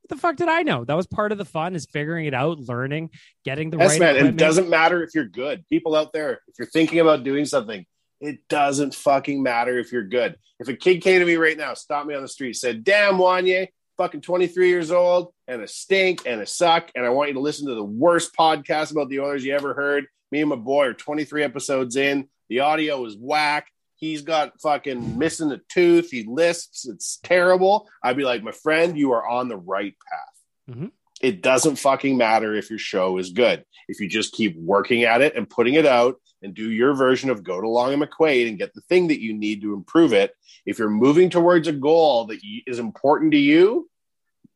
the fuck did I know? That was part of the fun is figuring it out, learning, getting the Yes, right man. It doesn't matter if you're good. People out there, if you're thinking about doing something, it doesn't fucking matter if you're good. If a kid came to me right now, stopped me on the street, said, Damn, Wanye, fucking 23 years old and a stink and a suck, and I want you to listen to the worst podcast about the Oilers you ever heard. Me and my boy are 23 episodes in. The audio is whack. He's got fucking missing a tooth. He lisps. It's terrible. I'd be like, my friend, you are on the right path. Mhm. It doesn't fucking matter if your show is good. If you just keep working at it and putting it out and do your version of go to Long and McQuade and get the thing that you need to improve it. If you're moving towards a goal that is important to you,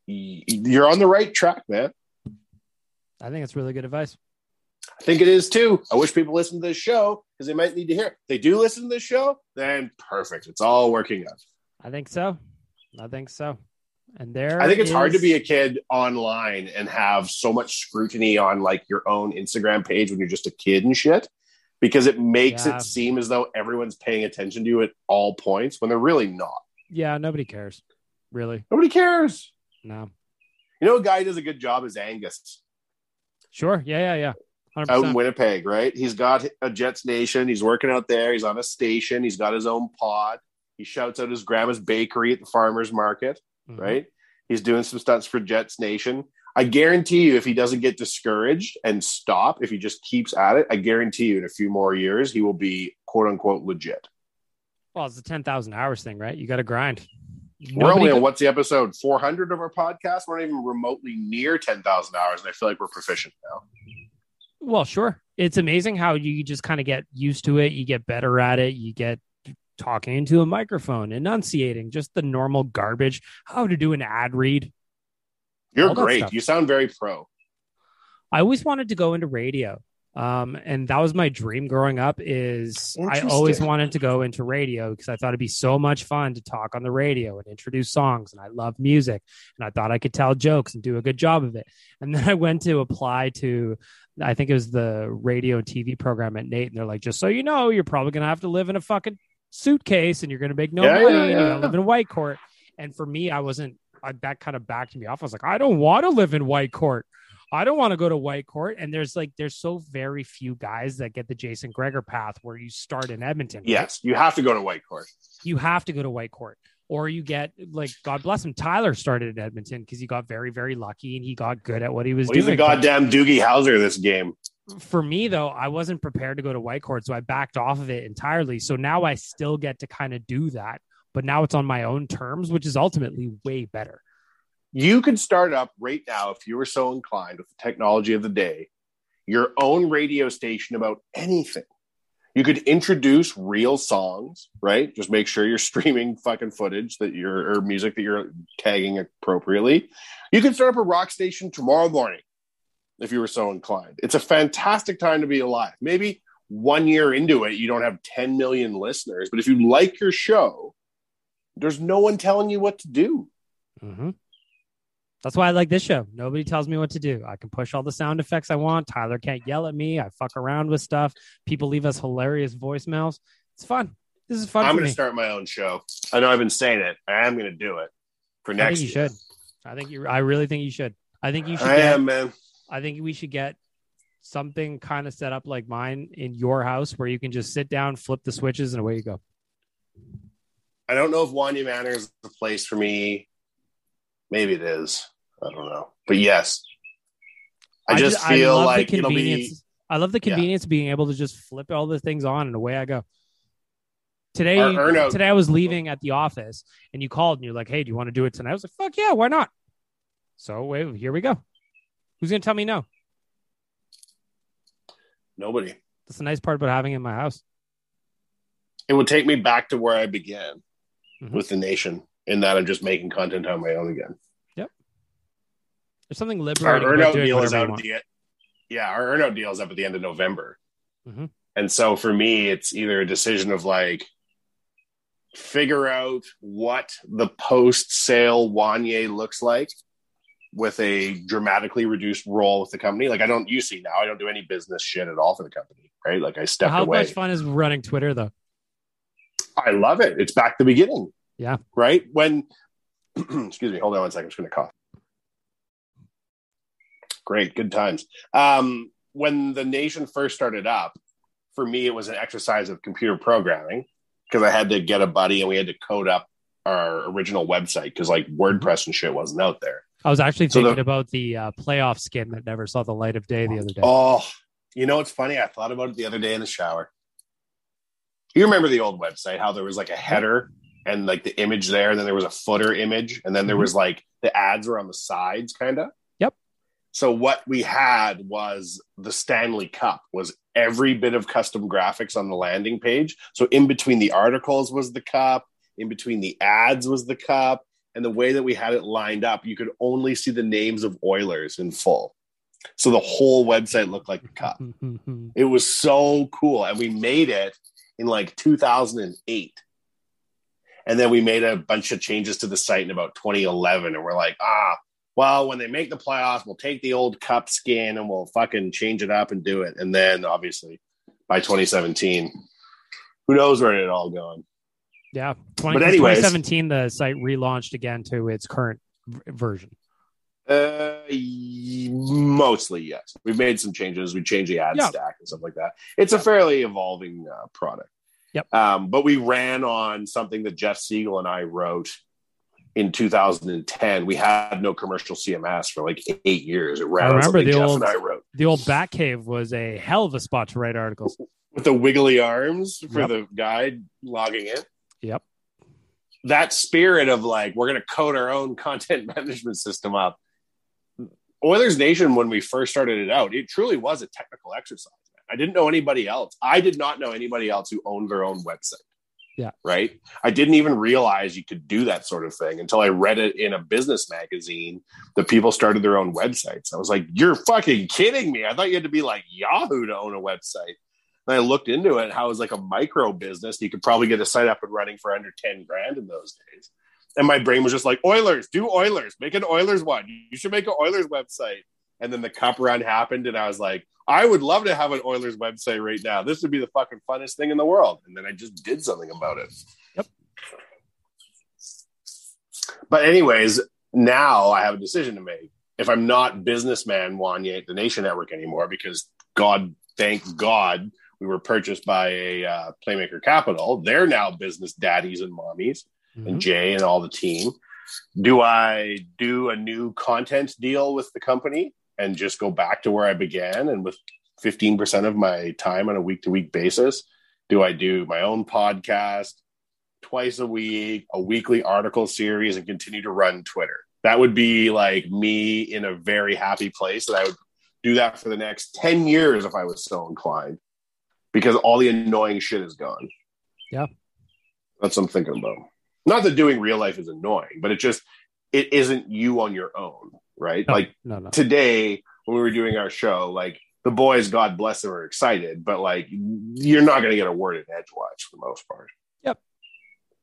you're on the right track, man. I think it's really good advice. I think it is too. I wish people listen to this show because they might need to hear. it. If they do listen to this show, then perfect. It's all working out. I think so. I think so. And there, I think it's hard to be a kid online and have so much scrutiny on like your own Instagram page when you're just a kid and shit. because it makes Yeah. it seem as though everyone's paying attention to you at all points when they're really not. Yeah, nobody cares. Really? Nobody cares. No. You know, a guy who does a good job is Angus Sure. Yeah, yeah, yeah. 100%. out in Winnipeg, right? He's got a Jets Nation. He's working out there. He's on a station. He's got his own pod. He shouts out his grandma's bakery at the farmer's market, Mhm. right? He's doing some stunts for Jets Nation. I guarantee you, if he doesn't get discouraged and stop, if he just keeps at it, I guarantee you in a few more years, he will be quote unquote legit. Well, it's the 10,000 hours thing, right? You got to grind. We're only on what's the episode 400 of our podcast. We're not even remotely near 10,000 hours, and I feel like we're proficient now. Well, sure. It's amazing how you just kind of get used to it. You get better at it. You get talking into a microphone, enunciating, just the normal garbage, how to do an ad read. You're great. You sound very pro. I always wanted to go into radio. Um, and that was my dream growing up is I always wanted to go into radio because I thought it'd be so much fun to talk on the radio and introduce songs. And I love music and I thought I could tell jokes and do a good job of it. And then I went to apply to, I think it was the radio and TV program at NAIT. And they're like, just so you know, you're probably going to have to live in a fucking suitcase and you're going to make no Yeah, money. yeah, and You're going yeah. to live in Whitecourt. And for me, I wasn't, I, that kind of backed me off. I was like, I don't want to live in Whitecourt. I don't want to go to Whitecourt. And there's like there's so very few guys that get the Jason Gregor path where you start in Edmonton. right? Yes, you have to go to Whitecourt. You have to go to Whitecourt. Or you get like God bless him, Tyler started in Edmonton because he got very, very lucky and he got good at what he was Well, he's a goddamn Doogie Howser this game. For me though, I wasn't prepared to go to Whitecourt, so I backed off of it entirely. So now I still get to kind of do that, but now it's on my own terms, which is ultimately way better. You could start up right now, if you were so inclined with the technology of the day, your own radio station about anything. You could introduce real songs, right? Just make sure you're streaming fucking footage that you're or music that you're tagging appropriately. You could start up a rock station tomorrow morning if you were so inclined. It's a fantastic time to be alive. Maybe one year into it, you don't have 10 million listeners, but if you like your show, there's no one telling you what to do. Mm-hmm. That's why I like this show. Nobody tells me what to do. I can push all the sound effects I want. Tyler can't yell at me. I fuck around with stuff. People leave us hilarious voicemails. It's fun. This is fun I'm going to start my own show. I know I've been saying it. I am going to do it for I next think you year. should. I think you. I really think you should. I think you should. I get, am, man. I think we should get something kind of set up like mine in your house where you can just sit down, flip the switches, and away you go. I don't know if Wanye Manor is the place for me. Maybe it is. I don't know. But yes, I, just, I feel love like it'll be. convenience. I love the Yeah. convenience of being able to just flip all the things on and away I go. Today, today I was leaving at the office and you called and you're like, "Hey, do you want to do it tonight?" I was like, "Fuck yeah, why not?" So wait, here we go. Who's gonna tell me no? Nobody. That's the nice part about having it in my house. It will take me back to where I began Mhm. with the nation, in that I'm just making content on my own again. There's something Our liberating about earnout deal is out the. Yeah, our earnout deal is up at the end of November. Mhm. And so for me, it's either a decision of like figure out what the post sale Wanye looks like with a dramatically reduced role with the company. Like I don't you see now, I don't do any business shit at all for the company. Right. Like I step stepped How away. much fun is running Twitter though? I love it. It's back to the beginning. Yeah. Right? When excuse me, hold on one second, I'm just gonna cough. Great, good times. Um, when the nation first started up, for me it was an exercise of computer programming because I had to get a buddy and we had to code up our original website because like WordPress and shit wasn't out there. I was actually So the- thinking about the uh, playoff skin that never saw the light of day the other day. Oh, you know what's funny? I thought about it the other day in the shower. You remember the old website, how there was like a header and like the image there, and then there was a footer image, and then there Mhm. was like the ads were on the sides, kind of. So what we had was the Stanley Cup was every bit of custom graphics on the landing page. So in between the articles was the cup, in between the ads was the cup, and the way that we had it lined up, you could only see the names of Oilers in full. So the whole website looked like a cup. It was so cool. And we made it in like 2008. And then we made a bunch of changes to the site in about 2011. And we're like, ah, well, when they make the playoffs, we'll take the old cup skin and we'll fucking change it up and do it. And then obviously by 2017. Who knows where it all going? Yeah. 20, But anyways- 2017, the site relaunched again to its current v- version. Uh, mostly yes. We've made some changes. We changed the ad stack and stuff like that. It's a fairly evolving uh, product. Yep. Um, but we ran on something that Jeff Siegel and I wrote in 2010. We had no commercial CMS for like eight years. It ran I remember the Jeff old and I wrote the old Batcave was a hell of a spot to write articles. with the wiggly arms for Yep. the guy logging in. Yep. that spirit of like we're going to code our own content management system up oilers nation when we first started it out it truly was a technical exercise man. i didn't know anybody else i did not know anybody else who owned their own website Yeah. right i didn't even realize you could do that sort of thing until i read it in a business magazine that people started their own websites i was like you're fucking kidding me i thought you had to be like yahoo to own a website and I looked into it, how it was like a micro business. You could probably get a site up and running for under 10 grand in those days. And my brain was just like, Oilers, do Oilers, make an Oilers one. You should make an Oilers website. And then the cup run happened, and I was like, I would love to have an Oilers website right now. This would be the fucking funnest thing in the world. And then I just did something about it. Yep. But, anyways, now I have a decision to make. If I'm not businessman Wanye at the Nation Network anymore, because God, thank God, we were purchased by a uh, Playmaker Capital. They're now business daddies and mommies, Mm-hmm. and Jay and all the team. Do I do a new content deal with the company and just go back to where I began and with 15% of my time on a week to week basis? Do I do my own podcast twice a week, a weekly article series, and continue to run Twitter? That would be like me in a very happy place that I would do that for the next 10 years if I was so inclined because all the annoying shit is gone. Yeah. That's what I'm thinking about. Not that doing real life is annoying, but it just it isn't you on your own, right? No, like no, no. today when we were doing our show, like the boys, God bless them, are excited, but like you're not going to get a word in edgewise for the most part. Yep.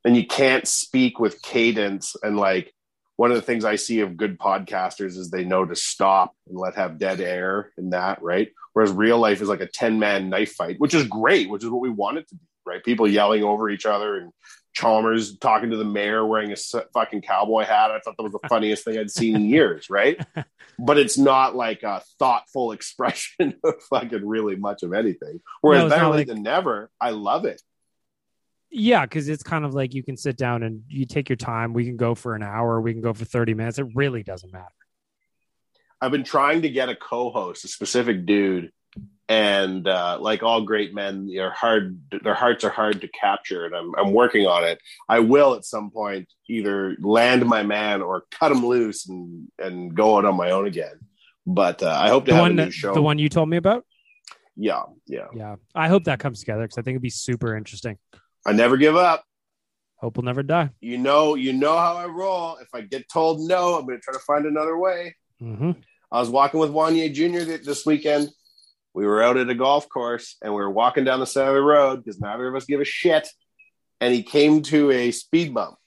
And you can't speak with cadence and like one of the things I see of good podcasters is they know to stop and let have dead air in that, right? Whereas real life is like a 10 man knife fight, which is great, which is what we want it to be, right? People yelling over each other and Chalmers talking to the mayor wearing a fucking cowboy hat. I thought that was the funniest thing I'd seen in years, right? But it's not like a thoughtful expression of fucking really much of anything. Whereas No, better late like- than never, I love it. Yeah, because it's kind of like you can sit down and you take your time. We can go for an hour. We can go for 30 minutes. It really doesn't matter. I've been trying to get a co-host, a specific dude, and uh, like all great men, they're hard. Their hearts are hard to capture, and I'm I'm working on it. I will at some point either land my man or cut him loose and and go out on my own again. But uh, I hope to The have one, a new show. the one you told me about? yeah, yeah. Yeah. I hope that comes together because I think it'd be super interesting. I never give up. Hope will never die. You know, you know how I roll. If I get told no, I'm going to try to find another way. hmm I was walking with Wanye Jr. th- this weekend. We were out at a golf course and we were walking down the side of the road because neither of us give a shit. And he came to a speed bump.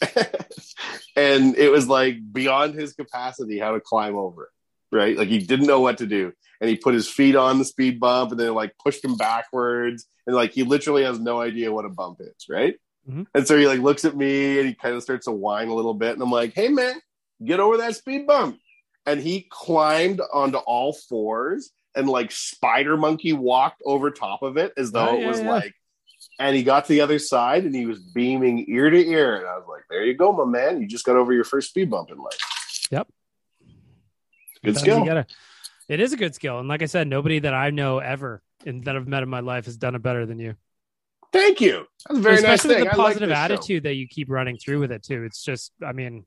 and it was like beyond his capacity how to climb over it, right? Like he didn't know what to do. And he put his feet on the speed bump and then like pushed him backwards. And like he literally has no idea what a bump is, right? Mhm. And so he like looks at me and he kind of starts to whine a little bit. And I'm like, hey man, get over that speed bump and he climbed onto all fours and like spider monkey walked over top of it as though Oh, it yeah, was yeah. like and he got to the other side and he was beaming ear to ear and i was like there you go my man you just got over your first speed bump in life Yep. good Sometimes skill gotta- it is a good skill. And like I said, nobody that I know ever and that I've met in my life has done it better than you. thank you that's a very nice Especially thing the I like positive show. attitude that you keep running through with it too. It's just, I mean,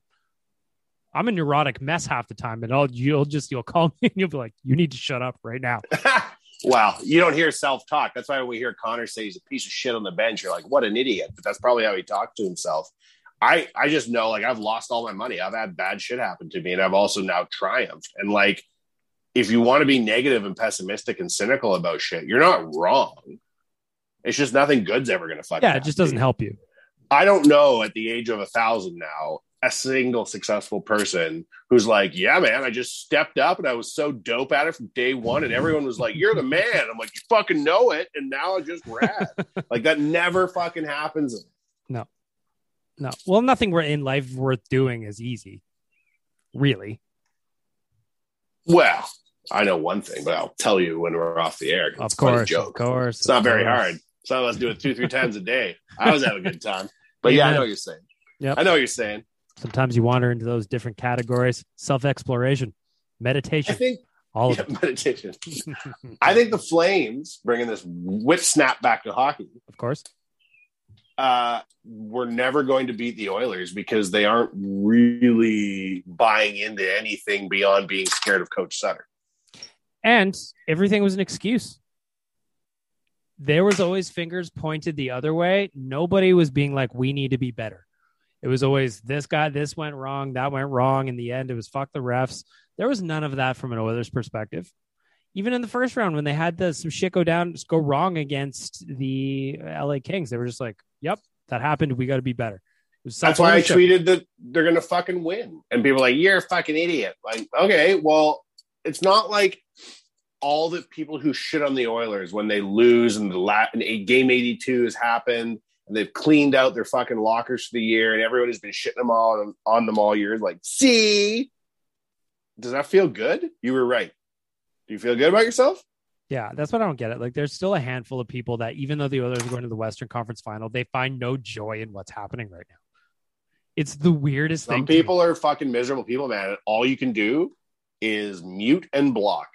I'm a neurotic mess half the time, and I'll you'll just you'll call me and you'll be like, "You need to shut up right now." Wow, you don't hear self talk. That's why we hear Connor say he's a piece of shit on the bench, you're like, what an idiot. But that's probably how he talked to himself. I I just know like I've lost all my money. I've had bad shit happen to me, and I've also now triumphed. And like, if you want to be negative and pessimistic and cynical about shit, you're not wrong. It's just nothing good's ever gonna fucking. Yeah, it just doesn't help you. I don't know at the age of a thousand now a single successful person who's like, yeah, man, I just stepped up and I was so dope at it from day one. And everyone was like, you're the man. I'm like, you fucking know it. And now I just rad. like that never fucking happens. No. No. Well, nothing we're in life worth doing is easy. Really. Well, I know one thing, but I'll tell you when we're off the air. Of course. joke. Of course. It's not very course. hard. Some of us do it two, three times a day. I was having a good time. But Yeah, yeah, I know what you're saying. Yep. I know what you're saying. Sometimes you wander into those different categories self exploration, meditation, I think all of yeah, it. meditation. I think the Flames bringing this whip snap back to hockey. Of course. Uh, we're never going to beat the Oilers because they aren't really buying into anything beyond being scared of Coach Sutter. And everything was an excuse. There was always fingers pointed the other way. Nobody was being like, we need to be better. It was always this guy, this went wrong, that went wrong. In the end, it was fuck the refs. There was none of that from an Oilers perspective. Even in the first round, when they had the, some shit go down, just go wrong against the uh, LA Kings, they were just like, yep, that happened. We got to be better. That's why I tweeted that they're going to fucking win. And people like, you're a fucking idiot. Like, okay, well, it's not like all the people who shit on the Oilers when they lose and the la- and a game 82 has happened and they've cleaned out their fucking lockers for the year and everyone has been shitting them all on, on them all year. Like, see, does that feel good? You were right. Do you feel good about yourself? Yeah, that's what I don't get it. Like, there's still a handful of people that, even though the others are going to the Western Conference Final, they find no joy in what's happening right now. It's the weirdest thing. Some people are fucking miserable people, man. All you can do is mute and block.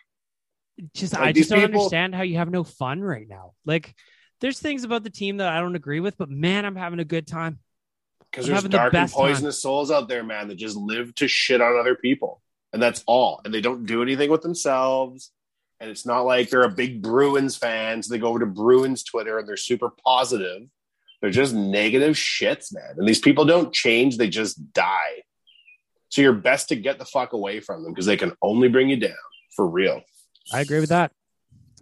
just like I just don't people- understand how you have no fun right now. Like, there's things about the team that I don't agree with, but man, I'm having a good time. Because there's having the dark and best time. poisonous souls out there, man, that just live to shit on other people. And that's all. And they don't do anything with themselves. And it's not like they're a big Bruins fan. So they go over to Bruins Twitter and they're super positive. They're just negative shits, man. And these people don't change, they just die. So you're best to get the fuck away from them because they can only bring you down for real. I agree with that.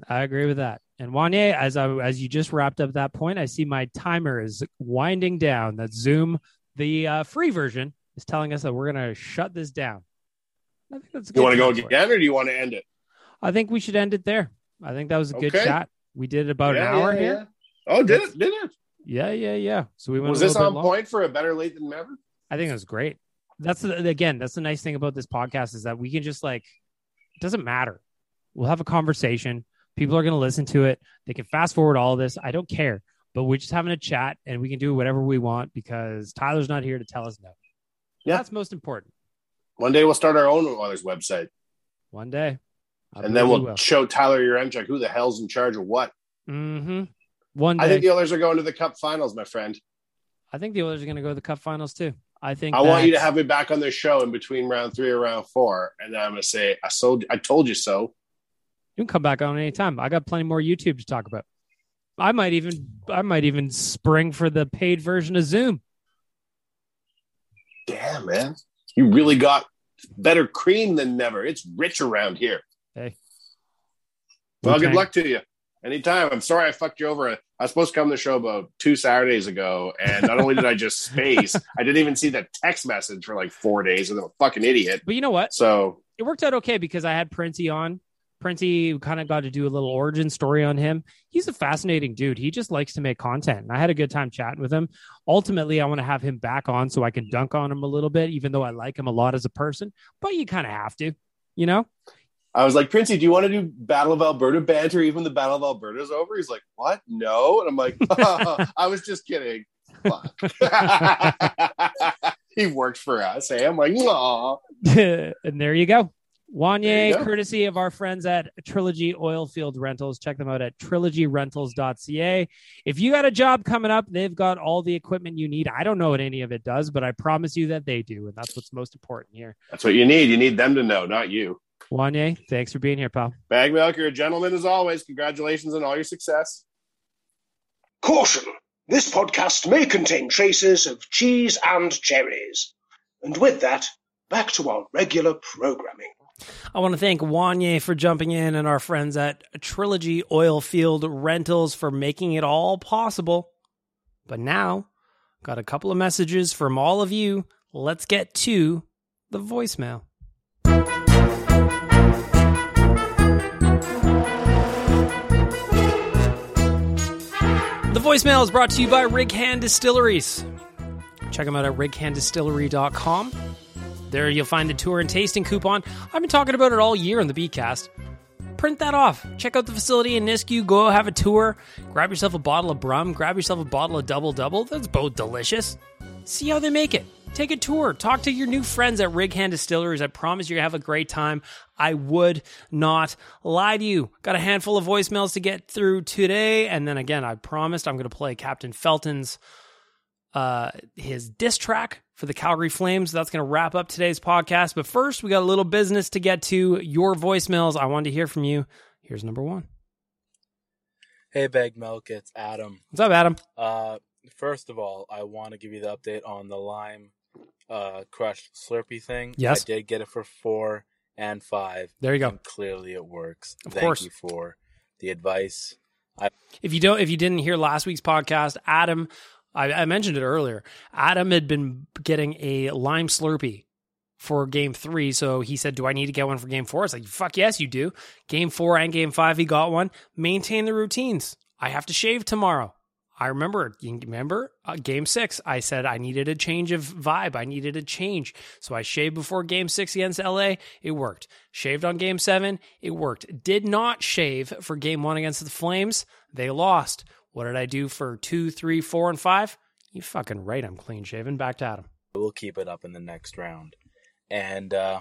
I agree with that. And Wanye, as I as you just wrapped up that point, I see my timer is winding down. That Zoom, the uh, free version, is telling us that we're gonna shut this down. I think that's You want to go again or do you want to end it? I think we should end it there. I think that was a good Okay. chat. We did about Yeah, an hour yeah, here. yeah. Oh, did it? Did it? Yeah, yeah, yeah. So we went. Was this on long. point for a Better Lait Than Never? I think it was great. That's the, again, that's the nice thing about this podcast is that we can just like, it doesn't matter. We'll have a conversation. People are going to listen to it. They can fast forward all of this. I don't care, but we're just having a chat and we can do whatever we want because Tyler's not here to tell us no. Yeah. That's most important. One day we'll start our own Oilers website. One day. I and then we'll we show Tyler Yaremchuk who the hell's in charge of what. Mm-hmm. One day. I think the Oilers are going to the Cup Finals, my friend. I think the Oilers are going to go to the Cup Finals too. I think I want you to have me back on the show in between round three or round four, and then I'm going to say, "I sold. I told you so." You can come back on anytime. I got plenty more YouTube to talk about. I might even I might even spring for the paid version of Zoom. Damn, man, you really got better cream than never. It's rich around here. Hey. Well, good luck to you. Anytime. I'm sorry I fucked you over. I was supposed to come to the show about two Saturdays ago, and not only did I just space, I didn't even see the text message for like four days, and I'm a fucking idiot. But you know what? So It worked out okay because I had Princey on. Princey kind of got to do a little origin story on him. He's a fascinating dude. He just likes to make content. And I had a good time chatting with him. Ultimately, I want to have him back on so I can dunk on him a little bit, even though I like him a lot as a person. But you kind of have to, you know? I was like, Princey, do you want to do Battle of Alberta banter even the Battle of Alberta's over? He's like, What? No. And I'm like, I was just kidding. He works for us. Hey, I'm like, Aw. and there you go. There Wanye, courtesy of our friends at Trilogy Oilfield Rentals. Check them out at trilogyrentals.ca. If you got a job coming up, they've got all the equipment you need. I don't know what any of it does, but I promise you that they do. And that's what's most important here. That's what you need. You need them to know, not you. Wanye, thanks for being here, pal. Bag Milk, you're a gentleman as always. Congratulations on all your success. Caution! This podcast may contain traces of cheese and cherries. And with that, back to our regular programming. I want to thank Wanye for jumping in and our friends at Trilogy Oilfield Rentals for making it all possible. But now, got a couple of messages from all of you let's get to the voicemail. The voicemail is brought to you by Rig Hand Distilleries. Check them out at righanddistillery.com. There you'll find the tour and tasting coupon. I've been talking about it all year on the Bcast. Print that off. Check out the facility in Nisku. Go have a tour. Grab yourself a bottle of Brum. Grab yourself a bottle of Double Double. That's both delicious. See how they make it. Take a tour. Talk to your new friends at Rig Hand Distilleries. I promise you're going to have a great time. I would not lie to you. Got a handful of voicemails to get through today. And then again, I promised I'm going to play Captain Felton's uh, his diss track for the Calgary Flames. That's going to wrap up today's podcast. But first, we got a little business to get to. Your voicemails. I wanted to hear from you. Here's number one. Hey, Big Milk, it's Adam. What's up, Adam? Uh, first of all, I want to give you the update on the lime uh, crushed Slurpee thing. Yes. I did get it for four and five. There you go. And clearly, it works. Of Thank course. you for the advice. I If you don't, if you didn't hear last week's podcast, Adam, I, I mentioned it earlier. Adam had been getting a lime Slurpee for game three, so he said, "Do I need to get one for game four? It's like, "Fuck yes, you do." Game four and game five, he got one. Maintain the routines. I have to shave tomorrow. I remember, remember uh, game six. I said I needed a change of vibe. I needed a change. So I shaved before game six against LA. It worked. Shaved on game seven. It worked. Did not shave for game one against the Flames. They lost. What did I do for two, three, four, and five? You fucking right. I'm clean shaven. Back to Adam. We'll keep it up in the next round. And uh,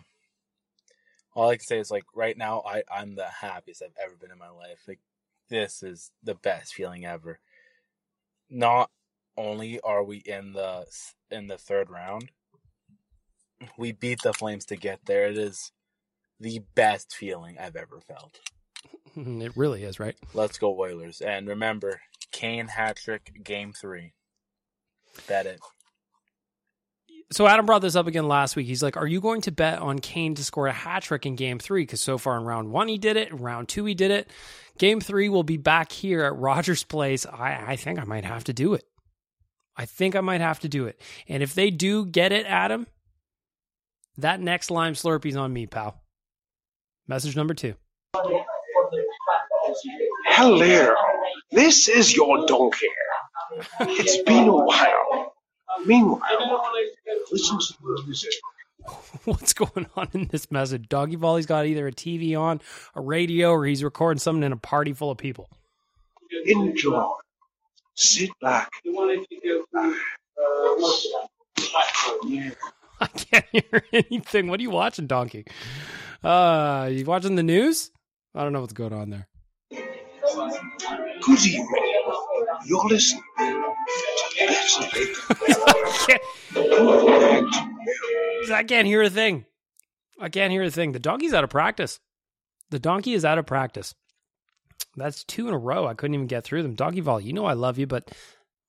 all I can say is, like, right now, I, I'm the happiest I've ever been in my life. Like, this is the best feeling ever. Not only are we in the in the third round, we beat the Flames to get there. It is the best feeling I've ever felt. It really is, right? Let's go Oilers! And remember, Kane hat trick, game three. Bet it. So Adam brought this up again last week. He's like, "Are you going to bet on Kane to score a hat trick in Game Three? Because so far in Round One he did it, in Round Two he did it. Game Three will be back here at Rogers Place. I, I think I might have to do it. I think I might have to do it. And if they do get it, Adam, that next lime Slurpee's on me, pal. Message number two. Hello, this is your donkey. It's been a while. Meanwhile, listen to the music. What's going on in this message? Doggy Volley's got either a TV on, a radio, or he's recording something in a party full of people. Enjoy. Sit back. I can't hear anything. What are you watching, Donkey? Uh, you watching the news? I don't know what's going on there. Good evening. You're listening. I can't, I can't hear a thing. I can't hear a thing. The donkey's out of practice. The donkey is out of practice. That's two in a row. I couldn't even get through them. Donkey Vol, you know I love you, but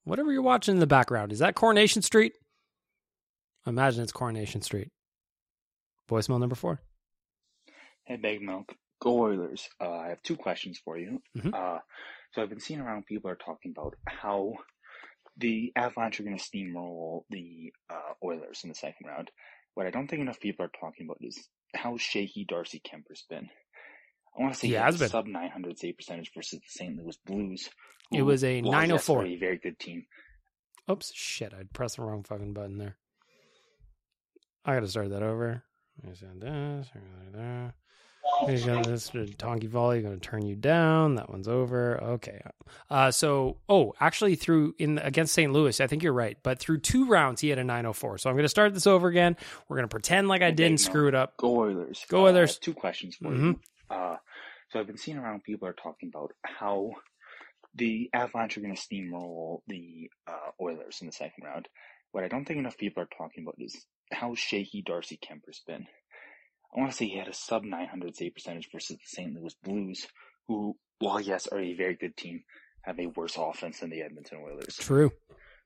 whatever you're watching in the background, is that Coronation Street? I imagine it's Coronation Street. Voicemail number four. Hey, Big Milk. Go Oilers. Uh, I have two questions for you. Mhm. Uh, so I've been seeing around people are talking about how the Avalanche are going to steamroll the uh, Oilers in the second round. What I don't think enough people are talking about is how shaky Darcy Kuemper's been. I want to say He he has been. sub 900 save percentage versus the St. Louis Blues. It was a yes, 904. a very good team. Oops, shit, I'd pressed the wrong fucking button there. I gotta start that over. I said this, right there. You this donkey volley, gonna turn you down. That one's over. Okay. Uh, so, oh, actually, through in against St. Louis, I think you're right. But through two rounds, he had a 904. So I'm gonna start this over again. We're gonna pretend like I Big didn't Milk. screw it up. Go Oilers. Go Uh, Oilers. have two questions for Mhm. you. Uh, so I've been seeing around people are talking about how the Avalanche are going to steamroll the uh, Oilers in the second round. What I don't think enough people are talking about is how shaky Darcy Kuemper's been. I want to say he had a sub 900 save percentage versus the St. Louis Blues, who, while yes, are a very good team, have a worse offense than the Edmonton Oilers. True.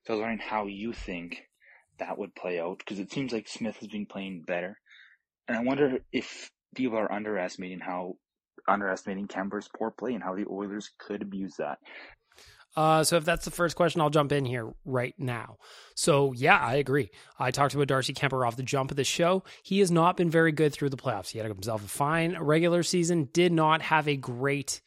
So I was wondering how you think that would play out because it seems like Smith has been playing better, and I wonder if people are underestimating how underestimating Kuemper's poor play and how the Oilers could abuse that. Uh, so if that's the first question, I'll jump in here right now. So yeah, I agree. I talked about Darcy Kuemper off the jump of the show. He has not been very good through the playoffs. He had himself a fine regular season, did not have a great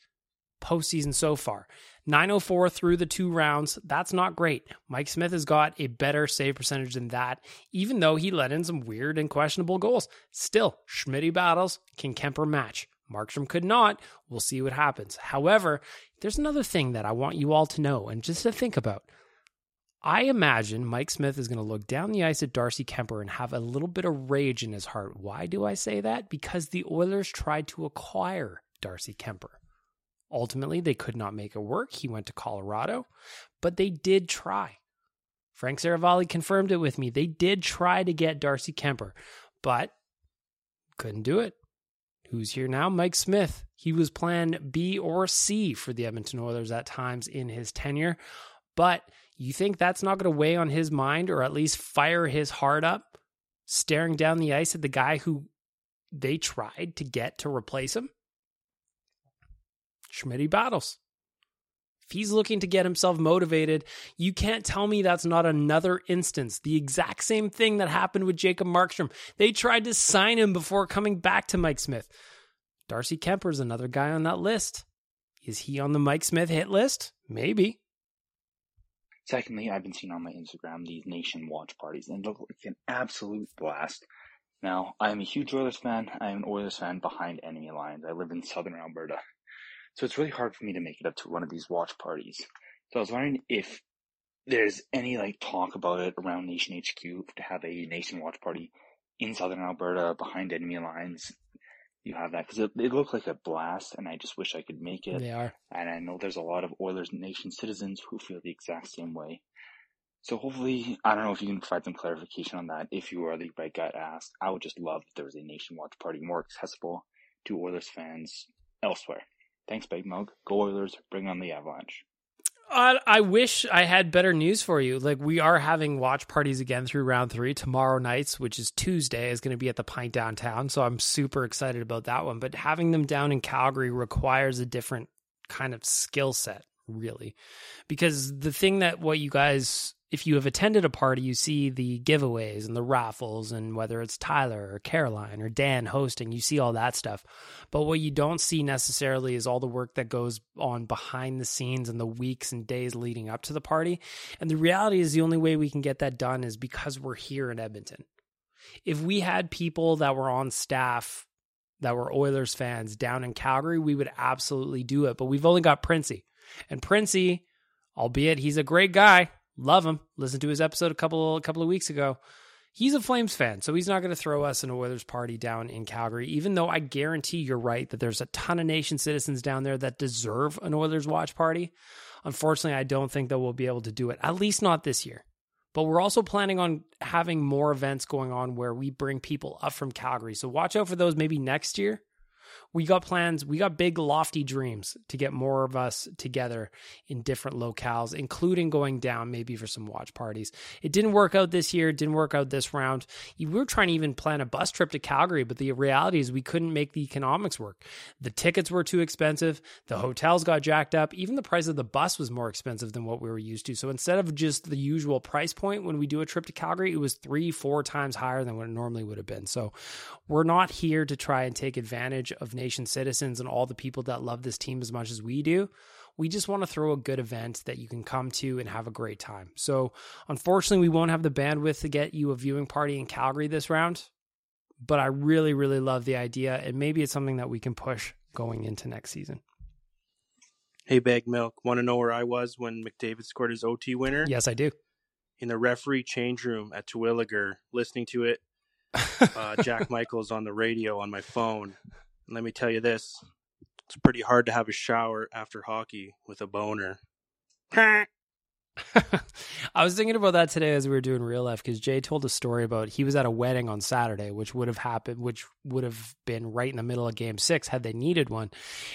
postseason so far. 904 through the two rounds. That's not great. Mike Smith has got a better save percentage than that, even though he let in some weird and questionable goals. Still, Schmitty battles can Kuemper match. Markstrom could not. We'll see what happens. However, there's another thing that I want you all to know and just to think about. I imagine Mike Smith is going to look down the ice at Darcy Kuemper and have a little bit of rage in his heart. Why do I say that? Because the Oilers tried to acquire Darcy Kuemper. Ultimately, they could not make it work. He went to Colorado, but they did try. Frank Seravalli confirmed it with me. They did try to get Darcy Kuemper, but couldn't do it. Who's here now? Mike Smith. He was plan B or C for the Edmonton Oilers at times in his tenure. But you think that's not going to weigh on his mind or at least fire his heart up, staring down the ice at the guy who they tried to get to replace him? Schmitty battles. If he's looking to get himself motivated, you can't tell me that's not another instance. The exact same thing that happened with Jacob Markstrom. They tried to sign him before coming back to Mike Smith. Darcy Kuemper is another guy on that list. Is he on the Mike Smith hit list? Maybe. Secondly, I've been seeing on my Instagram these nation watch parties and look like an absolute blast. Now, I am a huge Oilers fan. I am an Oilers fan behind enemy lines. I live in southern Alberta. So it's really hard for me to make it up to one of these watch parties. So I was wondering if there's any like talk about it around Nation HQ to have a nation watch party in southern Alberta behind enemy lines. You have that because it, it looked like a blast, and I just wish I could make it. They are, and I know there's a lot of Oilers Nation citizens who feel the exact same way. So hopefully, I don't know if you can provide some clarification on that. If you are the right guy to ask, I would just love if there was a nation watch party more accessible to Oilers fans elsewhere. Thanks, Big Mug. Go Oilers. Bring on the Avalanche. I, I wish I had better news for you. Like we are having watch parties again through round three tomorrow nights, which is Tuesday, is going to be at the Pint downtown. So I'm super excited about that one. But having them down in Calgary requires a different kind of skill set, really, because the thing that what you guys if you have attended a party, you see the giveaways and the raffles, and whether it's Tyler or Caroline or Dan hosting, you see all that stuff. But what you don't see necessarily is all the work that goes on behind the scenes and the weeks and days leading up to the party. And the reality is, the only way we can get that done is because we're here in Edmonton. If we had people that were on staff that were Oilers fans down in Calgary, we would absolutely do it. But we've only got Princey. And Princey, albeit he's a great guy, Love him. Listen to his episode a couple a couple of weeks ago. He's a Flames fan, so he's not going to throw us an Oilers party down in Calgary, even though I guarantee you're right that there's a ton of nation citizens down there that deserve an Oilers watch party. Unfortunately, I don't think that we'll be able to do it, at least not this year. But we're also planning on having more events going on where we bring people up from Calgary. So watch out for those maybe next year we got plans, we got big, lofty dreams to get more of us together in different locales, including going down maybe for some watch parties. It didn't work out this year, didn't work out this round. We were trying to even plan a bus trip to Calgary, but the reality is we couldn't make the economics work. The tickets were too expensive, the hotels got jacked up, even the price of the bus was more expensive than what we were used to. So instead of just the usual price point when we do a trip to Calgary, it was three, four times higher than what it normally would have been. So we're not here to try and take advantage of nation citizens and all the people that love this team as much as we do. We just want to throw a good event that you can come to and have a great time. So, unfortunately, we won't have the bandwidth to get you a viewing party in Calgary this round, but I really, really love the idea. And maybe it's something that we can push going into next season. Hey, Bag Milk, want to know where I was when McDavid scored his OT winner? Yes, I do. In the referee change room at Terwilliger, listening to it. uh, Jack Michaels on the radio on my phone. And let me tell you this it's pretty hard to have a shower after hockey with a boner. I was thinking about that today as we were doing real life because Jay told a story about he was at a wedding on Saturday, which would have happened, which would have been right in the middle of game six had they needed one.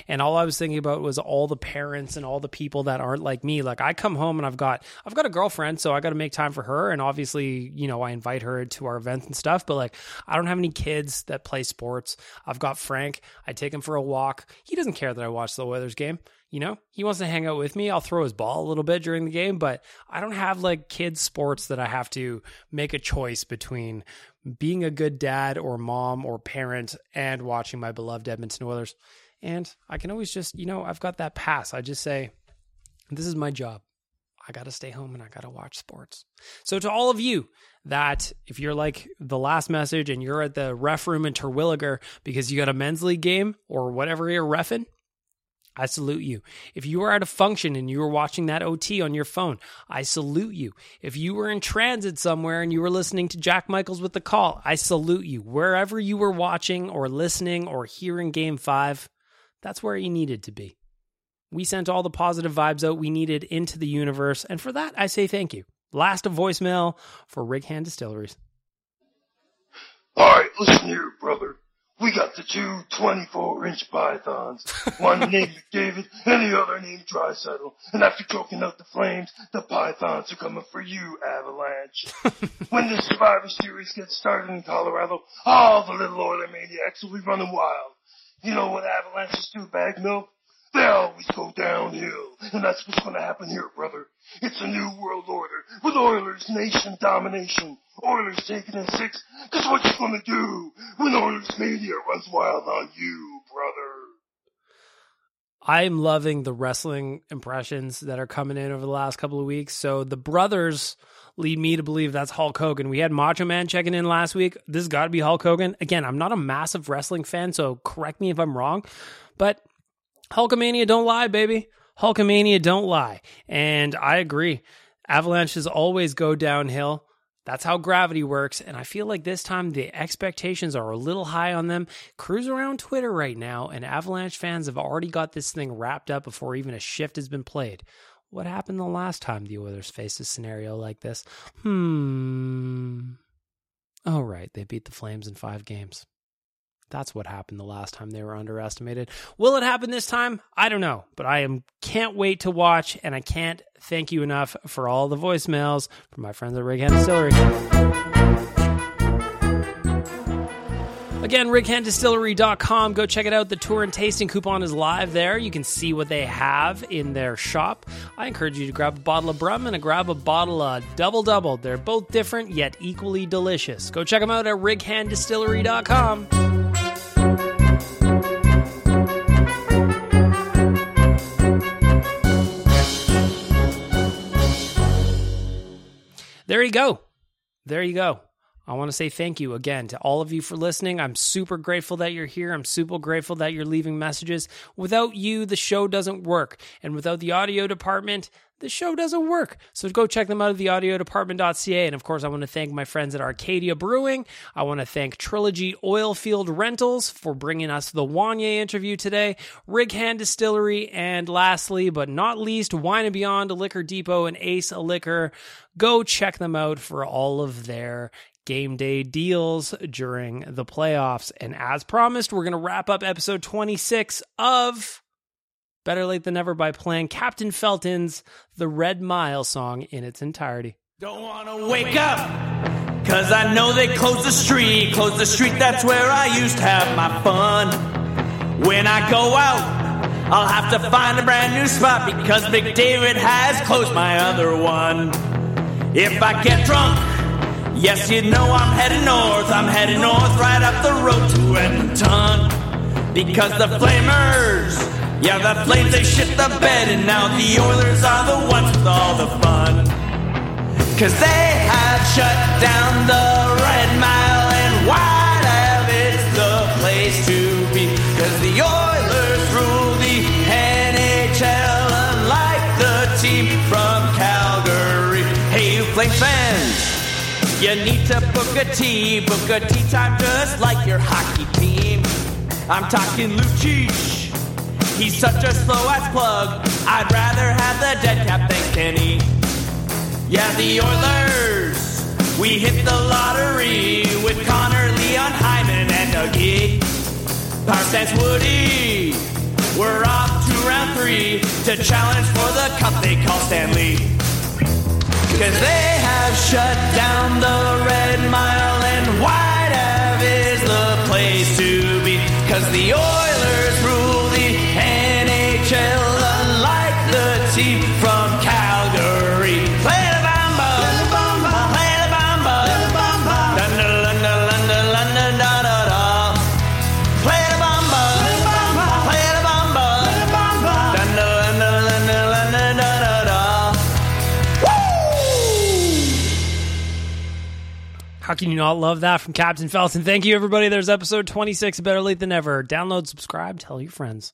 And all I was thinking about was all the parents and all the people that aren't like me. Like I come home and I've got I've got a girlfriend, so I got to make time for her. And obviously, you know, I invite her to our events and stuff. But like, I don't have any kids that play sports. I've got Frank. I take him for a walk. He doesn't care that I watch the Oilers game. You know, he wants to hang out with me. I'll throw his ball a little bit during the game, but I don't have like kids' sports that I have to make a choice between being a good dad or mom or parent and watching my beloved Edmonton Oilers. And I can always just, you know, I've got that pass. I just say, this is my job. I got to stay home and I got to watch sports. So, to all of you that if you're like the last message and you're at the ref room in Terwilliger because you got a men's league game or whatever you're refing, I salute you. If you were at a function and you were watching that OT on your phone, I salute you. If you were in transit somewhere and you were listening to Jack Michaels with the call, I salute you. Wherever you were watching or listening or hearing game five, that's where you needed to be. We sent all the positive vibes out we needed into the universe, and for that, I say thank you. Last of voicemail for Rig Hand Distilleries. All right, listen here, brother. We got the two 24 inch pythons. One named McDavid and the other named Draisaitl. And after choking out the flames, the pythons are coming for you, Avalanche. when the Survivor Series gets started in Colorado, all the little Oiler maniacs will be running wild. You know what avalanches do, bag milk? They always go downhill. And that's what's gonna happen here, brother. It's a new world order with Oilers nation domination. Oilers taking in six, cause what you gonna do when Oilers media runs wild on you, brother? I'm loving the wrestling impressions that are coming in over the last couple of weeks. So the brothers lead me to believe that's Hulk Hogan. We had Macho Man checking in last week. This got to be Hulk Hogan. Again, I'm not a massive wrestling fan, so correct me if I'm wrong, but Hulkamania don't lie, baby. Hulkamania don't lie. And I agree. Avalanches always go downhill. That's how gravity works. And I feel like this time the expectations are a little high on them. Cruise around Twitter right now, and Avalanche fans have already got this thing wrapped up before even a shift has been played. What happened the last time the Oilers faced a scenario like this? Hmm. Oh, right. They beat the Flames in five games. That's what happened the last time they were underestimated. Will it happen this time? I don't know, but I am can't wait to watch, and I can't thank you enough for all the voicemails from my friends at Rig Hand Distillery. Again, righanddistillery.com. Go check it out. The tour and tasting coupon is live there. You can see what they have in their shop. I encourage you to grab a bottle of Brum and grab a bottle of Double Double. They're both different yet equally delicious. Go check them out at righanddistillery.com. There you go. There you go. I want to say thank you again to all of you for listening. I'm super grateful that you're here. I'm super grateful that you're leaving messages. Without you, the show doesn't work. And without the audio department, the show doesn't work. So go check them out at theaudiodepartment.ca. And of course, I want to thank my friends at Arcadia Brewing. I want to thank Trilogy Oilfield Rentals for bringing us the Wanye interview today, Rig Hand Distillery, and lastly, but not least, Wine and Beyond, Liquor Depot, and Ace a Liquor. Go check them out for all of their game day deals during the playoffs. And as promised, we're going to wrap up episode 26 of Better Lait Than Never by playing Captain Felton's The Red Mile song in its entirety. Don't wanna wake up, cause I know they closed the street. Closed the street, that's where I used to have my fun. When I go out, I'll have to find a brand new spot because Big David has closed my other one. If I get drunk, yes, you know I'm heading north. I'm heading north right up the road to Edmonton because the Flamers. Yeah, the Flames, they shit the bed, and now the Oilers are the ones with all the fun. Cause they have shut down the Red Mile, you need to book a tea, book a tea time just like your hockey team. I'm talking Lucic. He's such a slow ass plug. I'd rather have the dead cap than Kenny. Yeah, the Oilers. We hit the lottery with Connor, Leon, Hyman, and Dougie. Stance Woody. We're off to round three to challenge for the cup they call Stanley. Cause they have shut down the Red Mile and White Ave is the place to be. Cause the Oilers How can you not love that from Captain Felton? Thank you, everybody. There's episode 26, Better Late Than Ever. Download, subscribe, tell your friends.